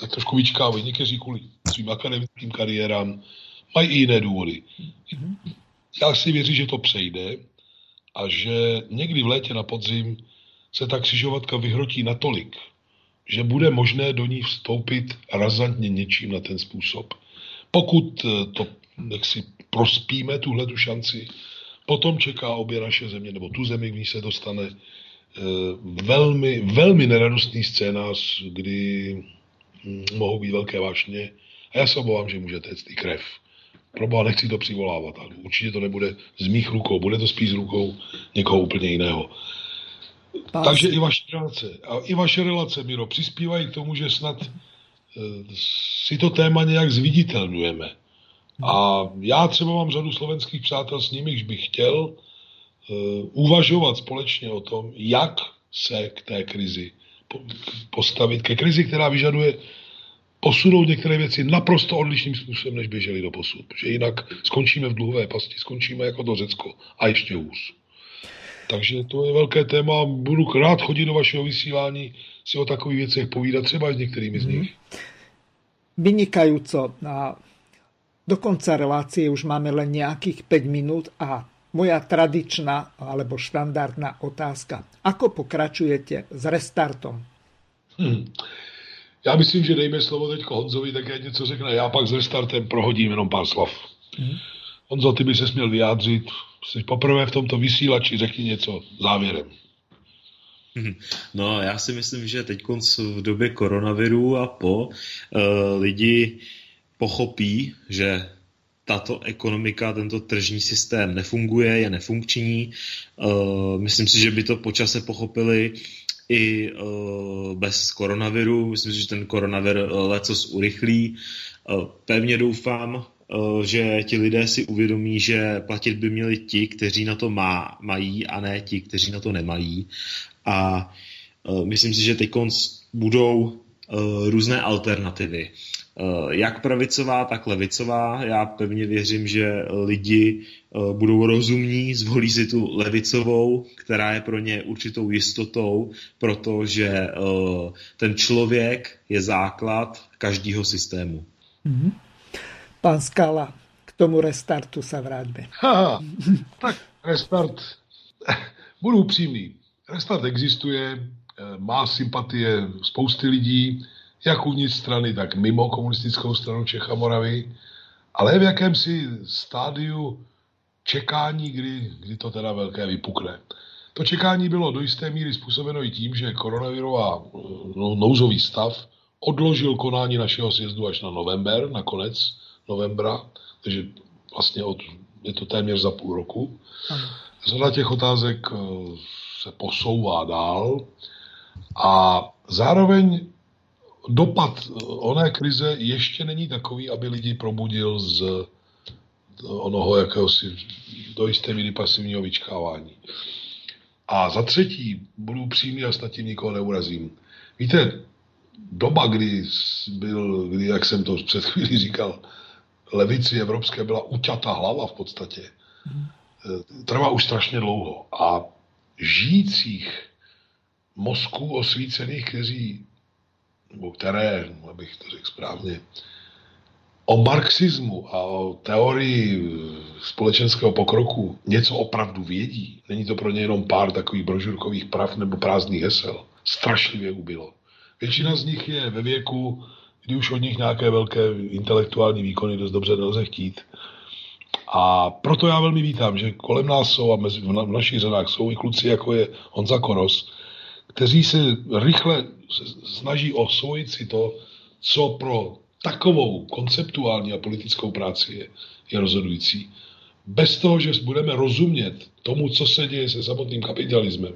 tak trošku vyčkávají někteří kvůli svým akademickým kariérám, mají i jiné důvody. Já si věřím, že to přejde a že někdy v létě na podzim se ta křižovatka vyhrotí natolik, že bude možné do ní vstoupit razantně něčím na ten způsob. Pokud eh, to jak si prospíme tuhle tu šanci, potom čeká obě naše země, nebo tu zemi, v ní se dostane eh, velmi, velmi neradostný scénář, kdy hm, mohou být velké vášně. A já se obávám, že může téct i krev. Proboha nechci to přivolávat, ale určitě to nebude z mých rukou, bude to spíš z rukou někoho úplně jiného. Pás. Takže i vaše relace, a i vaše relace, Miro, přispívají k tomu, že snad e, si to téma nějak zviditelňujeme. A já třeba mám řadu slovenských přátel, s nimiž bych chtěl e, uvažovat společně o tom, jak se k té krizi postavit, ke krizi, která vyžaduje posunout některé věci naprosto odlišným způsobem, než běželi do posud. Že jinak skončíme v dluhové pasti, skončíme jako to Řecko a ještě hůř. Takže to je velké téma. Budu rád chodit do vašeho vysílání, si o takových věcech povídat, třeba s některými z nich. Vynikajúco. A do konca relácie už máme len nejakých 5 minút a moja tradičná alebo štandardná otázka. Ako pokračujete s restartom? Hmm. Já myslím, že dejme slovo teď Honzovi, také něco řekne. Já pak s restartem prohodím jenom pár slov. Mm. Honzo, ty by se směl vyjádřit. Jsi poprvé v tomto vysílači, řekni něco závěrem. Mhm. No, já si myslím, že teď v době koronaviru a po uh, lidi pochopí, že tato ekonomika, tento tržní systém nefunguje, je nefunkční. Myslím si, že by to počase pochopili i bez koronaviru. Myslím si, že ten koronavir lecos urychlí. Pevně doufám, že ti lidé si uvědomí, že platit by měli ti, kteří na to má, mají a ne ti, kteří na to nemají. A myslím si, že teď budou různé alternativy. Jak pravicová, tak levicová. Já pevně věřím, že lidi budou rozumní, zvolí si tu levicovou, která je pro ně určitou jistotou, protože ten člověk je základ každého systému. Mm-hmm. Pán Skala, k tomu restartu se vrátíme. tak restart, (laughs) budu upřímný. Restart existuje, eh, má sympatie spousty lidí, jak uvnitř strany, tak mimo komunistickou stranu Čech a Moravy, ale v jakémsi stádiu čekání, kdy, kdy to teda velké vypukne. To čekání bylo do jisté míry způsobeno i tím, že koronavirová no, nouzový stav odložil konání našeho sjezdu až na november, na konec novembra, takže vlastně od, je to téměř za půl roku. Řada těch otázek eh, se posouvá dál a zároveň dopad eh, oné krize ještě není takový, aby lidi probudil z onoho jakéhosi do jisté míry pasivního vyčkávání. A za třetí, budu přímý a snad tím nikoho neurazím. Víte, doba, kdy byl, kdy, jak jsem to před chvílí říkal, levici evropské byla uťatá hlava v podstatě, eh, trvá už strašně dlouho. A žijících mozků osvícených, kteří, nebo které, abych to řekl správně, o marxismu a o teorii společenského pokroku něco opravdu vědí. Není to pro ně jenom pár takových brožurkových prav nebo prázdných hesel. Strašlivě ubylo. Většina z nich je ve věku, kdy už od nich nějaké velké intelektuální výkony dost dobře nelze chtít. A proto já velmi vítám, že kolem nás jsou a mezi, v našich řadách jsou i kluci, jako je Honza Koros, kteří se rychle snaží osvojit si to, co pro takovou konceptuální a politickou práci je, je rozhodující. Bez toho, že budeme rozumět tomu, co se děje se samotným kapitalismem,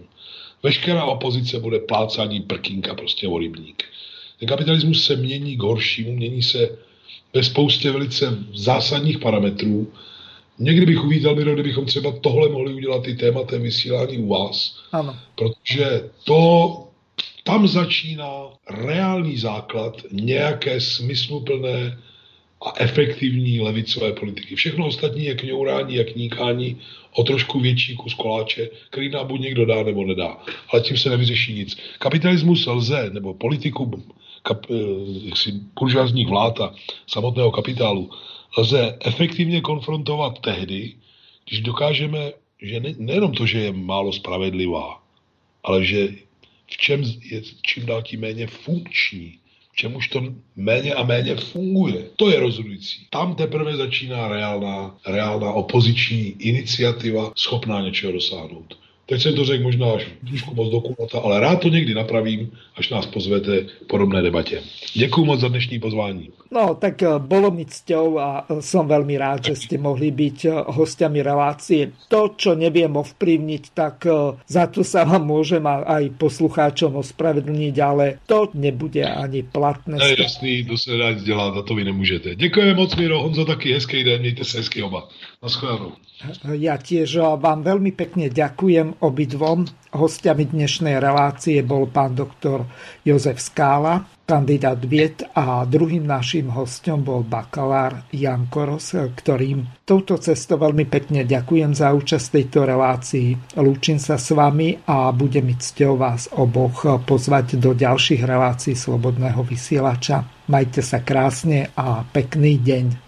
veškerá opozice bude plácání prkínka prostě o rybník. Ten kapitalismus se mění k horšímu, mění se ve spoustě velice zásadních parametrů. Někdy bych uvítal, Miro, kdybychom třeba tohle mohli udělat i tématem vysílání u vás. Ano. Protože to, tam začíná reálný základ nějaké smysluplné a efektivní levicové politiky. Všechno ostatní je kňourání a kníkání o trošku větší kus koláče, který nám buď někdo dá nebo nedá. Ale tím se nevyřeší nic. Kapitalismus lze, nebo politiku kap, eh, jaksi, vlád a samotného kapitálu lze efektivně konfrontovat tehdy, když dokážeme, že ne, nejenom to, že je málo spravedlivá, ale že v čem je čím dál tím méně funkční, v čem už to méně a méně funguje. To je rozhodující. Tam teprve začíná reálná, reálná opoziční iniciativa schopná něčeho dosáhnout. Teď jsem to řekl možná až trošku moc dokulata, ale rád to někdy napravím, až nás pozvete k podobné debatě. Děkuji moc za dnešní pozvání. No, tak eh, bolo mi cťou a eh, som veľmi rád, že ste mohli byť eh, hostiami relácie. To, čo neviem ovplyvniť, tak za to sa vám môžem aj poslucháčom ospravedlniť, ale to nebude ani platné. Je jasný, to se rád dělat a to vy nemůžete. Děkujeme moc, Miro. Honzo, taky hezký den, mějte se hezky oba. Naschledanou. Ja tiež vám veľmi pekne ďakujem obidvom. Hostiami dnešnej relácie bol pán doktor Jozef Skála, kandidát vied a druhým našim hostom bol bakalár Jan Koros, ktorým touto cestou veľmi pekne ďakujem za účasť tejto relácii. Lúčim sa s vami a bude mi cťou vás oboch pozvať do ďalších relácií Slobodného vysielača. Majte sa krásne a pekný deň